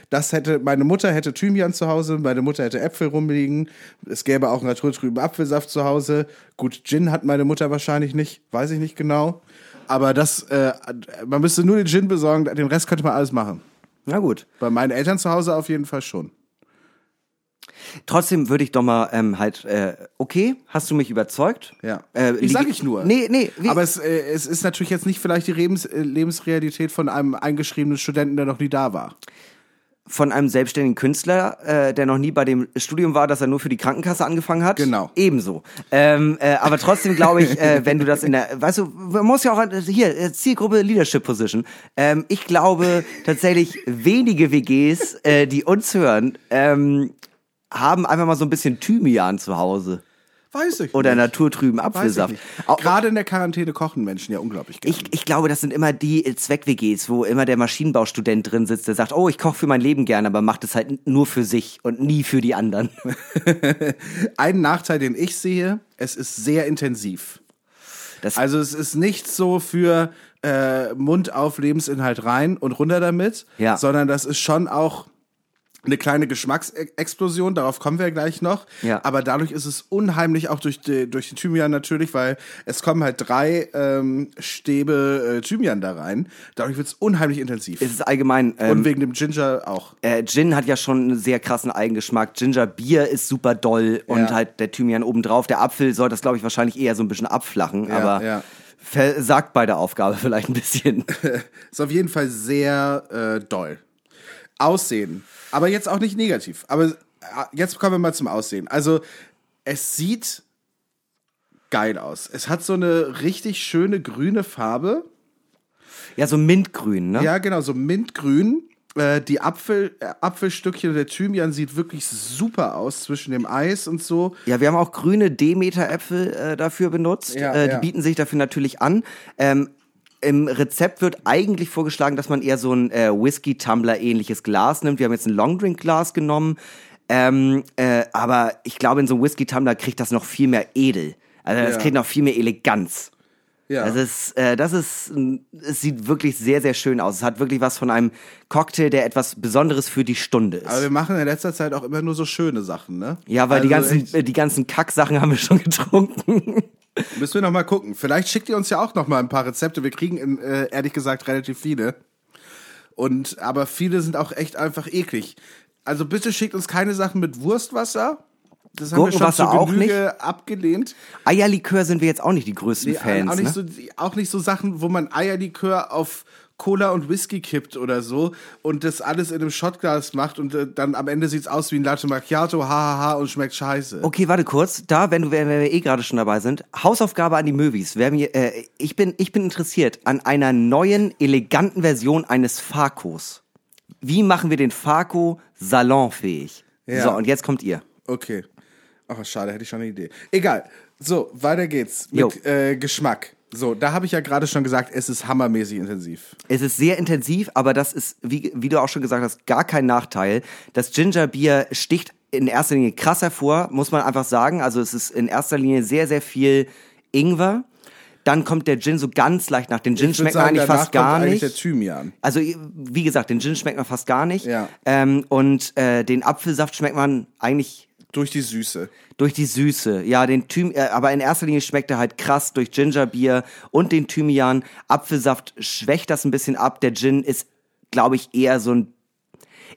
Speaker 3: Das hätte, meine Mutter hätte Thymian zu Hause, meine Mutter hätte Äpfel rumliegen, es gäbe auch naturtrüben Apfelsaft zu Hause. Gut, Gin hat meine Mutter wahrscheinlich nicht, weiß ich nicht genau. Aber das, äh, man müsste nur den Gin besorgen, den Rest könnte man alles machen.
Speaker 2: Na gut.
Speaker 3: Bei meinen Eltern zu Hause auf jeden Fall schon.
Speaker 2: Trotzdem würde ich doch mal ähm, halt, äh, okay, hast du mich überzeugt?
Speaker 3: Ja.
Speaker 2: Äh,
Speaker 3: ich
Speaker 2: liege-
Speaker 3: sag ich nur.
Speaker 2: Nee, nee, wie,
Speaker 3: Aber es, äh, es ist natürlich jetzt nicht vielleicht die Lebens, äh, Lebensrealität von einem eingeschriebenen Studenten, der noch nie da war.
Speaker 2: von einem selbstständigen Künstler, äh, der noch nie bei dem Studium war, dass er nur für die Krankenkasse angefangen hat.
Speaker 3: Genau.
Speaker 2: Ebenso. Ähm, äh, aber trotzdem glaube ich, äh, wenn du das in der, weißt du, man muss ja auch, hier, äh, Zielgruppe Leadership Position. Ähm, ich glaube tatsächlich wenige WGs, äh, die uns hören, ähm, haben einfach mal so ein bisschen Thymian zu Hause.
Speaker 3: Weiß ich
Speaker 2: Oder
Speaker 3: nicht.
Speaker 2: naturtrüben Apfelsaft.
Speaker 3: Gerade in der Quarantäne kochen Menschen ja unglaublich gerne.
Speaker 2: Ich, ich glaube, das sind immer die Zweck-WGs, wo immer der Maschinenbaustudent drin sitzt, der sagt, oh, ich koche für mein Leben gerne, aber macht es halt nur für sich und nie für die anderen.
Speaker 3: Ein Nachteil, den ich sehe, es ist sehr intensiv.
Speaker 2: Das-
Speaker 3: also es ist nicht so für äh, Mund auf Lebensinhalt rein und runter damit,
Speaker 2: Ja.
Speaker 3: sondern das ist schon auch eine kleine Geschmacksexplosion, darauf kommen wir gleich noch.
Speaker 2: Ja.
Speaker 3: Aber dadurch ist es unheimlich, auch durch, die, durch den Thymian natürlich, weil es kommen halt drei ähm, Stäbe äh, Thymian da rein. Dadurch wird es unheimlich intensiv.
Speaker 2: Es ist allgemein,
Speaker 3: und
Speaker 2: ähm,
Speaker 3: wegen dem Ginger auch.
Speaker 2: äh, Gin hat ja schon einen sehr krassen Eigengeschmack. Ginger Bier ist super doll und
Speaker 3: Ja.
Speaker 2: halt der Thymian obendrauf. Der Apfel soll das, glaube ich, wahrscheinlich eher so ein bisschen abflachen,
Speaker 3: Ja,
Speaker 2: aber
Speaker 3: ja.
Speaker 2: versagt bei der Aufgabe vielleicht ein bisschen.
Speaker 3: Ist auf jeden Fall sehr äh, doll. Aussehen. Aber jetzt auch nicht negativ. Aber äh, jetzt kommen wir mal zum Aussehen. Also, es sieht geil aus. Es hat so eine richtig schöne grüne Farbe.
Speaker 2: ja, so Mintgrün, ne?
Speaker 3: Ja, genau, so mintgrün. Äh, die Apfel, äh, Apfelstückchen der Thymian sieht wirklich super aus zwischen dem Eis und so.
Speaker 2: Ja, wir haben auch grüne Demeter-Äpfel äh, dafür benutzt.
Speaker 3: Ja,
Speaker 2: äh, die
Speaker 3: ja.
Speaker 2: bieten sich dafür natürlich an. Ähm, Im Rezept wird eigentlich vorgeschlagen, dass man eher so ein äh, Whisky-Tumbler-ähnliches Glas nimmt. Wir haben jetzt ein Longdrink-Glas genommen. Ähm, äh, aber ich glaube, in so einem Whisky-Tumbler kriegt das noch viel mehr edel. Also das
Speaker 3: Ja.
Speaker 2: kriegt noch viel mehr Eleganz.
Speaker 3: Ja.
Speaker 2: Das ist, äh, das ist, es sieht wirklich sehr, sehr schön aus. Es hat wirklich was von einem Cocktail, der etwas Besonderes für die Stunde ist.
Speaker 3: Aber wir machen in letzter Zeit auch immer nur so schöne Sachen, ne?
Speaker 2: ja, weil die
Speaker 3: Also
Speaker 2: ganzen,
Speaker 3: echt.
Speaker 2: die ganzen Kacksachen haben wir schon getrunken.
Speaker 3: Müssen wir noch mal gucken. Vielleicht schickt ihr uns ja auch noch mal ein paar Rezepte. Wir kriegen in, äh, ehrlich gesagt relativ viele. Und aber viele sind auch echt einfach eklig. Also bitte schickt uns keine Sachen mit Wurstwasser. Das haben wir schon zu
Speaker 2: auch
Speaker 3: Genüge abgelehnt.
Speaker 2: Eierlikör sind wir jetzt auch nicht die größten
Speaker 3: Nee,
Speaker 2: Fans.
Speaker 3: auch, nicht
Speaker 2: ne?
Speaker 3: so, auch nicht so Sachen, wo man Eierlikör auf Cola und Whisky kippt oder so und das alles in einem Shotglas macht und äh, dann am Ende sieht's aus wie ein Latte Macchiato, hahaha und schmeckt scheiße.
Speaker 2: Okay, warte kurz. Da, wenn, du, wenn wir eh gerade schon dabei sind, Hausaufgabe an die Movies. Wer mir, äh, ich, bin, ich bin interessiert an einer neuen, eleganten Version eines Fakos. Wie machen wir den Fako salonfähig?
Speaker 3: Ja.
Speaker 2: So, und jetzt kommt ihr.
Speaker 3: Okay. Ach, schade, hätte ich schon eine Idee. Egal. So, weiter geht's mit äh, Geschmack. So, da habe ich ja gerade schon gesagt, es ist hammermäßig intensiv.
Speaker 2: Es ist sehr intensiv, aber das ist, wie, wie du auch schon gesagt hast, gar kein Nachteil. Das Gingerbier sticht in erster Linie krass hervor, muss man einfach sagen. Also es ist in erster Linie sehr, sehr viel Ingwer. Dann kommt der Gin so ganz leicht nach. Den Gin schmeckt man eigentlich fast gar
Speaker 3: kommt eigentlich
Speaker 2: nicht.
Speaker 3: der Thymian.
Speaker 2: Also wie gesagt, den Gin schmeckt man fast gar nicht.
Speaker 3: Ja.
Speaker 2: Ähm, und äh, den Apfelsaft schmeckt man eigentlich
Speaker 3: Durch die Süße.
Speaker 2: durch die Süße. Ja, den Thym äh, aber in erster Linie schmeckt er halt krass durch Gingerbier und den Thymian. Apfelsaft schwächt das ein bisschen ab. Der Gin ist, glaube ich, eher so ein.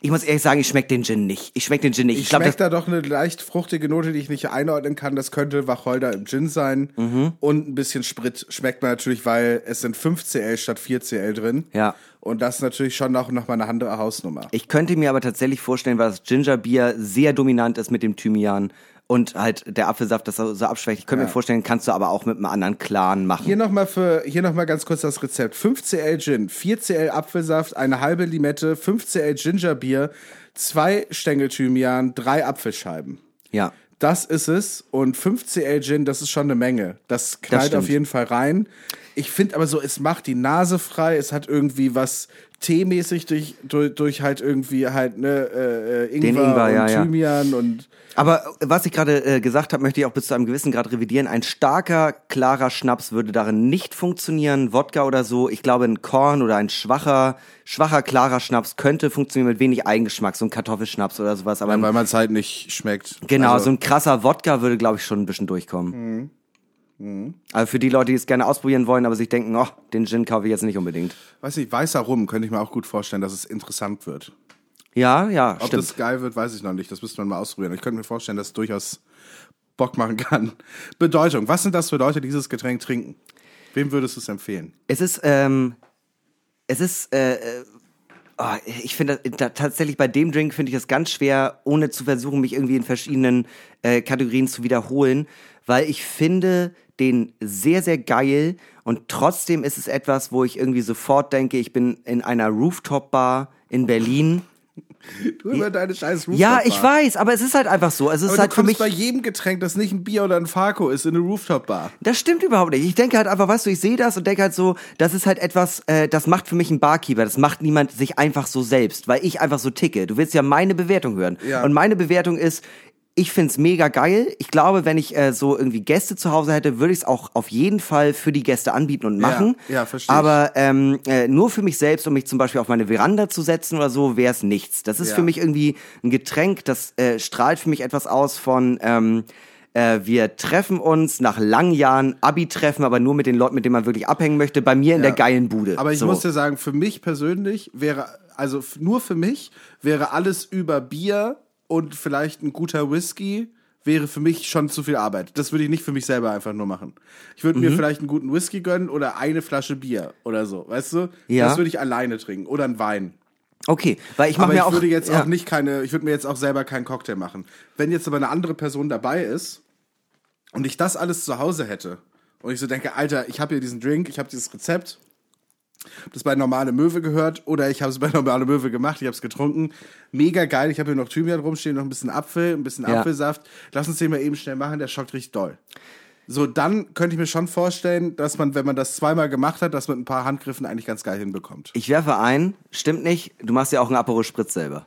Speaker 2: Ich muss ehrlich sagen, ich schmeck den Gin nicht. Ich schmeck den Gin nicht.
Speaker 3: Ich
Speaker 2: Ich glaube,
Speaker 3: schmeckt da doch eine leicht fruchtige Note, die ich nicht einordnen kann. Das könnte Wacholder im Gin sein.
Speaker 2: Mhm.
Speaker 3: Und ein bisschen Sprit schmeckt man natürlich, weil es sind 5cl statt 4cl drin.
Speaker 2: Ja.
Speaker 3: Und das ist natürlich schon noch, noch mal eine andere Hausnummer.
Speaker 2: ich könnte mir aber tatsächlich vorstellen, weil das Gingerbier sehr dominant ist mit dem Thymian und halt der Apfelsaft das so abschwächt. Ich könnte mir vorstellen, kannst du aber auch mit einem anderen Clan machen.
Speaker 3: Hier nochmal für, hier noch mal ganz kurz das Rezept. 5cl Gin, 4cl Apfelsaft, eine halbe Limette, 5cl Gingerbier, zwei Stängel Thymian, drei Apfelscheiben.
Speaker 2: ja.
Speaker 3: Das ist es. Und 5cl Gin, das ist schon eine Menge. Das knallt
Speaker 2: stimmt.
Speaker 3: auf jeden Fall rein. Ich finde aber so, es macht die Nase frei. Es hat irgendwie was teemäßig durch, durch, durch halt irgendwie halt, ne, äh, äh, Ingwer,
Speaker 2: Ingwer,
Speaker 3: und
Speaker 2: ja, ja.
Speaker 3: Thymian und
Speaker 2: Aber was ich gerade äh, gesagt habe, möchte ich auch bis zu einem gewissen Grad revidieren. Ein starker, klarer Schnaps würde darin nicht funktionieren, Wodka oder so. Ich glaube, ein Korn oder ein schwacher, schwacher, klarer Schnaps könnte funktionieren mit wenig Eigengeschmack, so ein Kartoffelschnaps oder sowas. Aber ein,
Speaker 3: weil man es halt nicht schmeckt.
Speaker 2: genau,
Speaker 3: Also,
Speaker 2: so ein krasser Wodka würde, glaube ich, schon ein bisschen durchkommen.
Speaker 3: Mhm.
Speaker 2: Also für die Leute, die es gerne ausprobieren wollen, aber sich denken, oh, den Gin kaufe ich jetzt nicht unbedingt.
Speaker 3: weiß nicht, weißer Rum könnte ich mir auch gut vorstellen, dass es interessant wird.
Speaker 2: Ja, ja,
Speaker 3: Ob
Speaker 2: stimmt.
Speaker 3: das geil wird, weiß ich noch nicht. Das müsste man mal ausprobieren. Ich könnte mir vorstellen, dass es durchaus Bock machen kann. Bedeutung. Was sind das für Leute, die dieses Getränk trinken? Wem würdest du es empfehlen?
Speaker 2: Es ist, ähm, es ist, äh, äh, oh, ich finde tatsächlich bei dem Drink finde ich es ganz schwer, ohne zu versuchen, mich irgendwie in verschiedenen äh, Kategorien zu wiederholen, weil ich finde den sehr, sehr geil und trotzdem ist es etwas, wo ich irgendwie sofort denke, ich bin in einer Rooftop-Bar in Berlin.
Speaker 3: Du über deine scheiß
Speaker 2: Ja,
Speaker 3: Rooftop-Bar.
Speaker 2: ich weiß, aber es ist halt einfach so. Es ist
Speaker 3: Aber
Speaker 2: halt
Speaker 3: du
Speaker 2: für mich.
Speaker 3: bei jedem Getränk, das nicht ein Bier oder ein Farco ist, in eine Rooftop-Bar.
Speaker 2: Das stimmt überhaupt nicht. Ich denke halt einfach, weißt du, ich sehe das und denke halt so, das ist halt etwas, äh, das macht für mich einen Barkeeper. Das macht niemand sich einfach so selbst, weil ich einfach so ticke. Du willst ja meine Bewertung hören.
Speaker 3: Ja.
Speaker 2: Und meine Bewertung ist, ich find's mega geil. Ich glaube, wenn ich äh, so irgendwie Gäste zu Hause hätte, würde ich es auch auf jeden Fall für die Gäste anbieten und machen.
Speaker 3: ja, versteh ich.
Speaker 2: Aber ähm, äh, nur für mich selbst, um mich zum Beispiel auf meine Veranda zu setzen oder so, wäre es nichts. Das ist
Speaker 3: Ja.
Speaker 2: für mich irgendwie ein Getränk, das äh, strahlt für mich etwas aus von ähm, äh, wir treffen uns nach langen Jahren Abi-Treffen, aber nur mit den Leuten, mit denen man wirklich abhängen möchte, bei mir in der geilen Bude.
Speaker 3: Aber ich
Speaker 2: so.
Speaker 3: muss dir sagen, für mich persönlich wäre, also nur für mich, wäre alles über Bier und vielleicht ein guter Whisky, wäre für mich schon zu viel Arbeit. Das würde ich nicht für mich selber einfach nur machen. Ich würde
Speaker 2: Mhm.
Speaker 3: mir vielleicht einen guten Whisky gönnen oder eine Flasche Bier oder so, weißt du?
Speaker 2: Ja.
Speaker 3: Das würde ich alleine trinken oder einen Wein.
Speaker 2: Okay, weil ich mache
Speaker 3: Aber
Speaker 2: mir
Speaker 3: ich
Speaker 2: auch
Speaker 3: würde jetzt
Speaker 2: ja.
Speaker 3: auch nicht keine, ich würde mir jetzt auch selber keinen Cocktail machen. Wenn jetzt aber eine andere Person dabei ist und ich das alles zu Hause hätte und ich so denke, Alter, ich habe hier diesen Drink, ich habe dieses Rezept, hab das bei Normale Möwe gehört oder ich habe es bei Normale Möwe gemacht, ich habe es getrunken. Mega geil, ich habe hier noch Thymian rumstehen, noch ein bisschen Apfel, ein bisschen
Speaker 2: Ja.
Speaker 3: Apfelsaft. Lass uns den mal eben schnell machen, der schockt richtig doll. So, dann könnte ich mir schon vorstellen, dass man, wenn man das zweimal gemacht hat, dass man mit ein paar Handgriffen eigentlich ganz geil hinbekommt.
Speaker 2: Ich werfe ein, stimmt nicht, du machst ja auch einen Aperol Spritz selber.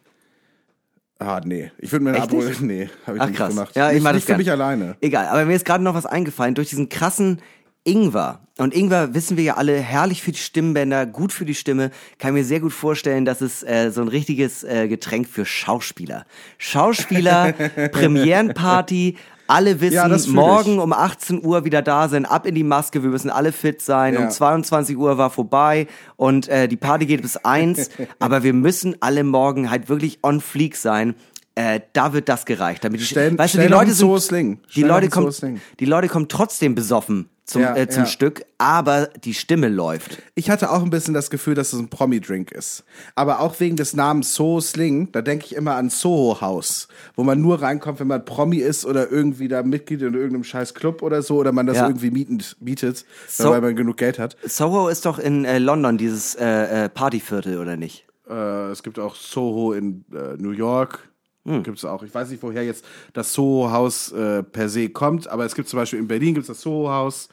Speaker 3: Ah, nee. Ich würde mir ein
Speaker 2: Echt
Speaker 3: Abo.
Speaker 2: nicht?
Speaker 3: Nee, habe ich
Speaker 2: Ach
Speaker 3: nicht
Speaker 2: krass.
Speaker 3: gemacht.
Speaker 2: Ja, ich
Speaker 3: nicht,
Speaker 2: das
Speaker 3: nicht für mich alleine.
Speaker 2: Egal, aber mir ist gerade noch was eingefallen durch diesen krassen Ingwer. Und Ingwer wissen wir ja alle, herrlich für die Stimmbänder, gut für die Stimme. Kann ich mir sehr gut vorstellen, dass es äh, so ein richtiges äh, Getränk für Schauspieler. Schauspieler, Premierenparty, alle wissen,
Speaker 3: Ja,
Speaker 2: morgen
Speaker 3: ich.
Speaker 2: um 18 Uhr wieder da sein, ab in die Maske, wir müssen alle fit sein.
Speaker 3: Ja.
Speaker 2: Um 22 Uhr war vorbei und äh, die Party geht bis eins. aber wir müssen alle morgen halt wirklich on fleek sein. Äh, da wird das gereicht, damit die,
Speaker 3: Stell-
Speaker 2: weißt du,
Speaker 3: stell
Speaker 2: die
Speaker 3: noch
Speaker 2: Leute sind, die Leute kommen, die Leute kommen trotzdem besoffen zum,
Speaker 3: Ja,
Speaker 2: äh, zum
Speaker 3: ja.
Speaker 2: Stück, aber die Stimme läuft.
Speaker 3: Ich hatte auch ein bisschen das Gefühl, dass es ein Promi-Drink ist. Aber auch wegen des Namens So Sling, da denke ich immer an Soho House, wo man nur reinkommt, wenn man Promi ist oder irgendwie da Mitglied in irgendeinem scheiß Club oder so, oder man das
Speaker 2: Ja.
Speaker 3: irgendwie mietend, mietet,
Speaker 2: So-
Speaker 3: weil man genug Geld hat.
Speaker 2: Soho ist doch in äh, London dieses äh, äh, Partyviertel oder nicht?
Speaker 3: Äh, es gibt auch Soho in äh, New York.
Speaker 2: Hm.
Speaker 3: Gibt es auch. Ich weiß nicht, woher jetzt das Soho-Haus äh, per se kommt, aber es gibt zum Beispiel in Berlin gibt's das Soho-Haus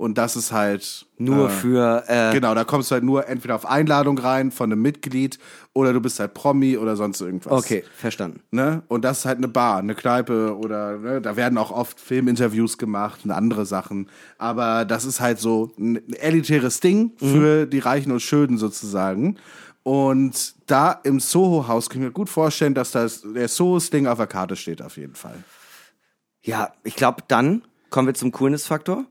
Speaker 3: und das ist halt
Speaker 2: Nur
Speaker 3: äh,
Speaker 2: für äh,
Speaker 3: Genau, da kommst du halt nur entweder auf Einladung rein von einem Mitglied oder du bist halt Promi oder sonst irgendwas.
Speaker 2: Okay, verstanden.
Speaker 3: Ne? Und das ist halt eine Bar, eine Kneipe oder ne? da werden auch oft Filminterviews gemacht und andere Sachen. Aber das ist halt so ein elitäres Ding für die Reichen und Schönen sozusagen. Und da im Soho-Haus kann ich mir gut vorstellen, dass das, der Soho-Ding auf der Karte steht auf jeden Fall.
Speaker 2: Ja, ich glaube, dann kommen wir zum Coolness-Faktor.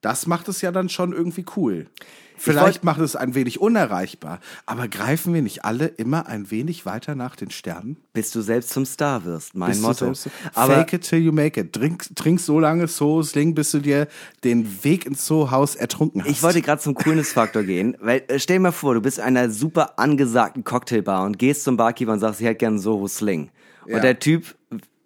Speaker 3: Das macht es ja dann schon irgendwie cool. Vielleicht macht es ein wenig unerreichbar, aber greifen wir nicht alle immer ein wenig weiter nach den Sternen?
Speaker 2: Bis du selbst zum Star wirst, mein
Speaker 3: Bist du
Speaker 2: Motto. Aber
Speaker 3: Fake it till you make it. Trink, trink so lange so Sling, bis du dir den Weg ins So-Haus ertrunken hast.
Speaker 2: Ich wollte gerade zum Coolness-Faktor gehen, weil äh, stell dir mal vor, du bist in einer super angesagten Cocktailbar und gehst zum Barkeeper und sagst, ich hätte gern Soho Sling.
Speaker 3: Ja.
Speaker 2: Und der Typ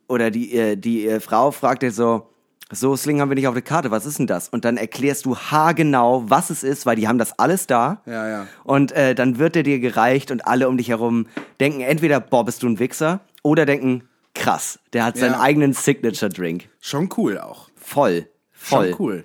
Speaker 2: oder die, äh, die äh, Frau fragt dir so, so Sling haben wir nicht auf der Karte, was ist denn das? Und dann erklärst du haargenau, was es ist, weil die haben das alles da.
Speaker 3: Ja, ja.
Speaker 2: Und äh, dann wird er dir gereicht und alle um dich herum denken entweder, boah, bist du ein Wichser, oder denken, krass, der hat seinen
Speaker 3: Ja.
Speaker 2: eigenen Signature-Drink.
Speaker 3: Schon cool auch.
Speaker 2: Voll. Voll.
Speaker 3: Schon cool.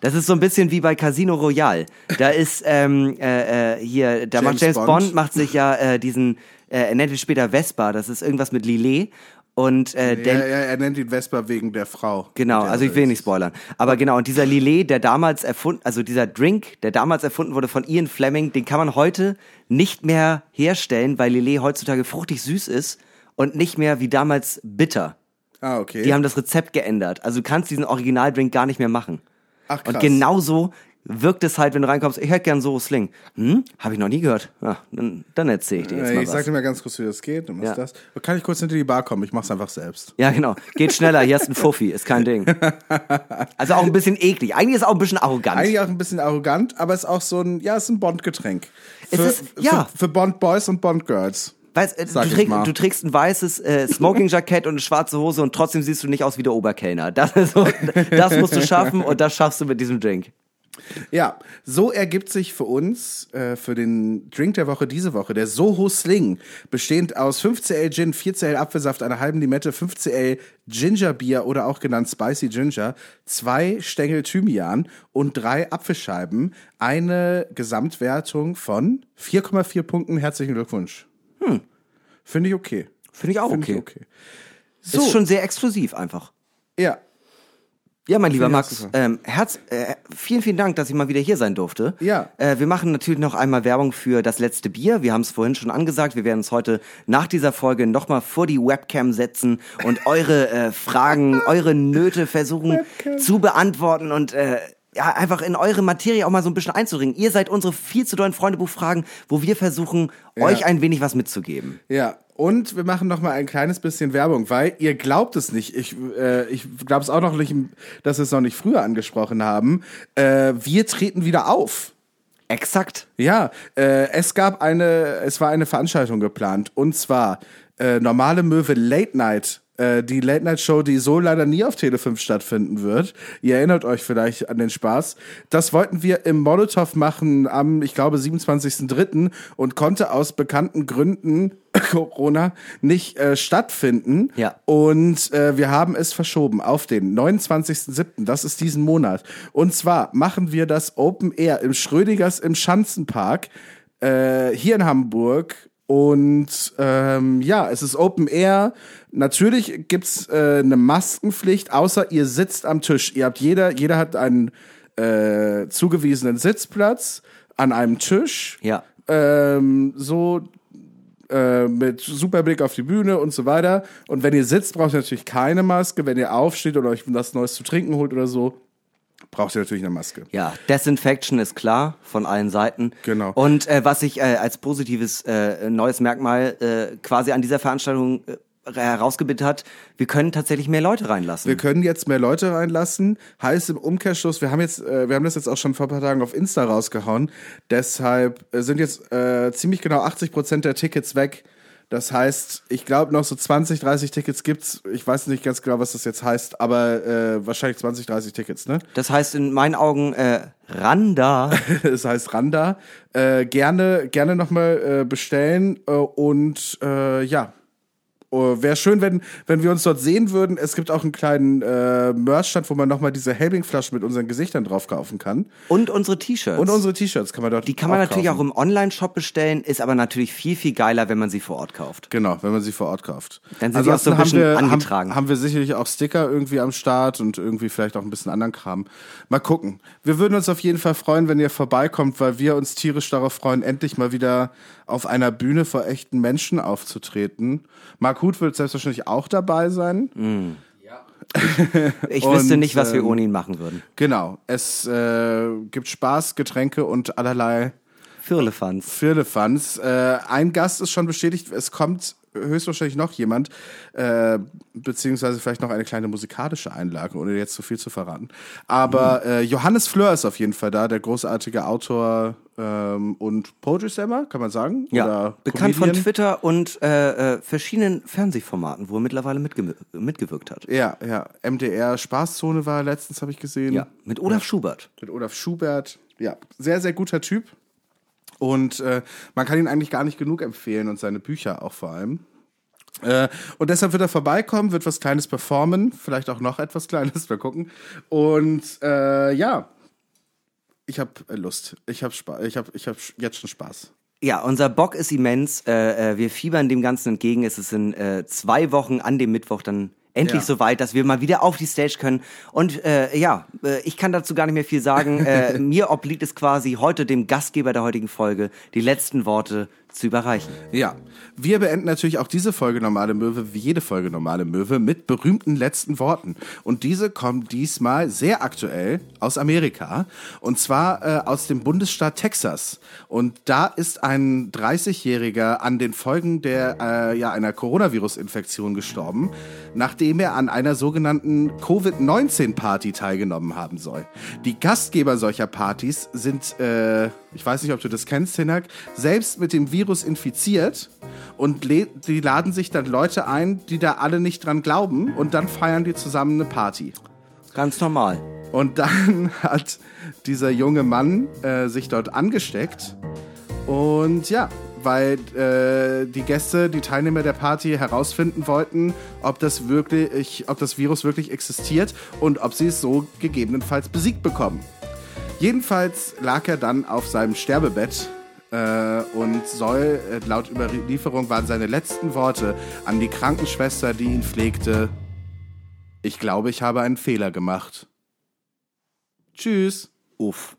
Speaker 2: Das ist so ein bisschen wie bei Casino Royale. Da ist ähm, äh, äh, hier, da
Speaker 3: James
Speaker 2: macht James Bond.
Speaker 3: Bond.
Speaker 2: macht sich ja äh, diesen, äh, er nennt ihn später Vespa. Das ist irgendwas mit Lillet und äh,
Speaker 3: Er,
Speaker 2: der,
Speaker 3: er, er nennt ihn Vespa wegen der Frau.
Speaker 2: Genau,
Speaker 3: der
Speaker 2: also ich will nicht spoilern. Aber genau, und dieser Lillet, der damals erfunden, also dieser Drink, der damals erfunden wurde von Ian Fleming, den kann man heute nicht mehr herstellen, weil Lillet heutzutage fruchtig süß ist und nicht mehr wie damals bitter.
Speaker 3: Ah, okay.
Speaker 2: Die haben das Rezept geändert. Also du kannst diesen Originaldrink gar nicht mehr machen.
Speaker 3: Ach, krass.
Speaker 2: Und genauso wirkt es halt, wenn du reinkommst, ich hätte gern so Sling. Hm? Habe ich noch nie gehört. Ja, dann, dann erzähle ich dir jetzt
Speaker 3: Äh,
Speaker 2: mal
Speaker 3: ich
Speaker 2: was.
Speaker 3: sag dir mal ganz kurz, wie das geht. Du machst
Speaker 2: Ja.
Speaker 3: das. Kann ich kurz hinter die Bar kommen? Ich mach's einfach selbst.
Speaker 2: Ja, genau. Geht schneller, hier hast ein Fuffi, ist kein Ding. Also auch ein bisschen eklig. Eigentlich ist es auch ein bisschen arrogant.
Speaker 3: Eigentlich auch ein bisschen arrogant, aber es ist auch so ein, ja, es ist ein Bond-Getränk.
Speaker 2: Es
Speaker 3: Für,
Speaker 2: ist- ja.
Speaker 3: Für, für Bond-Boys und Bond-Girls.
Speaker 2: Weißt, äh, du,
Speaker 3: mal.
Speaker 2: du trägst ein weißes äh, Smoking-Jackett und eine schwarze Hose und trotzdem siehst du nicht aus wie der Oberkellner. Das, ist so, das musst du schaffen und das schaffst du mit diesem Drink.
Speaker 3: Ja, so ergibt sich für uns, äh, für den Drink der Woche diese Woche, der Soho Sling, bestehend aus 5cl Gin, 4cl Apfelsaft, einer halben Limette, 5cl Gingerbier oder auch genannt Spicy Ginger, zwei Stängel Thymian und drei Apfelscheiben, eine Gesamtwertung von 4,4 Punkten. Herzlichen Glückwunsch. Hm. Finde ich okay.
Speaker 2: Finde ich auch
Speaker 3: Finde
Speaker 2: okay.
Speaker 3: ich okay. So,
Speaker 2: Ist schon sehr exklusiv einfach.
Speaker 3: ja,
Speaker 2: Ja, mein lieber Max, ähm, Herz, äh, vielen, vielen Dank, dass ich mal wieder hier sein durfte.
Speaker 3: Ja.
Speaker 2: Äh, wir machen natürlich noch einmal Werbung für das letzte Bier. Wir haben es vorhin schon angesagt. Wir werden uns heute nach dieser Folge nochmal vor die Webcam setzen und eure äh, Fragen, eure Nöte versuchen zu beantworten und äh, ja, einfach in eure Materie auch mal so ein bisschen einzuringen. Ihr seid unsere viel zu dollen Freundebuchfragen, wo wir versuchen, euch ein wenig was mitzugeben.
Speaker 3: Ja, und wir machen noch mal ein kleines bisschen Werbung, weil ihr glaubt es nicht. Ich, äh, ich glaube es auch noch nicht, dass wir es noch nicht früher angesprochen haben. Äh, wir treten wieder auf.
Speaker 2: Exakt.
Speaker 3: Ja, äh, es gab eine, es war eine Veranstaltung geplant und zwar äh, normale Möwe Late Night. Äh, Die Late Night Show, die so leider nie auf Tele 5 stattfinden wird. Ihr erinnert euch vielleicht an den Spaß. Das wollten wir im Molotow machen am, ich glaube, 27.03. und konnte aus bekannten Gründen Corona nicht äh, stattfinden.
Speaker 2: Ja.
Speaker 3: Und äh, wir haben es verschoben auf den 29.07. Das ist diesen Monat. Und zwar machen wir das Open Air im Schrödingers im Schanzenpark äh, hier in Hamburg. Und ähm, ja, es ist Open Air. Natürlich gibt's äh, eine Maskenpflicht, außer ihr sitzt am Tisch. Ihr habt jeder, jeder hat einen äh, zugewiesenen Sitzplatz an einem Tisch.
Speaker 2: Ja.
Speaker 3: Ähm, so äh, mit super Blick auf die Bühne und so weiter. Und wenn ihr sitzt, braucht ihr natürlich keine Maske. Wenn ihr aufsteht oder euch was Neues zu trinken holt oder so, braucht ihr natürlich eine Maske.
Speaker 2: Ja, Desinfection ist klar von allen Seiten.
Speaker 3: Genau.
Speaker 2: Und äh, was sich äh, als positives äh, neues Merkmal äh, quasi an dieser Veranstaltung äh, herausgebildet hat, wir können tatsächlich mehr Leute reinlassen.
Speaker 3: Wir können jetzt mehr Leute reinlassen. Heißt im Umkehrschluss, wir haben jetzt, äh, wir haben das jetzt auch schon vor ein paar Tagen auf Insta rausgehauen. Deshalb äh, sind jetzt äh, ziemlich genau 80 Prozent der Tickets weg. Das heißt, ich glaube noch so 20, 30 Tickets gibt's. Ich weiß nicht ganz genau, was das jetzt heißt, aber äh, wahrscheinlich 20, 30 Tickets, ne?
Speaker 2: das heißt in meinen Augen äh, Randa.
Speaker 3: es heißt Randa. Äh, gerne, gerne nochmal äh, bestellen äh, und äh, ja. Oh, Wäre schön, wenn, wenn wir uns dort sehen würden. Es gibt auch einen kleinen äh, Merchstand, wo man nochmal diese Helbing-Flaschen mit unseren Gesichtern drauf kaufen kann.
Speaker 2: Und unsere T-Shirts.
Speaker 3: Und unsere T-Shirts kann man dort
Speaker 2: die kann man natürlich auch
Speaker 3: kaufen.
Speaker 2: im Online-Shop bestellen, ist aber natürlich viel, viel geiler, wenn man sie vor Ort kauft.
Speaker 3: Genau, wenn man sie vor Ort kauft.
Speaker 2: Dann sind sie auch so ein bisschen
Speaker 3: haben wir,
Speaker 2: angetragen.
Speaker 3: Haben, haben wir sicherlich auch Sticker irgendwie am Start und irgendwie vielleicht auch ein bisschen anderen Kram. Mal gucken. Wir würden uns auf jeden Fall freuen, wenn ihr vorbeikommt, weil wir uns tierisch darauf freuen, endlich mal wieder auf einer Bühne vor echten Menschen aufzutreten. Mark Huth wird selbstverständlich auch dabei sein.
Speaker 2: Ich
Speaker 3: Und,
Speaker 2: wüsste nicht, was wir
Speaker 3: ähm,
Speaker 2: ohne ihn machen würden.
Speaker 3: Genau. Es äh, gibt Spaß, Getränke und allerlei
Speaker 2: Firlefanz.
Speaker 3: Firlefanz. Äh, ein Gast ist schon bestätigt. Es kommt höchstwahrscheinlich noch jemand, äh, beziehungsweise vielleicht noch eine kleine musikalische Einlage, ohne jetzt zu viel zu verraten. Aber äh, Johannes Fleur ist auf jeden Fall da, der großartige Autor ähm, und Poetry Slammer, kann man sagen.
Speaker 2: Ja,
Speaker 3: Oder
Speaker 2: bekannt von
Speaker 3: Comedian.
Speaker 2: Twitter und äh, äh, verschiedenen Fernsehformaten, wo er mittlerweile mitge mitgewirkt hat.
Speaker 3: Ja, ja. MDR Spaßzone war letztens, habe ich gesehen.
Speaker 2: Ja, mit Olaf Schubert.
Speaker 3: mit Olaf Schubert. Ja, sehr, sehr guter Typ. Und äh, man kann ihn eigentlich gar nicht genug empfehlen und seine Bücher auch vor allem. Äh, und deshalb wird er vorbeikommen, wird was Kleines performen, vielleicht auch noch etwas Kleines, mal gucken. Und äh, ja, ich habe Lust. Ich habe. Ich habe ich hab jetzt schon Spaß.
Speaker 2: Ja, unser Bock ist immens. Äh, äh, wir fiebern dem Ganzen entgegen. Es ist in äh, zwei Wochen an dem Mittwoch dann endlich
Speaker 3: Ja.
Speaker 2: soweit, dass wir mal wieder auf die Stage können. Und äh, ja, äh, ich kann dazu gar nicht mehr viel sagen. äh, mir obliegt es quasi heute dem Gastgeber der heutigen Folge, die letzten Worte zu überreichen.
Speaker 3: Ja, wir beenden natürlich auch diese Folge Normale Möwe, wie jede Folge Normale Möwe, mit berühmten letzten Worten. Und diese kommen diesmal sehr aktuell aus Amerika. Und zwar äh, aus dem Bundesstaat Texas. Und da ist ein 30-Jähriger an den Folgen der, äh, ja, einer Coronavirus-Infektion gestorben, nachdem er an einer sogenannten Covid-19-Party teilgenommen haben soll. Die Gastgeber solcher Partys sind, äh, ich weiß nicht, ob du das kennst, Hinak, selbst mit dem Virus infiziert und die laden sich dann Leute ein, die da alle nicht dran glauben und dann feiern die zusammen eine Party.
Speaker 2: Ganz normal.
Speaker 3: Und dann hat dieser junge Mann äh, sich dort angesteckt und ja, weil äh, die Gäste, die Teilnehmer der Party herausfinden wollten, ob das wirklich, ob das Virus wirklich existiert und ob sie es so gegebenenfalls besiegt bekommen. Jedenfalls lag er dann auf seinem Sterbebett und soll, äh, laut Überlieferung waren seine letzten Worte an die Krankenschwester, die ihn pflegte, ich glaube, ich habe einen Fehler gemacht. Tschüss.
Speaker 2: Uff.